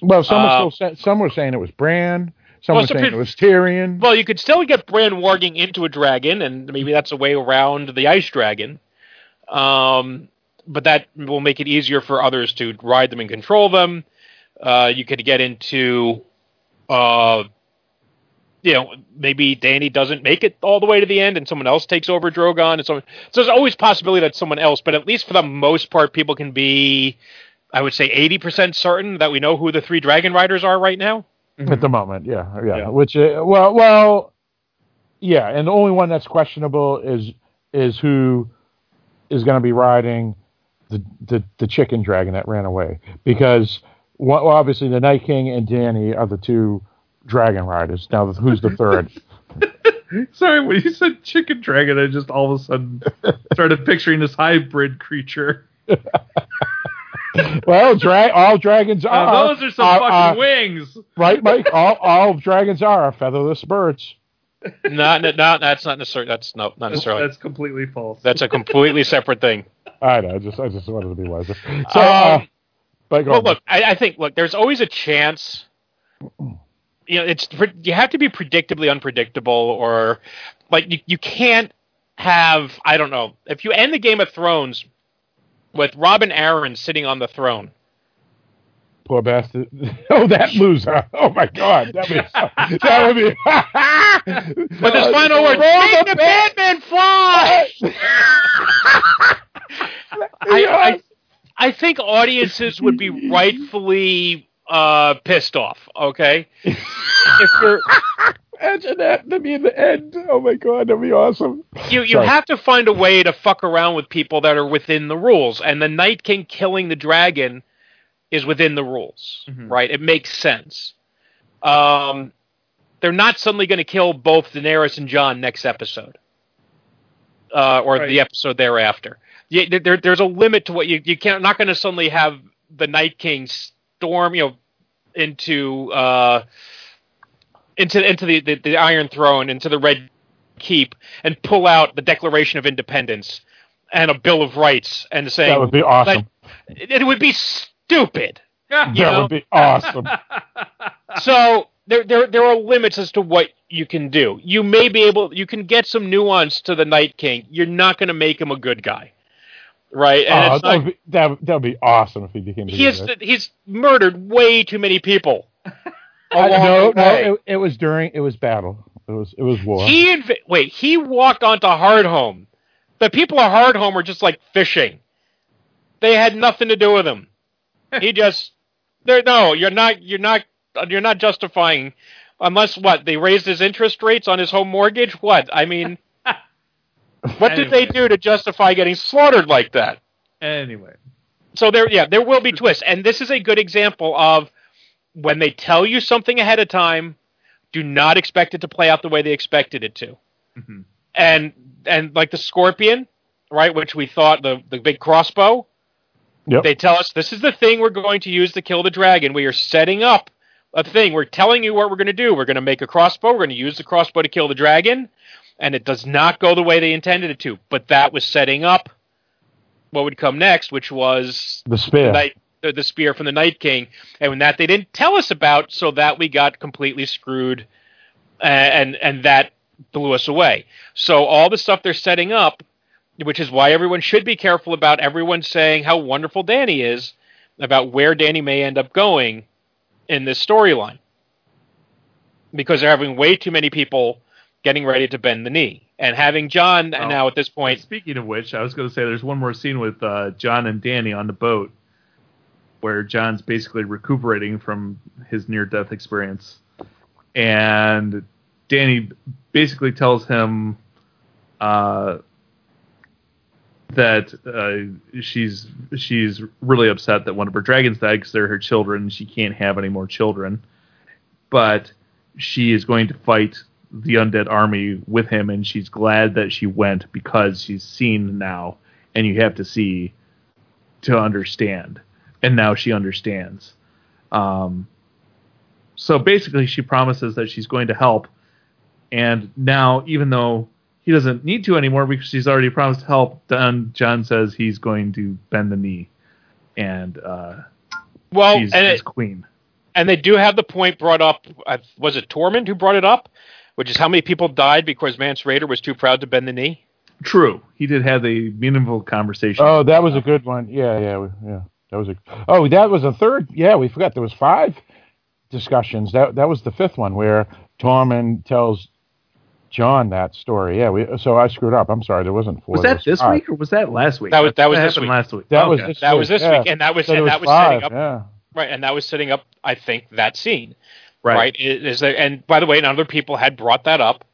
Well, some, Uh, were still, some were saying it was Bran. Some Well, were saying it was Tyrion. Well, you could still get Bran warging into a dragon, and maybe that's a way around the ice dragon. Um, but that will make it easier for others to ride them and control them. Uh, you could get into, uh, you know, maybe Dany doesn't make it all the way to the end, and someone else takes over Drogon, and so, so there's always possibility that someone else. But at least for the most part, people can be, I would say, eighty percent certain that we know who the three Dragon Riders are right now. at the moment. Yeah, yeah. Yeah. Which uh, well, well, yeah. And the only one that's questionable is is who is going to be riding the, the the chicken dragon that ran away because well, obviously the Night King and Dany are the two dragon riders. Now who's the third? Sorry, when you said chicken dragon, I just all of a sudden started picturing this hybrid creature. well, dra- all dragons are. Now, those are some are- fucking are- wings. right, Mike. All all dragons are featherless birds. no, no, no, that's not necessarily. That's no, not necessarily. That's completely false. That's a completely separate thing. I know. I just I just wanted to be wiser. So, uh, Um, but go Well, on. look, I, I think look, there's always a chance. You know, it's you have to be predictably unpredictable, or like you, you can't have I don't know if you end the Game of Thrones with Robin Arryn sitting on the throne. Poor bastard. Oh, that loser. Oh my God. That would, that would be. But his final word: make the Batman fly. I, I, I think audiences would be rightfully uh, pissed off. Okay, if you're Imagine that to be in the end. Oh my God, that'd be awesome. you you Sorry. have to find a way to fuck around with people that are within the rules, and the Night King killing the dragon is within the rules, Mhm. right? It makes sense. Um, they're not suddenly going to kill both Daenerys and Jon next episode, uh, or Right. the episode thereafter. Yeah, there- there, there's a limit to what you you can't not going to suddenly have the Night King storm, you know, into uh, into into the, the, the Iron Throne, into the Red Keep, and pull out the Declaration of Independence and a Bill of Rights, and say That would be awesome. it, it would be stupid. That know? would be awesome. So there, there, there are limits as to what you can do. You may be able, you can get some nuance to the Night King. You're not going to make him a good guy, right? And oh, it's that, not, would be, that, that would be awesome if he became. the he has, he's murdered way too many people. Uh, along no, the way. no, it, it was during it was battle. It was it was war. He inv- wait, he walked onto Hardhome. The people of Hardhome were just like fishing. They had nothing to do with him. he just there. No, you're not. You're not. You're not justifying. Unless what they raised his interest rates on his home mortgage. What I mean. What did they do to justify getting slaughtered like that? anyway, So there, yeah, there will be twists, and this is a good example of when they tell you something ahead of time, do not expect it to play out the way they expected it to. Mhm. And and like the scorpion, right, which we thought the the big crossbow, Yep. they tell us this is the thing we're going to use to kill the dragon. We are setting up a thing. We're telling you what we're going to do. We're going to make a crossbow. We're going to use the crossbow to kill the dragon, and it does not go the way they intended it to. But that was setting up what would come next, which was the spear. night the, the spear from the Night King, and when that they didn't tell us about, so that we got completely screwed, and and that blew us away. So all the stuff they're setting up, which is why everyone should be careful about everyone saying how wonderful Dany is, about where Dany may end up going in this storyline, because they're having way too many people getting ready to bend the knee, and having Jon Oh. now at this point. speaking of which, I was going to say there's one more scene with uh, Jon and Dany on the boat, where Jon's basically recuperating from his near-death experience, and Dany basically tells him uh, that uh, she's she's really upset that one of her dragons died because they're her children. She can't have any more children, but she is going to fight the undead army with him, and she's glad that she went because she's seen now, and you have to see to understand, and now she understands. Um, so basically, she promises that she's going to help, and now even though he doesn't need to anymore because she's already promised help, then Jon says he's going to bend the knee, and uh, Well, she's and his it, queen. and they do have the point brought up. Uh, was it Tormund who brought it up? Which is how many people died because Mance Rayder was too proud to bend the knee. True, he did have a meaningful conversation. Oh, that was a good one. Yeah, yeah, yeah. That was a. Oh, that was a third. Yeah, we forgot there was five discussions. That that was the fifth one where Tormund tells Jon that story. Yeah, we. So I screwed up. I'm sorry. There wasn't four. was that this five. week or was that last week? That was- that was this happened week. last week. That was Okay. this That week, was this yeah. week, and that was Said it and was that was five. setting up Yeah. right, and that was setting up. I think that scene right. right, Is there, and by the way, and other people had brought that up,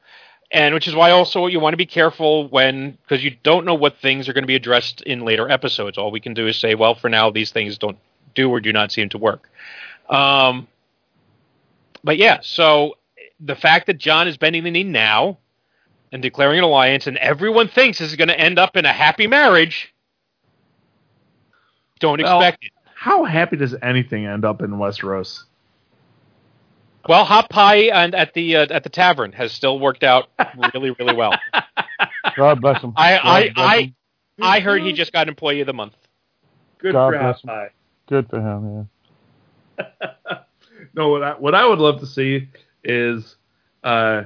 and which is why also you want to be careful when because you don't know what things are going to be addressed in later episodes. All we can do is say, well, for now, these things don't do or do not seem to work. Um, but yeah, so the fact that Jon is bending the knee now and declaring an alliance, and everyone thinks this is going to end up in a happy marriage. Don't Well- expect it. How happy does anything end up in Westeros? Well, hot pie and at the uh, at the tavern has still worked out really, really well. God bless him. I God I bless I, him. I heard he just got Employee of the Month. Good God for bless Hot Pie. Good for him. Yeah. no, what I, what I would love to see is uh,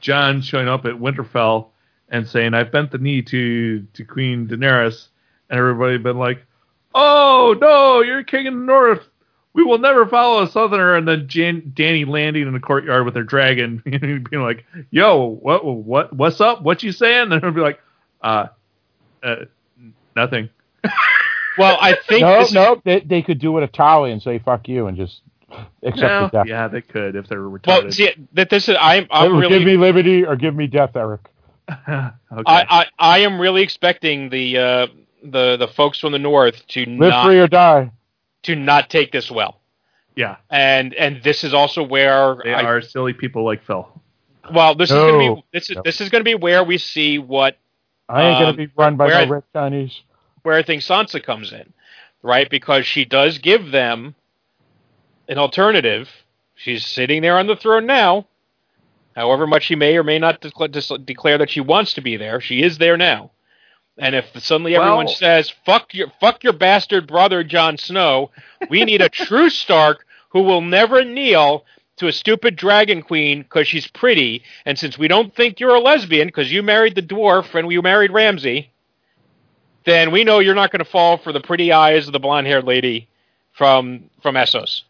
Jon showing up at Winterfell and saying, "I've bent the knee to to Queen Daenerys," and everybody been like, "Oh no, you're king of the North. We will never follow a Southerner." And then Jan- Dany landing in the courtyard with her dragon, being like, "Yo, what what what's up? What you saying?" And they'll be like, "Uh, uh nothing." Well, I think No, this no, they, they could do it at Tali and say "fuck you" and just accept No, the death. yeah, they could if they were retarded. well, see that this is I'm I'm really give me liberty or give me death, Eric. okay. I, I I am really expecting the uh, the the folks from the north to Live not free or die. To not take this well. Yeah, And and this is also where they I, are silly people like Phil. well this is going to be this is No. this is going to be where we see what I ain't Um, gonna be run by where- no red Chinese. where I think Sansa comes in, right? Because she does give them an alternative. She's sitting there on the throne now. However much she may or may not declare, dis- declare that she wants to be there, she is there now. And if suddenly everyone says "fuck your fuck your bastard brother Jon Snow," we need a true Stark who will never kneel to a stupid dragon queen because she's pretty. And since we don't think you're a lesbian because you married the dwarf and we married Ramsay, then we know you're not going to fall for the pretty eyes of the blonde-haired lady from from Essos.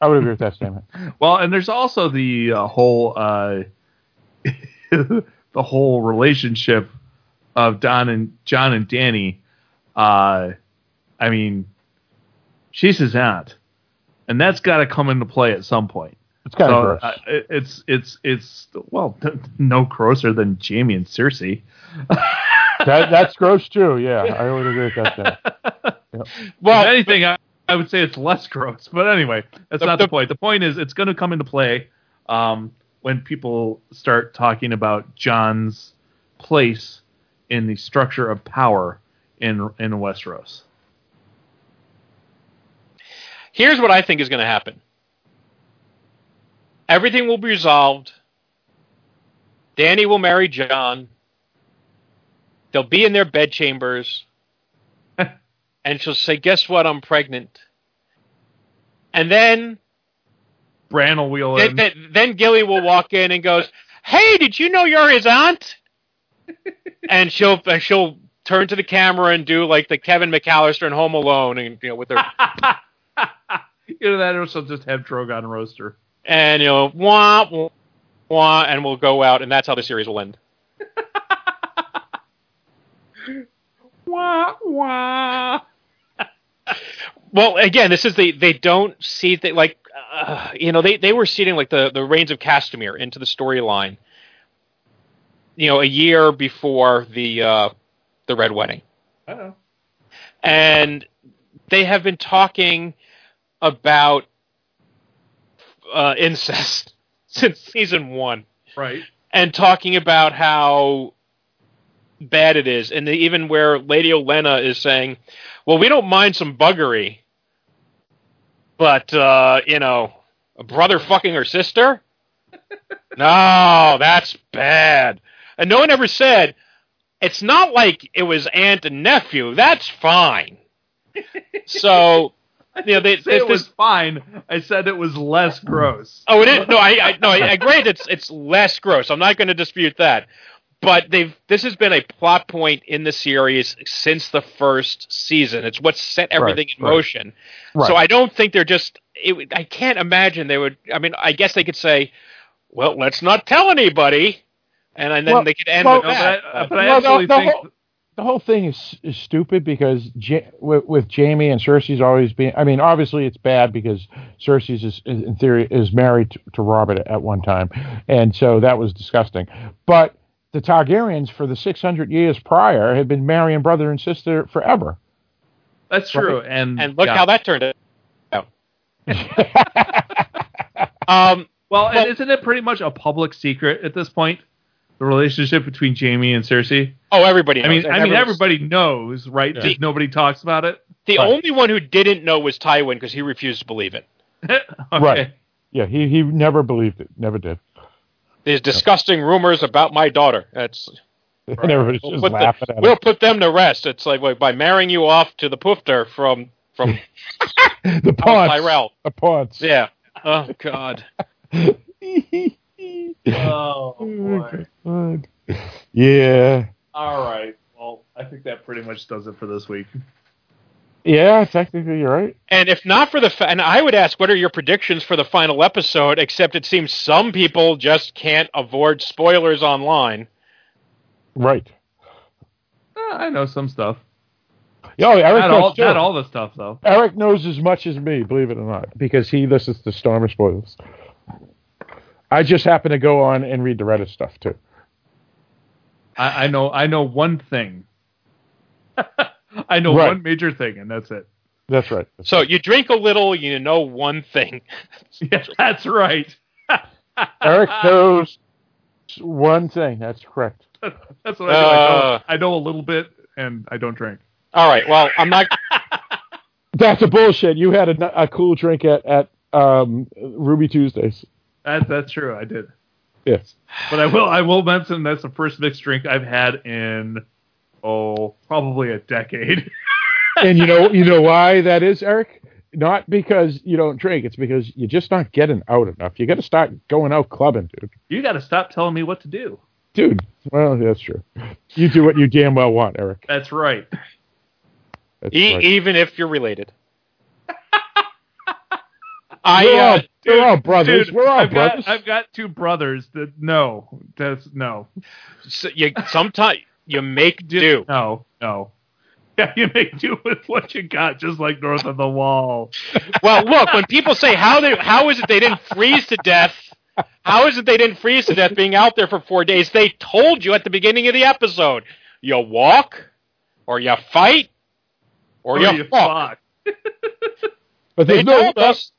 I would agree with that statement. Well, and there's also the uh, whole uh, the whole relationship of Don and Jon and Dany. Uh, I mean, she's his aunt, and that's got to come into play at some point. It's kind So, of gross. uh, it- it's it's it's well, no grosser than Jaime and Cersei. that that's gross too. Yeah, I would agree with that. Statement. Well, if anything, I, I would say it's less gross. But anyway, that's The- not the, the- point. The point is, it's going to come into play um, when people start talking about Jon's place in the structure of power in in Westeros. here's what I think is going to happen. Everything will be resolved. Dany will marry Jon. They'll be in their bedchambers. and she'll say, Guess what? I'm pregnant. And then, Bran will wheel then, in. then, then Gilly will walk in and goes, Hey, did you know you're his aunt? And she'll and she'll turn to the camera and do like the Kevin McCallister in Home Alone and you know with her you know that, or she'll just have Drogon roaster. and you know wah wah, wah and we'll go out and that's how the series will end. Wah wah. Well, again, this is the they don't see that like uh, you know they they were seeding like the the Rains of Castamere into the storyline. You know, a year before the uh, the Red Wedding, I know. and they have been talking about uh, incest since season one. Right. and talking about how bad it is, and even where Lady Olenna is saying, "Well, we don't mind some buggery, but uh, you know, a brother fucking her sister? no, that's bad." And no one ever said it's not like it was aunt and nephew. That's fine. so, you know, they, it was fine. I said it was less gross. Oh, it is. No, I, I no, I agree. It's it's less gross. I'm not going to dispute that. But they've this has been a plot point in the series since the first season. It's what set everything in right. motion. Right. So I don't think they're just. It, I can't imagine they would. I mean, I guess they could say, "Well, let's not tell anybody," and, and then Well- they could end well, with No, that. but I, but I Well, the- absolutely the think whole- the whole thing is is stupid because ja- with, with Jaime and Cersei's always being. I mean, obviously it's bad because Cersei's is, is in theory is married to, to Robert at one time, and so that was disgusting. But the Targaryens for the 600 years prior had been marrying brother and sister forever. that's true. And and look yeah. how that turned out. Um, Well, Well- and isn't it pretty much a public secret at this point? The relationship between Jaime and Cersei. oh, everybody. I mean, knows. I mean, everybody knows, right? Yeah. Just nobody talks about it. The Right. only one who didn't know was Tywin because he refused to believe it. okay. Right. Yeah, he he never believed it, never did, There's disgusting rumors about my daughter. That's and everybody's we'll just put, laughing the, at we'll him. put them to rest. It's like wait, by marrying you off to the poofter from from the House Tyrell. the paunch. Yeah. Oh God. Oh boy. God. Yeah. All right. Well, I think that pretty much does it for this week. Yeah, technically you're right. And if not for the fa- and I would ask, what are your predictions for the final episode? Except it seems some people just can't avoid spoilers online. Right. Uh, I know some stuff. Oh, Eric Not knows all, not all the stuff though. Eric knows as much as me, believe it or not, because he listens to Stormer spoilers. I just happen to go on and read the Reddit stuff too. I, I know. I know one thing. I know Right. one major thing, and that's it. That's right. So you drink a little, you know one thing. Yeah, that's right. Eric knows one thing. That's correct. That's what I do. I, Uh. know, I know a little bit, and I don't drink. All right. Well, I'm not. That's a bullshit. You had a, a cool drink at at um, Ruby Tuesdays. That, that's true. I did. Yes. But I will I will mention that's the first mixed drink I've had in oh probably a decade. and you know you know why that is, Eric? Not because you don't drink. It's because you're just not getting out enough. You got to start going out clubbing, dude. you got to stop telling me what to do. Dude, well, that's true. You do what you damn well want, Eric. That's right. That's E- right. even if you're related. I we're, all, uh, we're all brothers. Dude, we're all I've brothers. Got, I've got two brothers that no, that's no, s- you sometimes you make do. no, no. Yeah, you make do with what you got, just like north of the wall. Well, look, when people say how they how is it they didn't freeze to death? How is it they didn't freeze to death being out there for four days? They told you at the beginning of the episode. You walk, or you fight, or, Or you, you fuck. fuck. but They no. told us.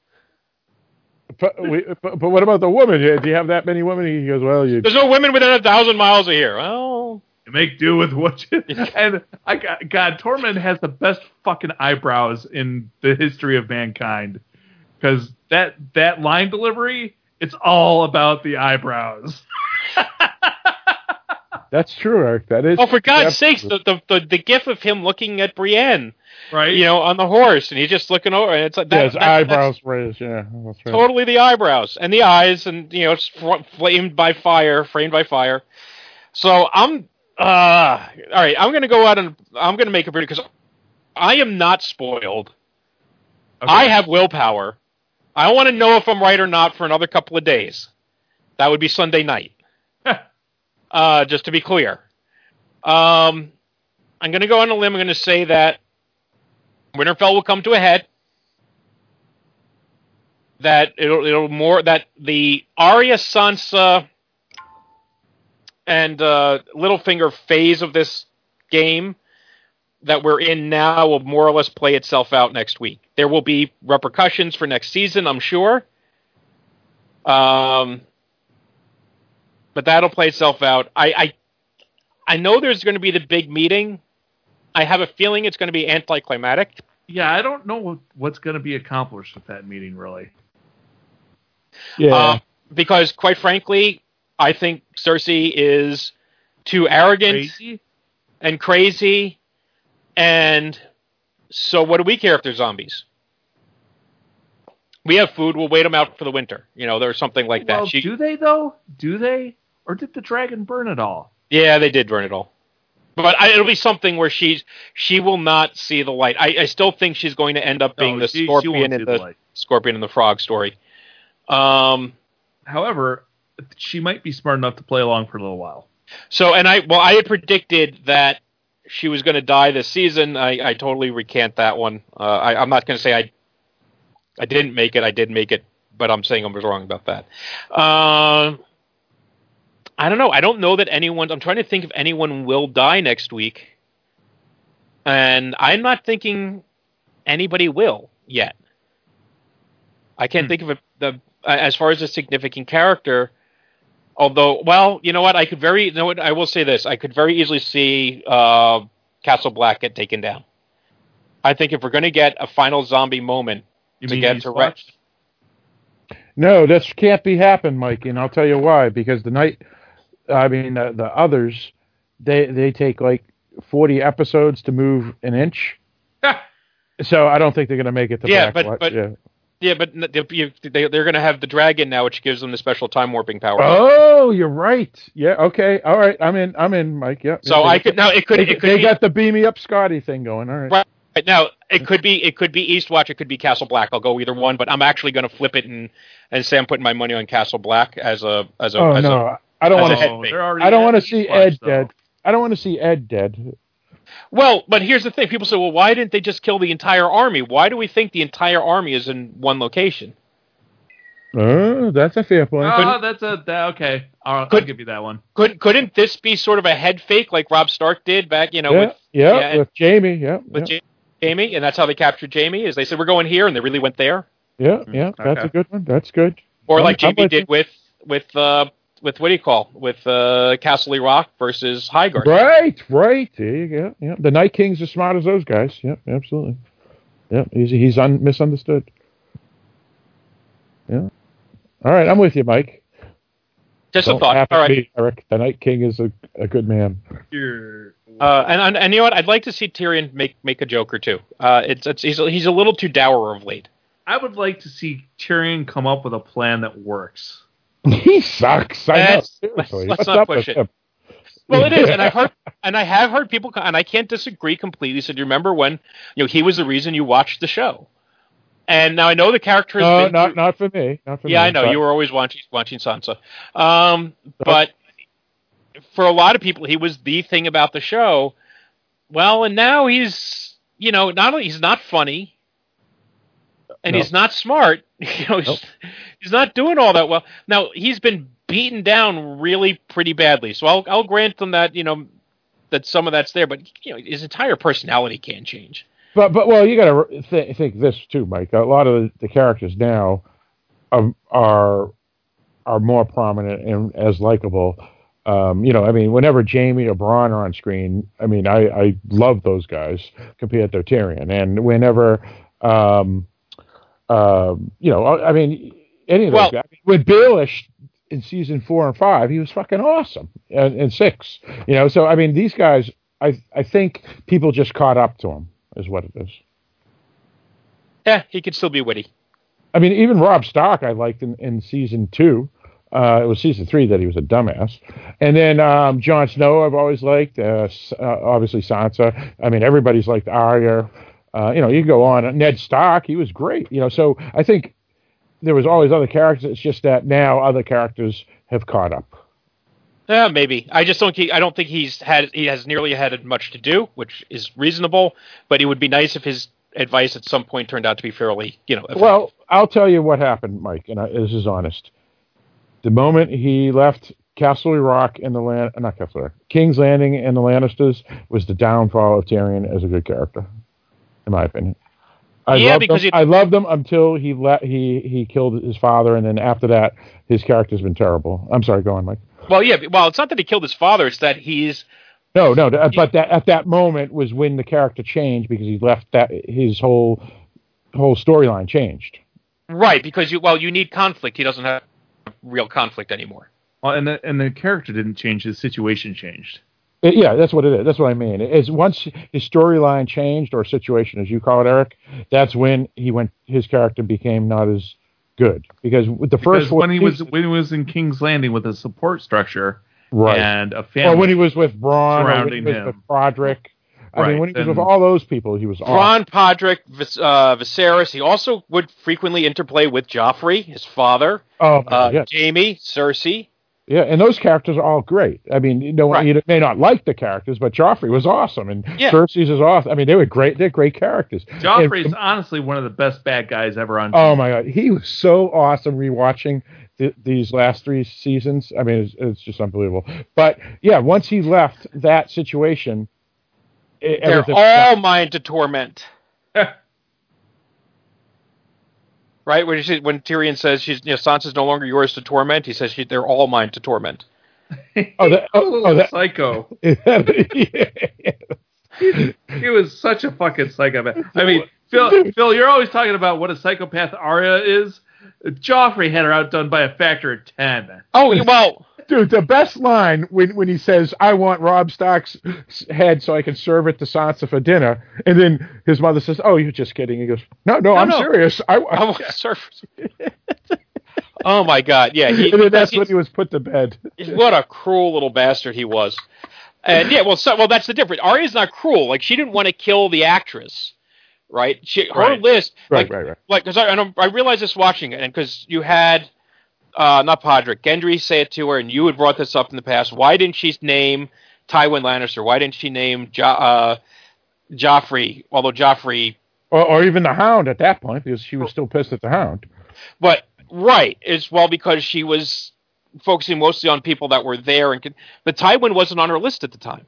But, we, but, but what about the woman? Do you have that many women? He goes, well, you. There's no women within a thousand miles of here. Well, You make do with what you and I got God. Tormund has the best fucking eyebrows in the history of mankind because that that line delivery, it's all about the eyebrows. That's true, Eric. That is. oh for God's absolutely- sakes, the, the the the gif of him looking at Brienne, Right? you know, on the horse, and he's just looking over, and it's like that, Yeah, his that- eyebrows raised. Yeah, that's right. totally the eyebrows and the eyes, and you know, it's fr- flamed by fire, framed by fire. So I'm, uh, all right. I'm gonna go out and I'm gonna make a video because I am not spoiled. Okay. I have willpower. I want to know if I'm right or not for another couple of days. That would be Sunday night. Uh, just to be clear. Um, I'm going to go on a limb. I'm going to say that Winterfell will come to a head. That it'll it'll more that the Arya Sansa and uh, Littlefinger phase of this game that we're in now will more or less play itself out next week. There will be repercussions for next season, I'm sure. Um, but that'll play itself out. I, I, I know there's going to be the big meeting. I have a feeling it's going to be anticlimactic. yeah, I don't know what, what's going to be accomplished with that meeting, really. Yeah. Uh, because, quite frankly, I think Cersei is too arrogant Crazy. and crazy. And so, what do we care if they're zombies? We have food. We'll wait them out for the winter. You know, there's something like that. well, She- do they though? Do they? Or did the dragon burn it all? Yeah, they did burn it all. But I, it'll be something where she's she will not see the light. I, I still think she's going to end up being No, the she- she scorpion won't in the, the scorpion and the frog story. Um. However, she might be smart enough to play along for a little while. So, and I well, I had predicted that she was going to die this season. I, I totally recant that one. Uh, I, I'm not going to say I I didn't make it. I did make it, but I'm saying I was wrong about that. Um. I don't know. I don't know that anyone. I'm trying to think if anyone will die next week, and I'm not thinking anybody will yet. I can't Hmm. think of a, the as far as a significant character. Although, well, you know what? I could very, you know what? I will say this: I could very easily see uh, Castle Black get taken down. I think if we're going to get a final zombie moment You to mean get to Watch? No, this can't be happen, Mike, and I'll tell you why. Because the night, I mean, uh, the others, they they take like forty episodes to move an inch. So I don't think they're going to make it to Yeah, Black but- Watch, but- yeah. Yeah, but they, they're going to have the dragon now, which gives them the special time warping power. Oh, you're right. Yeah. Okay. All right. I'm in. I'm in, Mike. Yeah. so yeah, I could now it could They, it could they be got the beam me up, Scotty thing going. All right. Right. Right, now it could be it could be Eastwatch, it could be Castle Black. I'll go either one, but I'm actually going to flip it and and say I'm putting my money on Castle Black as a as a Oh as a no, I don't want to. head fake. they're already I don't want to see Watch, Ed though. dead. I don't want to see Ed dead. Well, but here's the thing: people say, "Well, why didn't they just kill the entire army? Why do we think the entire army is in one location?" Oh, that's a fair point. Oh, that's a that, okay. I'll, I'll Could- give you that one. Couldn't couldn't this be sort of a head fake like Robb Stark did back, you know, yeah, with yeah, yeah, with Jaime. Yeah, with yeah. Jaime, and that's how they captured Jaime. Is they said we're going here, and they really went there. Yeah, yeah, that's Okay. a good one. That's good. Or I'm- like I'm Jaime did with with uh, with what do you call with uh, Castle Rock versus Highgarden. Right, right. There you go. Yeah, the Night King's as smart as those guys. Yep, absolutely. Yep, he's he's un- misunderstood. Yeah. All right, I'm with you, Mike. Just a Don't thought. laugh All at right. me, Eric. The Night King is a, a good man. You're Uh, and, and and you know what? I'd like to see Tyrion make make a Joker too. Uh, it's, it's he's a, he's a little too dour of late. I would like to see Tyrion come up with a plan that works. he sucks. I know. Let's- Seriously. let's What's not push it. him? Well, it is, and I've heard, and I have heard people, and I can't disagree completely. Said, you remember when you know he was the reason you watched the show? And now I know the character has No, not through- not for me. Not for me. yeah, me. I know but- you were always watching watching Sansa, um, but for a lot of people, he was the thing about the show. Well, and now he's you know not only he's not funny, and No. he's not smart. You know, he's, Nope. he's not doing all that well. Now he's been beaten down really pretty badly, so I'll I'll grant him that you know that some of that's there, but you know his entire personality can change. But but well, you got to th- think this too, Mike. A lot of the, the characters now are, are are more prominent and as likable. Um, you know, I mean, whenever Jaime or Bronn are on screen, I mean, I, I love those guys compared to Tyrion. And whenever, um, um, you know, I I mean, any of those guys. With Baelish in season four and five, he was fucking awesome. And, and six, you know, so I mean, these guys, I I think people just caught up to him, is what it is. Yeah, he could still be witty. I mean, even Robb Stark I liked in, in season two. Uh, it was season three that he was a dumbass. And then um, Jon Snow I've always liked. Uh, uh, obviously Sansa. I mean, everybody's liked Arya. Uh, you know, you can go on. Ned Stark, he was great. You know, so I think there was always other characters. It's just that now other characters have caught up. Yeah, maybe. I just don't. I don't think he's had. He has nearly had much to do, which is reasonable. But it would be nice if his advice at some point turned out to be fairly, you know. effective. Well, I'll tell you what happened, Mike, and I, this is honest. The moment he left Castle Rock and the land, not Castle Rock, King's Landing and the Lannisters was the downfall of Tyrion as a good character, in my opinion. I Yeah, loved because him, he- I loved him until he let he he killed his father, and then after that, his character's been terrible. I'm sorry, go on, Mike. well, yeah. Well, it's not that he killed his father; it's that he's No, no, th- but that at that moment was when the character changed because he left that his whole whole storyline changed. right because you. Well, you need conflict. He doesn't have real conflict anymore. Well, and the and the character didn't change; his situation changed. Uh, Yeah, that's what it is. That's what I mean. Is once his storyline changed or situation, as you call it, Eric, that's when he went. His character became not as good because with the Because first when he was when he was in King's Landing with a support structure right, and a or family, when he was with Bronn, or when he surrounding was him. with Broderick. I Right, mean, when he was with all those people, he was awesome. Podrick, Vis- uh, Viserys. He also would frequently interplay with Joffrey, his father, Oh, uh, God, yeah, Jaime, Cersei. Yeah, and those characters are all great. I mean, you know, Right. you may not like the characters, but Joffrey was awesome, and Yeah. Cersei's is awesome. I mean, they were great. They're great characters. Joffrey's And- honestly one of the best bad guys ever on. Oh my god, he was so awesome rewatching th- these last three seasons. I mean, it's, it's just unbelievable. But yeah, once he left that situation, it, They're all mine to torment. Right? When, you see, when Tyrion says she's, you know, Sansa's no longer yours to torment, he says she, they're all mine to torment. Oh, that, oh, oh, that, psycho. yeah. He was such a fucking psychopath. I mean, Phil, Phil, you're always talking about what a psychopath Arya is. Joffrey had her outdone by a factor of ten. Oh, well, Dude, the best line when, when he says, "I want Robb Stark's head so I can serve it to Sansa for dinner," and then his mother says, "Oh, you're just kidding." He goes, "No, no, I'm no. serious. I, I want surf. oh my God! Yeah, he, and then that's he- when he was put to bed. what a cruel little bastard he was. And yeah, well, so, well, that's the difference. Arya's not cruel. Like she didn't want to kill the actress, right? She, her Right. list, Right, like, right, right. like because I, I'm- I realized this watching it, and because you had uh, not Podrick, Gendry say it to her, and you had brought this up in the past. Why didn't she name Tywin Lannister? Why didn't she name jo- uh, Joffrey? Although Joffrey, Or, or even the Hound at that point, because she was still pissed at the Hound. but right, it's well because she was focusing mostly on people that were there, and could, but Tywin wasn't on her list at the time.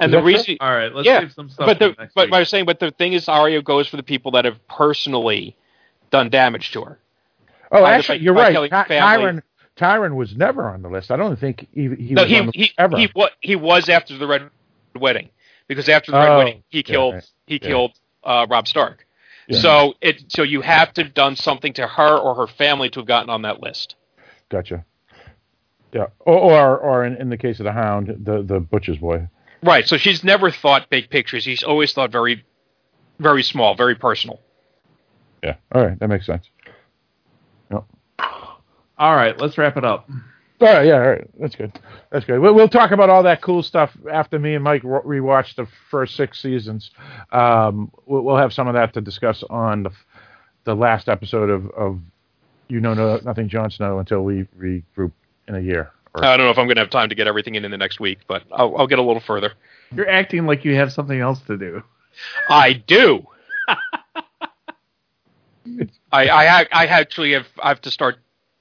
And the reason, All right, let's yeah, save some stuff but the next but week. I was saying, but the thing is, Arya goes for the people that have personally done damage to her. Oh, By the- actually, by- you're by right. killing Ty- Tyrion Tyrion was never on the list. I don't think he he no, was he on the he ever. he what he was after the red wedding because after the red Oh, wedding he yeah, killed right. he Yeah. killed uh, Robb Stark. Yeah. So it so you have to have done something to her or her family to have gotten on that list. Gotcha. Yeah, or or, or in, in the case of the Hound, the the butcher's boy. Right. So she's never thought big pictures. She's always thought very very small, very personal. Yeah. All right, that makes sense. All right, let's wrap it up. All right, yeah, all right, that's good. That's good. We'll, we'll talk about all that cool stuff after me and Mike re- rewatch the first six seasons. Um, we'll, we'll have some of that to discuss on the the last episode of, of you know no, nothing Jon Snow until we regroup in a year. Or, I don't know if I'm going to have time to get everything in in the next week, but I'll, I'll get a little further. You're acting like you have something else to do. I do. I, I I actually have I have to start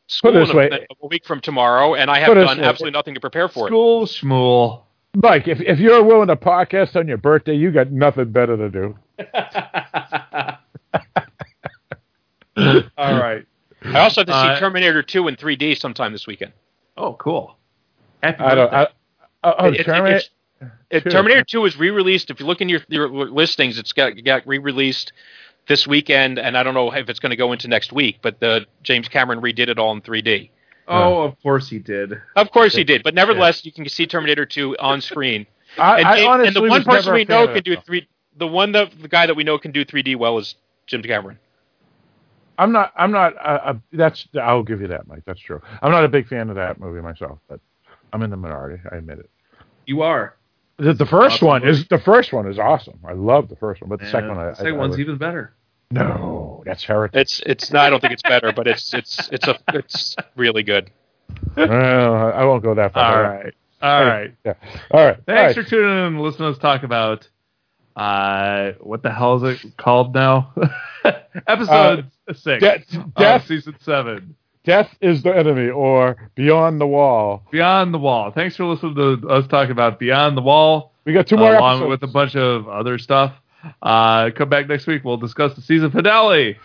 school Put it this in a, a week from tomorrow, and I have Put it this done way. absolutely nothing to prepare for it. School schmool. Mike, if if you're willing to podcast on your birthday, you got nothing better to do. All right. I also have to see Uh, Terminator 2 in 3D sometime this weekend. Oh, cool. Happy I don't. birthday. I, oh, It- it- Terminator- it's- It, Two. Terminator 2 is re-released. If you look in your, your listings, it's got got re-released this weekend, and I don't know if it's going to go into next week. But the James Cameron redid it all in 3D. oh, of course he did. Of course he did, but nevertheless, you can see Terminator 2 on screen. I, and, I James- honestly and the one was person never we know can do that. three. The one that the guy that we know can do 3D well is Jim Cameron. I'm not. I'm not. Uh, uh, that's. I'll give you that, Mike. That's true. I'm not a big fan of that movie myself, but I'm in the minority. I admit it. You are. The, the first Awesome one movie. is the first one is awesome. I love the first one, but the second And one, I, the second I, I one's would- even better. no, that's heretic. It's it's no, I don't think it's better, but it's it's it's a it's really good. well, I won't go that far. All right. All right. Yeah. All right. Thanks All right. for tuning in and listening to us talk about uh what the hell is it called now? Episode six De- death- season seven. Death is the enemy, or Beyond the Wall. Beyond the Wall. Thanks for listening to us talk about Beyond the Wall, We got two more along episodes. with a bunch of other stuff. Uh, come back next week. We'll discuss the season finale.